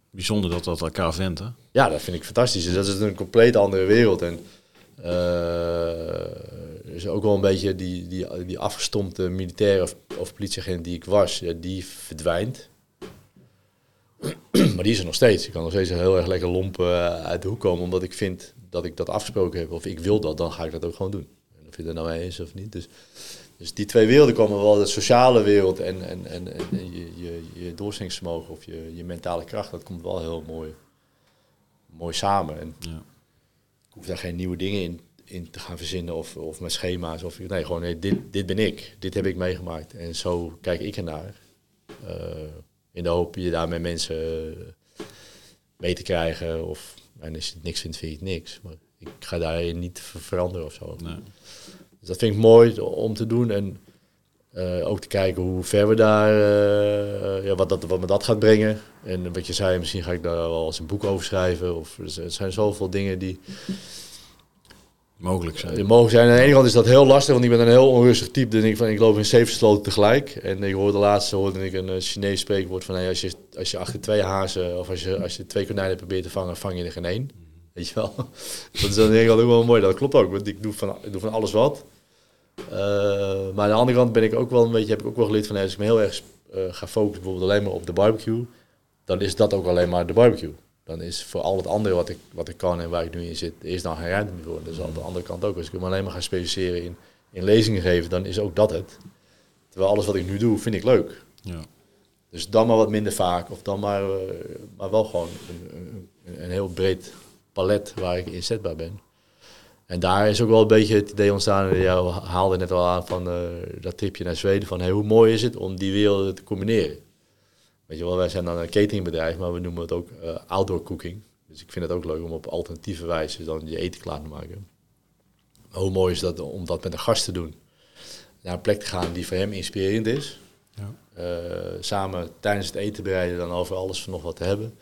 Bijzonder dat dat elkaar vindt, hè? Ja, dat vind ik fantastisch. Dus dat is een compleet andere wereld. En eh, is ook wel een beetje die, die, die afgestompte militair of, of politieagent die ik was, ja, die verdwijnt. maar die is er nog steeds. Ik kan nog steeds heel erg lekker lomp eh, uit de hoek komen, omdat ik vind dat ik dat afgesproken heb. Of ik wil dat, dan ga ik dat ook gewoon doen. En of je er nou mee eens of niet. Dus, dus die twee werelden komen wel, de sociale wereld en, en, en, en je, je, je doorzettingsvermogen of je, je mentale kracht, dat komt wel heel mooi, mooi samen. En Ja. ik hoef daar geen nieuwe dingen in, in te gaan verzinnen of, of met schema's. Of, nee, gewoon nee, dit, dit ben ik. Dit heb ik meegemaakt. En zo kijk ik ernaar. Eh in de hoop je daar met mensen eh, mee te krijgen. Of, en als je het niks vindt, vind je het niks. Maar ik ga daarin niet ver- veranderen of zo. Nee. Dus dat vind ik mooi om te doen. En eh, ook te kijken hoe ver we daar, ja, wat, dat, wat me dat gaat brengen. En wat je zei, misschien ga ik daar wel eens een boek over schrijven. Of er zijn zoveel dingen die, Mogelijk zijn. mogelijk zijn. Aan de ene kant is dat heel lastig, want ik ben een heel onrustig type. Dus ik, van, ik loop in zeven sloten tegelijk. En ik hoorde laatst hoorde ik een uh, Chinees spreekwoord van... Hey, als, je, als je achter twee hazen of als je, als je twee konijnen probeert te vangen, vang je er geen één. Weet je wel? dat is aan de ene kant ook wel mooi. Dat klopt ook, want ik doe van, ik doe van alles wat. Uh, maar aan de andere kant ben ik ook wel een beetje, heb ik ook wel geleerd van... Hey, als ik me heel erg uh, ga focussen bijvoorbeeld alleen maar op de barbecue... dan is dat ook alleen maar de barbecue. Dan is voor al het andere wat ik, wat ik kan en waar ik nu in zit, is dan geen ruimte meer voor. Dus aan de andere kant ook. Als ik me alleen maar ga specialiseren in, in lezingen geven, dan is ook dat het. Terwijl alles wat ik nu doe, vind ik leuk. Ja. Dus dan maar wat minder vaak. Of dan maar, uh, maar wel gewoon een, een, een, heel breed palet waar ik inzetbaar ben. En daar is ook wel een beetje het idee ontstaan. Jou haalde net al aan van uh, dat tripje naar Zweden. Van hey, hoe mooi is het om die werelden te combineren. Weet je wel, wij zijn dan een cateringbedrijf, maar we noemen het ook uh, outdoor cooking. Dus ik vind het ook leuk om op alternatieve wijze dan je eten klaar te maken. Maar hoe mooi is dat om dat met een gast te doen? Naar een plek te gaan die voor hem inspirerend is. Ja. Uh, samen tijdens het eten bereiden, dan over alles van nog wat te hebben.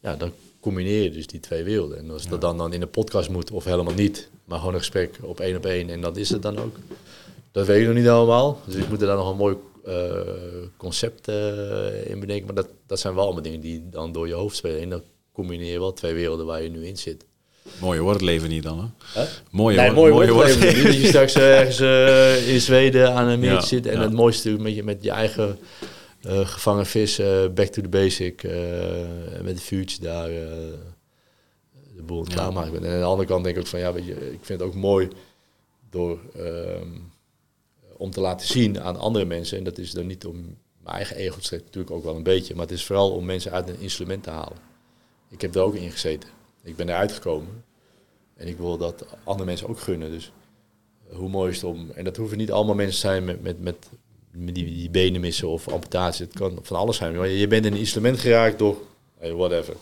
Ja, dan combineer je dus die twee werelden. En als ja. dat dan, dan in een podcast moet of helemaal niet, maar gewoon een gesprek op één op één en dat is het dan ook. Dat weet ik nog niet allemaal. Dus ik moet er dan nog een mooi uh, concept uh, in bedenken. Maar dat, dat zijn wel allemaal dingen die dan door je hoofd spelen. En dan combineer je wel twee werelden waar je nu in zit. Mooi wordt het leven niet dan, hè? Huh? Mooie, nee, mooi, mooi wordt het leven niet. Dat je straks uh, ergens uh, in Zweden aan een ja, zit. En ja. het mooiste met je, met je eigen uh, gevangen vis, back to the basic. met een vuurtje daar de boel ja. klaarmaken. En aan de andere kant denk ik ook van, ja, weet je, ik vind het ook mooi door... Um, om te laten zien aan andere mensen. En dat is dan niet om mijn eigen ego te natuurlijk ook wel een beetje. Maar het is vooral om mensen uit een instrument te halen. Ik heb er ook in gezeten. Ik ben eruit gekomen. En ik wil dat andere mensen ook gunnen. Dus hoe mooi is het om... En dat hoeven niet allemaal mensen zijn met, met, met, die, die, benen missen of amputatie. Het kan van alles zijn. Maar je bent in een instrument geraakt door whatever.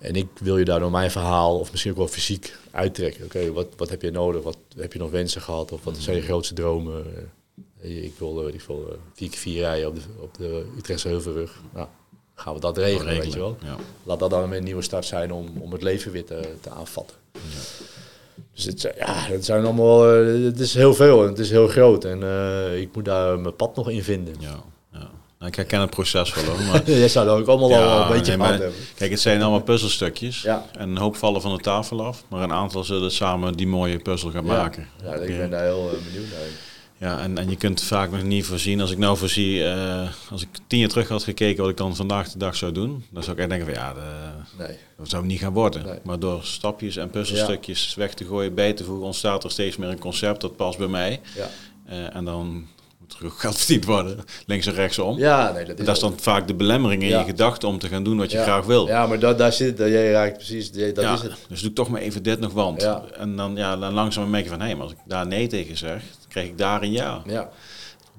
En ik wil je daar door mijn verhaal, of misschien ook wel fysiek, uittrekken. Oké, wat, wat heb je nodig? Wat heb je nog wensen gehad? Of wat zijn je grootste dromen? Eh, Ik wil, weet ik veel, eh, vier keer vier rijden op de, op de Utrechtse Heuvelrug. Nou, gaan we dat regelen, regelen, weet je wel. ja. Laat dat dan een nieuwe start zijn om, om het leven weer te, te aanvatten. Dus het, ja, het zijn allemaal, eh, het is heel veel en het is heel groot. En eh, ik moet daar mijn pad nog in vinden. Ja. Nou, ik herken het proces wel hoor. Maar, Jij zou ook allemaal al een beetje nee, hebben. Kijk, het zijn allemaal puzzelstukjes. Ja. En een hoop vallen van de tafel af. Maar een aantal zullen samen die mooie puzzel gaan Ja. maken. Ja, ik ben daar heel eh, benieuwd naar. Ja, en, en je kunt vaak nog niet voorzien. Als ik nou voorzie, eh, als ik tien jaar terug had gekeken wat ik dan vandaag de dag zou doen, dan zou ik echt denken van ja, de- Nee. dat zou niet gaan worden. Nee. Maar door stapjes en puzzelstukjes weg te gooien, bij te voegen, ontstaat er steeds meer een concept dat past bij mij. Ja. Eh, en dan er ook geld verdiend worden, links en rechtsom. ja, nee, dat is, dat is dan vaak de belemmering in Ja. je gedachten om te gaan doen wat je ja. graag wil. Ja, maar dat, daar zit, dat jij raakt precies, dat Ja, is het. Dus doe ik toch maar even dit nog, want. Ja. En dan, ja, dan langzaam merk je van, hé, maar als ik daar nee tegen zeg, dan krijg ik daar een ja. Ja.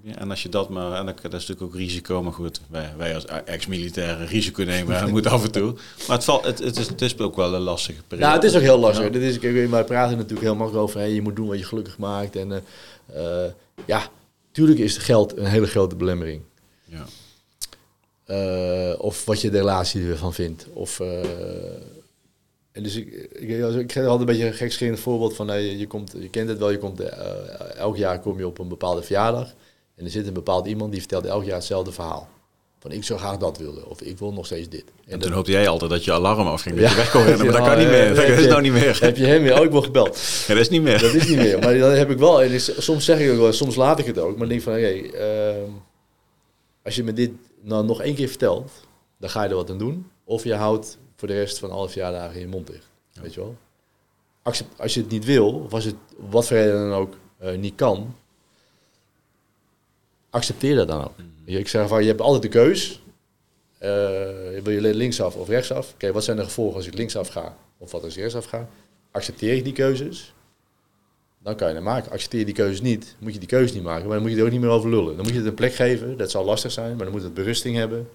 Ja, en als je dat maar, en dat, is natuurlijk ook risico, maar goed, wij, wij als ex-militairen risico nemen, dat moet af en toe. Maar het, valt, het, het, is, het is ook wel een lastige periode. Nou, het is ook heel lastig. Ja. Dit is, wij praten natuurlijk heel makkelijk over, hè, je moet doen wat je gelukkig maakt. En eh, eh, ja, tuurlijk is geld een hele grote belemmering. Ja. Eh, of wat je de relatie ervan vindt. Of, eh, en dus ik, ik, ik altijd een beetje een gekscherend voorbeeld van, nee, je, komt, je kent het wel, je komt, eh, elk jaar kom je op een bepaalde verjaardag. En er zit een bepaald iemand die vertelt elk jaar hetzelfde verhaal. Van ik zou graag dat willen, of ik wil nog steeds dit. En toen hoopte jij altijd dat je alarm afging, dat je weg kon rennen, maar dat kan niet meer. Dat is nou niet meer. Heb je hem weer? Oh, ik word gebeld. Ja, dat is niet meer. Dat is niet meer. Maar dan heb ik wel. En is- soms zeg ik ook wel, soms laat ik het ook. Maar denk van, oké, ehm, als je me dit nou nog één keer vertelt, dan ga je er wat aan doen. Of je houdt voor de rest van alle verjaardagen je mond dicht. Weet je wel? Accept, als je het niet wil, of als het wat voor reden dan ook eh, niet kan, accepteer dat dan ook. Ik zeg van, je hebt altijd de keus. Eh, wil je linksaf of rechtsaf? Oké, wat zijn de gevolgen als ik linksaf ga? Of wat als ik rechtsaf ga? Accepteer je die keuzes? Dan kan je het maken. Accepteer je die keuzes niet, moet je die keuze niet maken. Maar dan moet je er ook niet meer over lullen. Dan moet je het een plek geven. Dat zal lastig zijn, maar dan moet het berusting hebben.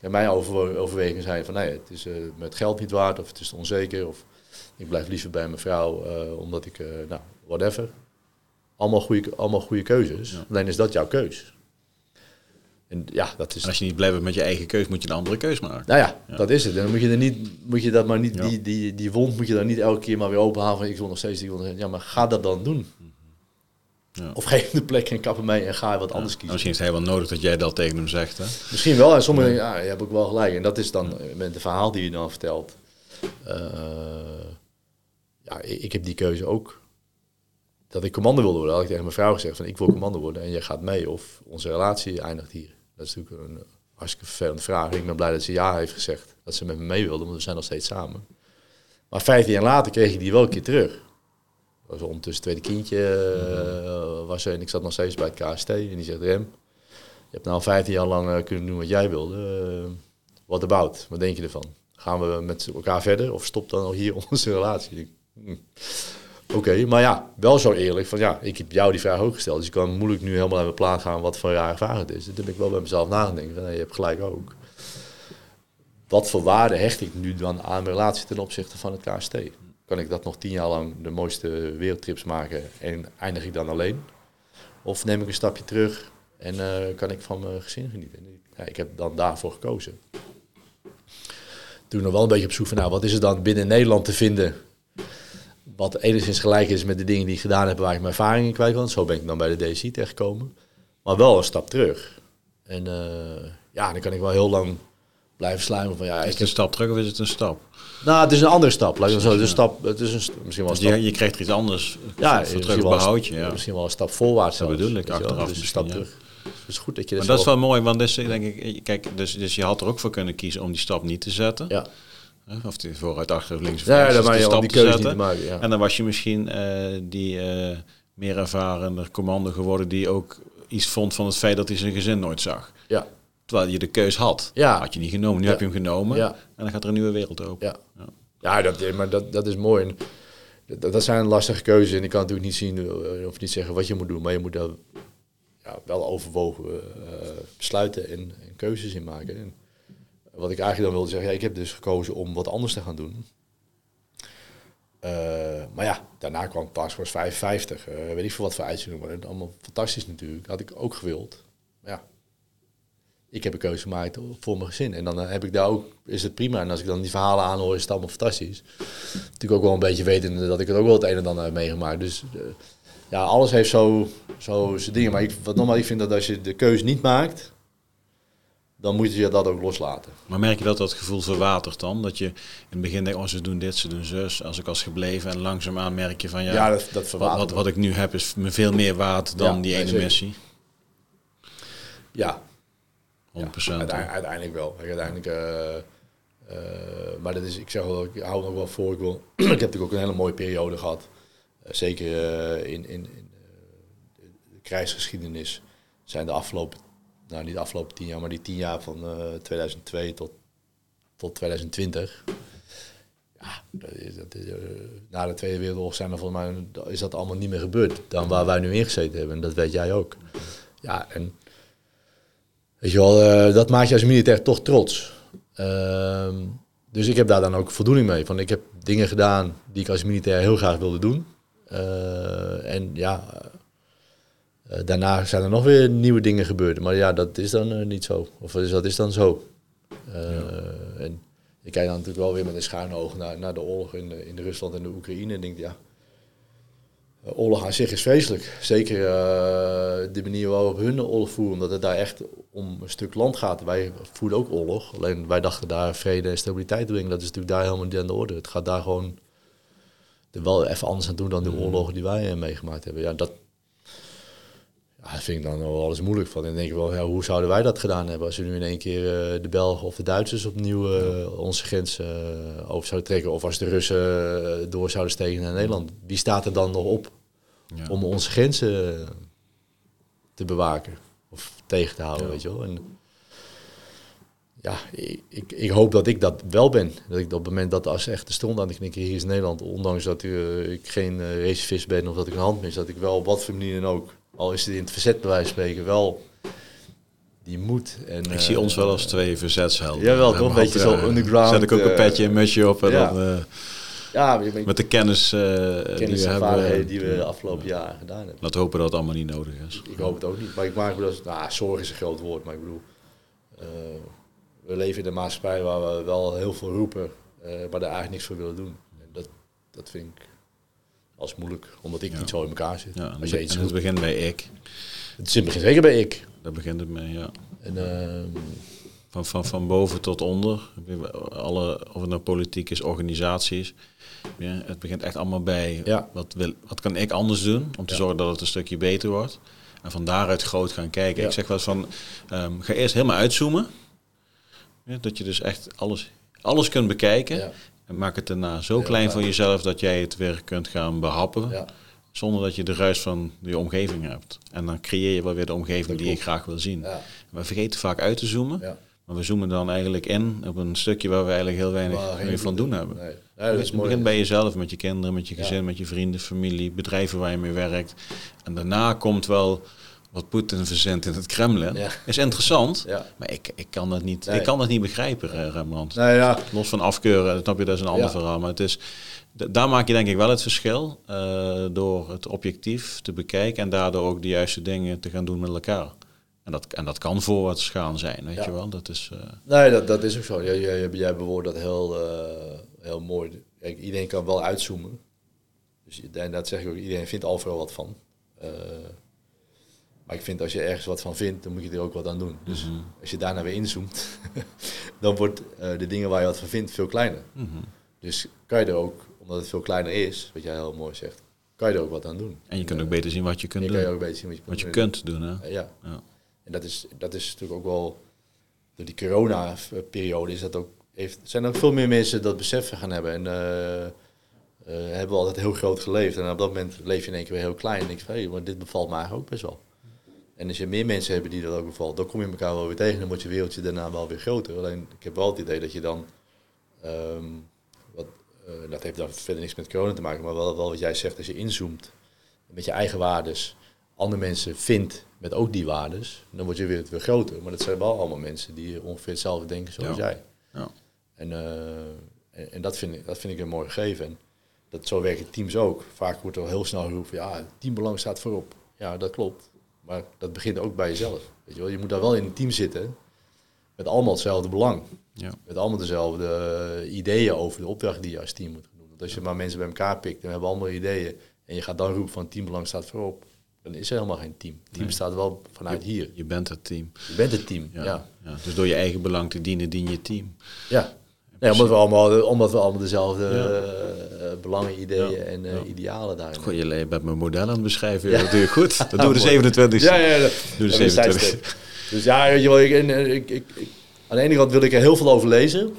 En mijn over, overwegingen zijn van nee, het is eh, met geld niet waard of het is onzeker. Of ik blijf liever bij mijn vrouw eh, omdat ik, nou, whatever. Allemaal goede, allemaal goede keuzes. Ja. Alleen is dat jouw keus. En ja, dat is. En als je niet blij bent met je eigen keus, moet je een andere keus maken. Nou ja, Ja. dat is het. En dan moet je er niet, moet je dat maar niet, Ja. die, die, die wond moet je dan niet elke keer maar weer openhalen van ik wil nog steeds, ik wil nog steeds. Ja, maar ga dat dan doen. Ja. Of geef de plek en kappen mee en ga je wat anders Ja. kiezen. Misschien is het helemaal nodig dat jij dat tegen hem zegt. Hè? Misschien wel. En sommigen ja, hebt ook wel gelijk. En dat is dan met het verhaal die je dan vertelt. Eh, ja, ik, ik heb die keuze ook. Dat ik commando wilde worden. Had ik tegen mijn vrouw gezegd van ik wil commando worden en jij gaat mee. Of onze relatie eindigt hier. Dat is natuurlijk een hartstikke vervelende vraag. Ik ben blij dat ze ja heeft gezegd. Dat ze met me mee wilde, want we zijn nog steeds samen. Maar vijftien jaar later kreeg ik die wel een keer terug. Dat was ondertussen tweede kindje eh, was er en ik zat nog steeds bij het KST. En die zegt, Rem, je hebt nou 15 jaar lang eh, kunnen doen wat jij wilde. Eh, Wat about? Wat denk je ervan? Gaan we met elkaar verder of stopt dan al hier onze relatie? Hm. Oké, maar ja, wel zo eerlijk van ja, ik heb jou die vraag ook gesteld. Dus ik kan moeilijk nu helemaal aan mijn plaat gaan wat voor rare vraag het is. Toen heb ik wel bij mezelf nagedacht nee, je hebt gelijk ook. Wat voor waarde hecht ik nu dan aan mijn relatie ten opzichte van het KST? Kan ik dat nog tien jaar lang de mooiste wereldtrips maken en eindig ik dan alleen? Of neem ik een stapje terug en eh, kan ik van mijn gezin genieten? Ja, ik heb dan daarvoor gekozen. Toen nog wel een beetje op zoek van, nou, wat is er dan binnen Nederland te vinden wat enigszins gelijk is met de dingen die ik gedaan heb waar ik mijn ervaringen kwijt kan. Zo ben ik dan bij de DSI terechtgekomen. Maar wel een stap terug. En eh, ja, dan kan ik wel heel lang blijven sluimen van ja, Is het een stap terug of is het een stap? nou, het is een andere stap. Laat ik zo. Een stap. Het is een, misschien wel een Dus stap. je, je krijgt er iets anders Ja, voor, terug behoud je. Ja. Misschien wel een stap voorwaarts. Dat zelfs, bedoel ik, achteraf Dus een stap misschien, terug. Het is goed dat je Maar dat is wel mooi, want dus, denk ik, kijk, dus, dus je had er ook voor kunnen kiezen om die stap niet te zetten. Ja, Of die vooruit, achter of links of ja, rechts. ja dus maar die je die keuze te maken. Ja. En dan was je misschien eh, die eh, meer ervarende commando geworden die ook iets vond van het feit dat hij zijn gezin nooit zag. ja, Terwijl je de keus had. Ja. Had je niet genomen, nu Ja. heb je hem genomen. Ja. En dan gaat er een nieuwe wereld open. ja. Ja. ja dat, maar dat, dat is mooi. En dat, dat zijn lastige keuzes. En ik kan natuurlijk niet zien eh, of niet zeggen wat je moet doen. Maar je moet daar ja, wel overwogen eh, besluiten en, en keuzes in maken. En, wat ik eigenlijk dan wilde zeggen, ja, ik heb dus gekozen om wat anders te gaan doen. Eh, maar ja, daarna kwam Taskforce 55. Uh, weet ik veel wat voor uitzendingen. Maar allemaal fantastisch natuurlijk. Had ik ook gewild. Maar ja, ik heb een keuze gemaakt voor mijn gezin. En dan heb ik daar ook, is het prima. En als ik dan die verhalen aanhoor, is het allemaal fantastisch. Natuurlijk ook wel een beetje weten dat ik het ook wel het een en ander heb meegemaakt. Dus uh, ja, alles heeft zo, zo zijn dingen. Maar ik, wat normaal, ik vind dat als je de keuze niet maakt, dan moet je dat ook loslaten. Maar merk je dat dat gevoel verwatert dan? Dat je in het begin denkt, oh ze doen dit, ze doen zus. Als ik als gebleven en langzaamaan merk je van ja, ja dat, dat wat, wat, wat, ik nu heb is me veel meer waard dan die ene missie. Ja. 100%. Ja, uiteindelijk wel. Uiteindelijk, uh, uh, maar dat is, ik zeg wel, ik hou nog wel voor. Ik, wil, ik heb natuurlijk ook een hele mooie periode gehad. Uh, zeker in, in, in de krijgsgeschiedenis zijn de afgelopen nou niet de afgelopen tien jaar, maar die tien jaar van uh, eh, 2002 tot, tot 2020. Ja, dat is, dat is, uh, na de Tweede Wereldoorlog zijn er volgens mij, is dat allemaal niet meer gebeurd dan waar wij nu ingezeten hebben. En dat weet jij ook. Ja, en weet je wel, uh, dat maakt je als militair toch trots. Ehm, dus ik heb daar dan ook voldoening mee. Van ik heb dingen gedaan die ik als militair heel graag wilde doen. en ja, uh, daarna zijn er nog weer nieuwe dingen gebeurd. Maar ja, dat is dan uh, niet zo. Of is, dat is dan zo. Uh, ja. En ik kijk dan natuurlijk wel weer met een schuine oog naar, naar de oorlog in, in Rusland en de Oekraïne. En denk, ja, oorlog aan zich is vreselijk. Zeker de manier waarop hun oorlog voeren. Omdat het daar echt om een stuk land gaat. Wij voeren ook oorlog. Alleen wij dachten daar vrede en stabiliteit brengen. Dat is natuurlijk daar helemaal niet aan de orde. Het gaat daar gewoon er wel even anders aan doen dan de mm. oorlogen die wij meegemaakt hebben. Ja, dat, dat vind ik dan wel alles moeilijk van. En denk ik wel, ja, hoe zouden wij dat gedaan hebben als we nu in één keer uh, de Belgen of de Duitsers opnieuw uh, onze grens uh, over zouden trekken. Of als de Russen door zouden steken naar Nederland. Wie staat er dan nog op ja. om onze grenzen te bewaken of tegen te houden, ja. weet je wel. En, ja, ik, ik, ik, hoop dat ik dat wel ben. Dat ik op het moment dat als echt de stond aan de knikken hier is Nederland, ondanks dat ik geen racist ben of dat ik een hand mis, dat ik wel op wat voor manier dan ook al is het in het verzet bij wijze van spreken, wel die moed. En, ik zie ons wel als eh, twee verzetshelden. Jawel, toch? Een beetje zo eh, underground. Zet ik ook een eh, petje en musje op. En ja. dan, ja, met de kennis, uh, kennis die we hebben. die we de afgelopen jaren gedaan hebben. Laten hopen dat het allemaal niet nodig is. Ik hoop het ook niet. Maar ik maak me dat... Nou, zorg is een groot woord, maar ik bedoel... Uh, we leven in een maatschappij waar we wel heel veel roepen, uh, maar daar eigenlijk niks voor willen doen. En dat, dat vind ik als moeilijk, omdat ik niet zo in elkaar zit. Ja, Als je iets en het begint bij ik. Het begint zeker bij ik. Daar begint het mee, ja. En, uh, van, van, van boven tot onder, alle, of het nou politiek is, organisaties. Ja, het begint echt allemaal bij ja. wat, wil, wat kan ik anders doen om te ja. zorgen dat het een stukje beter wordt. En van daaruit groot gaan kijken. Ik zeg wel eens van, um, ga eerst helemaal uitzoomen. dat je dus echt alles, alles kunt bekijken. En maak het daarna zo klein voor jezelf dat jij het weer kunt gaan behappen. Ja. Zonder dat je de ruis van je omgeving hebt. En dan creëer je wel weer de omgeving Dat die je graag wil zien. Ja. We vergeten vaak uit te zoomen. Maar we zoomen dan eigenlijk in op een stukje waar we eigenlijk heel weinig mee van doen hebben. Nee. Ja, dat is het mooi. begint bij jezelf, met je kinderen, met je Ja. gezin, met je vrienden, familie, bedrijven waar je mee werkt. En daarna komt wel wat Poetin verzint in het Kremlin. Ja. Is interessant, Ja. maar ik, ik, kan dat niet, Nee. ik kan dat niet begrijpen, eh, Rembrandt. Nou ja, Los van afkeuren, snap je, dat is een ander verhaal. Maar het is, daar maak je denk ik wel het verschil eh, door het objectief te bekijken en daardoor ook de juiste dingen te gaan doen met elkaar. En dat, en dat kan voorwaarts gaan zijn, weet je wel. Dat is, eh, nee, dat, dat is ook zo. Jij, jij, jij bewoordt dat heel, heel mooi. Kijk, iedereen kan wel uitzoomen. Dus en dat zeg ik ook, iedereen vindt overal wat van. Maar ik vind als je ergens wat van vindt, dan moet je er ook wat aan doen. Dus Mhm. als je daarna weer inzoomt, dan wordt eh, de dingen waar je wat van vindt veel kleiner. mhm. Dus kan je er ook, omdat het veel kleiner is, wat jij heel mooi zegt, kan je er ook wat aan doen. En je kunt ook beter zien wat je kunt En doen. kan je ook beter zien wat je, Wat je kunt doen, hè. Ja. Ja. En dat is, dat is natuurlijk ook wel, door die corona-periode is dat ook, heeft, zijn er ook veel meer mensen dat beseffen gaan hebben. En eh, eh, hebben we altijd heel groot geleefd. En op dat moment leef je in één keer weer heel klein. En denk je van, hé, maar dit bevalt me eigenlijk ook best wel. En als je meer mensen hebt die dat ook bevalt, dan kom je elkaar wel weer tegen. Dan wordt je wereldje daarna wel weer groter. Alleen, ik heb wel het idee dat je dan, ehm, wat, eh, dat heeft dan verder niks met corona te maken, maar wel, wel wat jij zegt, als je inzoomt met je eigen waardes, andere mensen vindt met ook die waardes, dan word je weer, weer groter. Maar dat zijn wel allemaal mensen die ongeveer hetzelfde denken zoals Ja. jij. Ja. En, eh, en, en dat, vind ik, dat vind ik een mooi gegeven. En dat, zo werken teams ook. Vaak wordt er heel snel geroepen, ja, teambelang staat voorop. Ja, dat klopt. Maar dat begint ook bij jezelf. Weet je, wel? je moet daar wel in een team zitten met allemaal hetzelfde belang. Ja. Met allemaal dezelfde eh, ideeën over de opdracht die je als team moet doen. Want als je maar mensen bij elkaar pikt en we hebben allemaal ideeën en je gaat dan roepen van teambelang staat voorop, dan is er helemaal geen team. Het team Nee. staat wel vanuit hier. Je bent het team. Je bent het team. Ja. Ja. Ja. Dus door je eigen belang te dienen, dien je team. ja. Nee, omdat, we allemaal, omdat we allemaal dezelfde Ja. eh, belangen, ideeën Ja. en eh, Ja. idealen daarin Goh, je bent mijn model aan het beschrijven. Ja. Dat doe je goed. Dat doen we de Mooi. 27 Ja, ja, ja. Doe de Dat is 27 sidestep. Dus ja, weet je wel, ik, eh, ik, ik, ik- aan de ene kant wil ik er heel veel over lezen.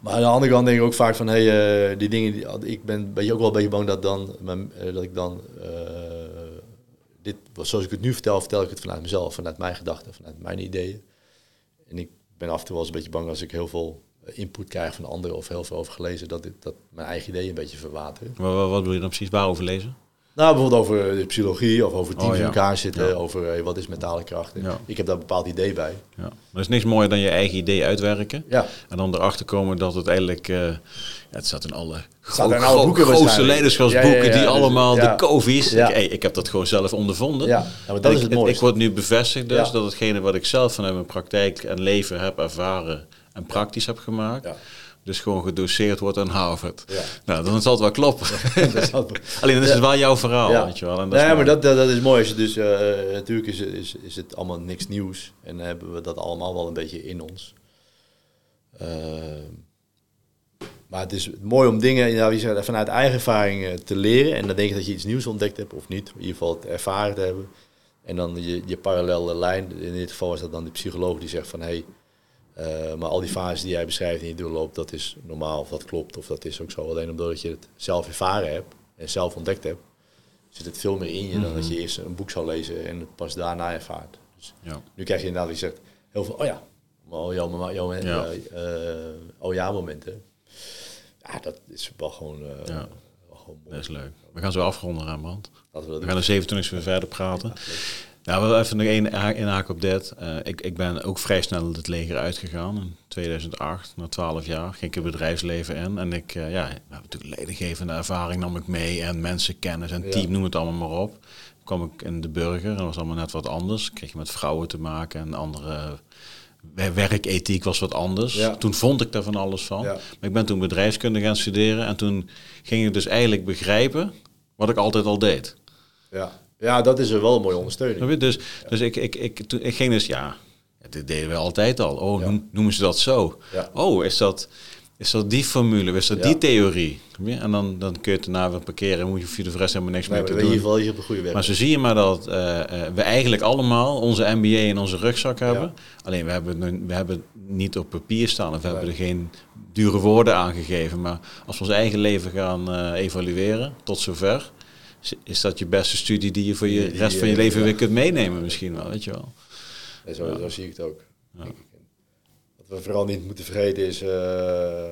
Maar aan de andere kant denk ik ook vaak van, hé, hey, eh, die dingen, die, ik ben, ben je ook wel een beetje bang dat, dan, mijn- eh, dat ik dan, eh, dit, zoals ik het nu vertel, vertel ik het vanuit mezelf, vanuit mijn gedachten, vanuit mijn ideeën. En ik ben af en toe wel eens een beetje bang als ik heel veel eh, input krijg van anderen of heel veel over gelezen, dat, dit, dat mijn eigen ideeën een beetje verwateren. Wat, wat, wil je dan precies waarover lezen? Nou, bijvoorbeeld over de psychologie of over teams Oh, ja. in elkaar zitten, Ja. over hey, wat is mentale kracht. Ja. Ik heb daar een bepaald idee bij. Ja. Maar er is niks mooier dan je eigen idee uitwerken. Ja, En dan erachter komen dat het eigenlijk... eh, ja, het staat in alle staat in alle boeken grootste leiderschapsboeken die dus- allemaal de covies. Ik, hey, ik heb dat gewoon zelf ondervonden. ja. maar dat is het mooiste. Ik word nu bevestigd dus dat hetgene wat ik zelf vanuit mijn praktijk en leven heb ervaren en praktisch heb gemaakt, Ja. dus gewoon gedoseerd wordt aan Harvard. Ja. Nou, dan zal het wel kloppen. Dat is altijd- Alleen dan is het wel jouw verhaal, weet je wel. En nee, is maar dat, dat, dat is mooi. Als je dus, eh, natuurlijk is, is, is het allemaal niks nieuws. En hebben we dat allemaal wel een beetje in ons. Ehm, maar het is mooi om dingen ja, wie zegt, vanuit eigen ervaring eh, te leren. En dan denk je dat je iets nieuws ontdekt hebt of niet. In ieder geval het ervaren te hebben. En dan je, je parallele lijn. In dit geval is dat dan de psycholoog die zegt van... Hey, eh, maar al die fases die jij beschrijft en je doorloopt, dat is normaal of dat klopt of dat is ook zo. Alleen omdat je het zelf ervaren hebt en zelf ontdekt hebt, zit het veel meer in je dan dat je eerst een boek zou lezen en het pas daarna ervaart. Dus Ja. nu krijg je inderdaad, je zegt heel veel, oh ja, oh ja, maar, ja, Ja. eh, oh ja momenten. Ja, dat is wel gewoon, eh, Ja. wel gewoon mooi. Dat is leuk. We gaan zo afronden, Rembrandt. Laten we We gaan de 27 weer verder praten. Nou, wel even nog één ha- inhaak op dit. Eh, ik, ik ben ook vrij snel het leger uitgegaan in 2008, na 12 jaar. Ging ik het bedrijfsleven in. En ik, eh, ja, hebben natuurlijk leidinggevende ervaring nam ik mee. En mensenkennis en Ja. team, noem het allemaal maar op. Toen kwam ik in de burger en dat was allemaal net wat anders. Kreeg je met vrouwen te maken en andere... wer- Werkethiek was wat anders. Ja. Toen vond ik daar van alles van. Ja. Maar ik ben toen bedrijfskunde gaan studeren. En toen ging ik dus eigenlijk begrijpen wat ik altijd al deed. Ja. Ja, dat is er wel een mooie ondersteuning. Dus, dus ik, ik, ik, toen, ik ging dus, ja, dit deden we altijd al. Oh, Ja. noemen ze dat zo? Ja. Oh, is dat, is dat die formule? Is dat Ja. die theorie? En dan, dan kun je het daarna weer parkeren en moet je voor de rest helemaal niks Nee, meer te in doen. ieder geval je op de goede weg. Maar zo zie je maar dat eh, eh, we eigenlijk allemaal onze MBA in onze rugzak hebben. Alleen we hebben, het we hebben het niet op papier staan of we Nee. hebben er geen dure woorden aangegeven. Maar als we ons eigen leven gaan eh, evalueren, tot zover, is- dat je beste studie die je voor je rest van je leven weer kunt meenemen misschien wel, weet je wel. Zo, zo zie ik het ook. Ja. Wat we vooral niet moeten vergeten is, eh,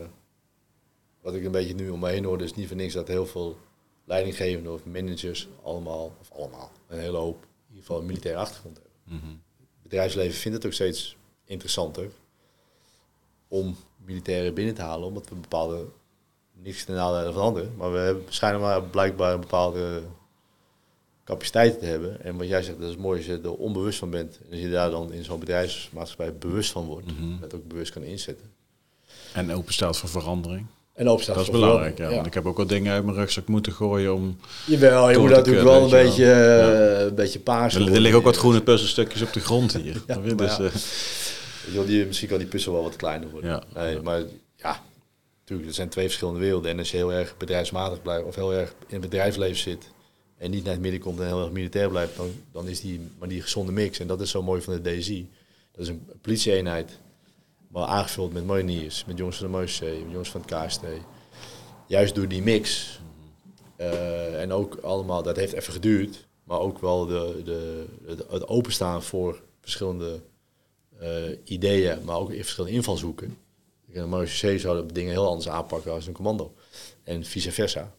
wat ik een beetje nu om me heen hoor, is niet voor niks dat heel veel leidinggevenden of managers allemaal, of allemaal, een hele hoop, in ieder geval een militaire achtergrond hebben. Mhm. Het bedrijfsleven vindt het ook steeds interessanter om militairen binnen te halen, omdat we bepaalde, niks ten nadele van anderen, maar we hebben, schijnen maar blijkbaar een bepaalde capaciteiten te hebben. En wat jij zegt, dat is mooi als je er onbewust van bent. En als je daar dan in zo'n bedrijfsmaatschappij bewust van wordt. Mhm. Dat ook bewust kan inzetten. En open staat voor verandering. En opstaan. Dat is belangrijk, ja. Want ik heb ook wat dingen uit mijn rugzak moeten gooien om... Jawel, je moet natuurlijk wel een beetje, eh, een beetje paars Er, liggen ook wat groene puzzelstukjes op de grond hier. Ja, dus, die, misschien kan die puzzel wel wat kleiner worden. Ja. Nee, maar ja, natuurlijk, er zijn twee verschillende werelden. En als je heel erg bedrijfsmatig blijft of heel erg in het bedrijfsleven zit en niet naar het midden komt en heel erg militair blijft, dan, dan is die, maar die gezonde mix. En dat is zo mooi van de DSI. Dat is een politieeenheid, maar aangevuld met mariniers, met jongens van de Marseille, met jongens van het KST. Juist door die mix. eh, en ook allemaal, dat heeft even geduurd, maar ook wel de, de, het, openstaan voor verschillende eh, ideeën, maar ook verschillende invalshoeken. Een marechaussee zou dingen heel anders aanpakken als een commando. En vice versa.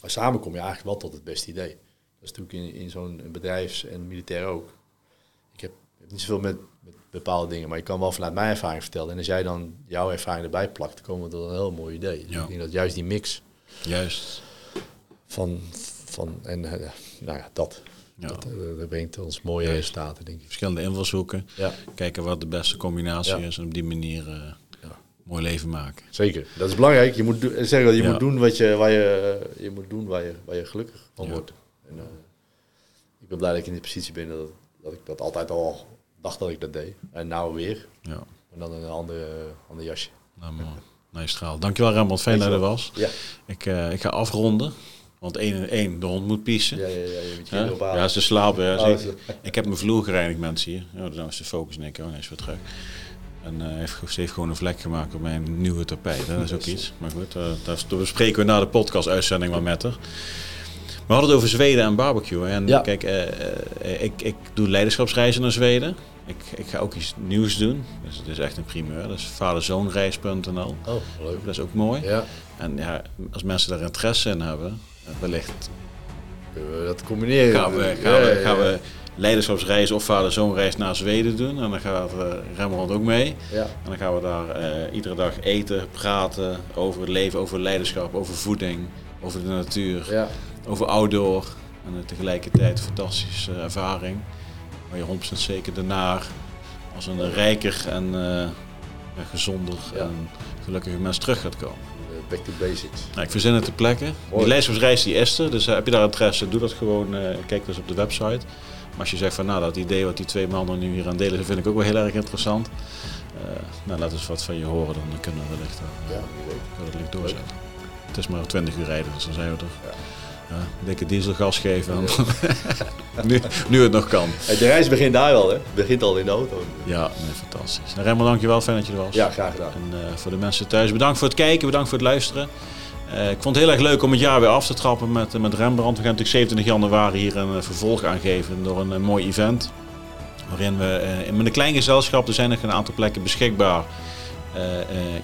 Maar samen kom je eigenlijk wel tot het beste idee. is natuurlijk in, in zo'n bedrijfs- en militair ook. Ik heb, heb niet zoveel met, met bepaalde dingen, maar ik kan wel vanuit mijn ervaring vertellen. En als jij dan jouw ervaring erbij plakt, dan komen we tot een heel mooi idee. Ja. Ik denk dat juist die mix Juist. van, van en eh, nou ja, dat, Ja. dat, eh, dat brengt ons mooie resultaten, denk ik. Verschillende invalshoeken. Ja, Kijken wat de beste combinatie is. En op die manier eh. Mooi leven maken. zeker. Dat is belangrijk. Je moet, do- zeg wel, je Ja. moet doen wat je, waar je, je moet doen waar je, waar je gelukkig van Ja. wordt. En, eh, ik ben blij dat ik in die positie ben dat, dat ik dat altijd al dacht dat ik dat deed. En nou weer. Ja. En dan een andere, ander jasje. Nou, mooi. Nice straal. Dankjewel Rembrandt. Fijn dat je er was. Ja, Ik, eh, ik ga afronden. Want één en één, de hond moet piezen. ja, ja, ja je moet je. Ja, ze slapen. Ja, Oh. Ik heb mijn vloer gereinigd, mensen hier. Ja, dan is de focus denk ik. Oh, hij is weer terug. En eh, heeft, ze heeft gewoon een vlek gemaakt op mijn nieuwe tapijt. hè. Dat is ook iets. Maar goed, dat, dat bespreken we na de podcast-uitzending wel met haar. We hadden het over Zweden en barbecue. En Ja. kijk, eh, ik, ik doe leiderschapsreizen naar Zweden. Ik, ik ga ook iets nieuws doen. Dus het is echt een primeur. Dat is vaderzoonreis.nl. Oh, leuk. Dat is ook mooi. Ja, En ja, als mensen daar interesse in hebben, wellicht kunnen we dat combineren. gaan we, gaan Ja, we, ja, gaan ja. we leiderschapsreis of vader-zoonreis naar Zweden doen. En dan gaat eh, Rembrandt ook mee. Ja, En dan gaan we daar eh, iedere dag eten, praten over het leven, over leiderschap, over voeding, over de natuur, ja. over outdoor. En eh, tegelijkertijd een fantastische ervaring. Waar je 100% zeker daarna als een rijker en gezonder Ja. en gelukkiger mens terug gaat komen. Back to basics. Nou, ik verzin het ter plekke. Die leiderschapsreis die is er. Dus heb je daar interesse, doe dat gewoon. kijk dus op de website. Maar als je zegt van nou, dat idee wat die twee mannen nu hier aan delen, dat vind ik ook wel heel erg interessant. Eh, nou, laat eens wat van je horen, dan kunnen we wellicht, uh, Ja, weet. wellicht doorzetten. Het is maar 20 uur rijden, dus dan zijn we er. Ja. Ja, dikke dieselgas geven. nu, nu het nog kan. Hey, de reis begint daar wel, hè? Het begint al in de auto. Ja, nee, fantastisch. Nou, Remmel, dankjewel. Fijn dat je er was. Ja, graag gedaan. En eh, voor de mensen thuis, bedankt voor het kijken, bedankt voor het luisteren. Eh, ik vond het heel erg leuk om het jaar weer af te trappen met, eh, met Rembrandt. We gaan natuurlijk 27 januari hier een eh, vervolg aangeven door een, mooi event. Waarin we eh, met een klein gezelschap, er zijn nog een aantal plekken beschikbaar.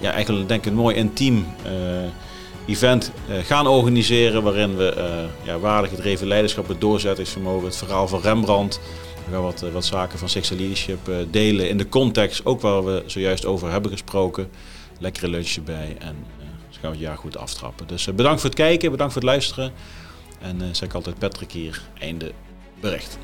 ja, eigenlijk denk ik een mooi intiem event gaan organiseren. Waarin we ja, waardig gedreven leiderschap, het doorzettingsvermogen, het verhaal van Rembrandt. We gaan wat, wat zaken van Sixer Leadership delen in de context, ook waar we zojuist over hebben gesproken. Lekkere lunch erbij en gaan we het jaar goed aftrappen. Dus eh, bedankt voor het kijken, bedankt voor het luisteren. En eh zeg ik altijd Patrick hier, einde bericht.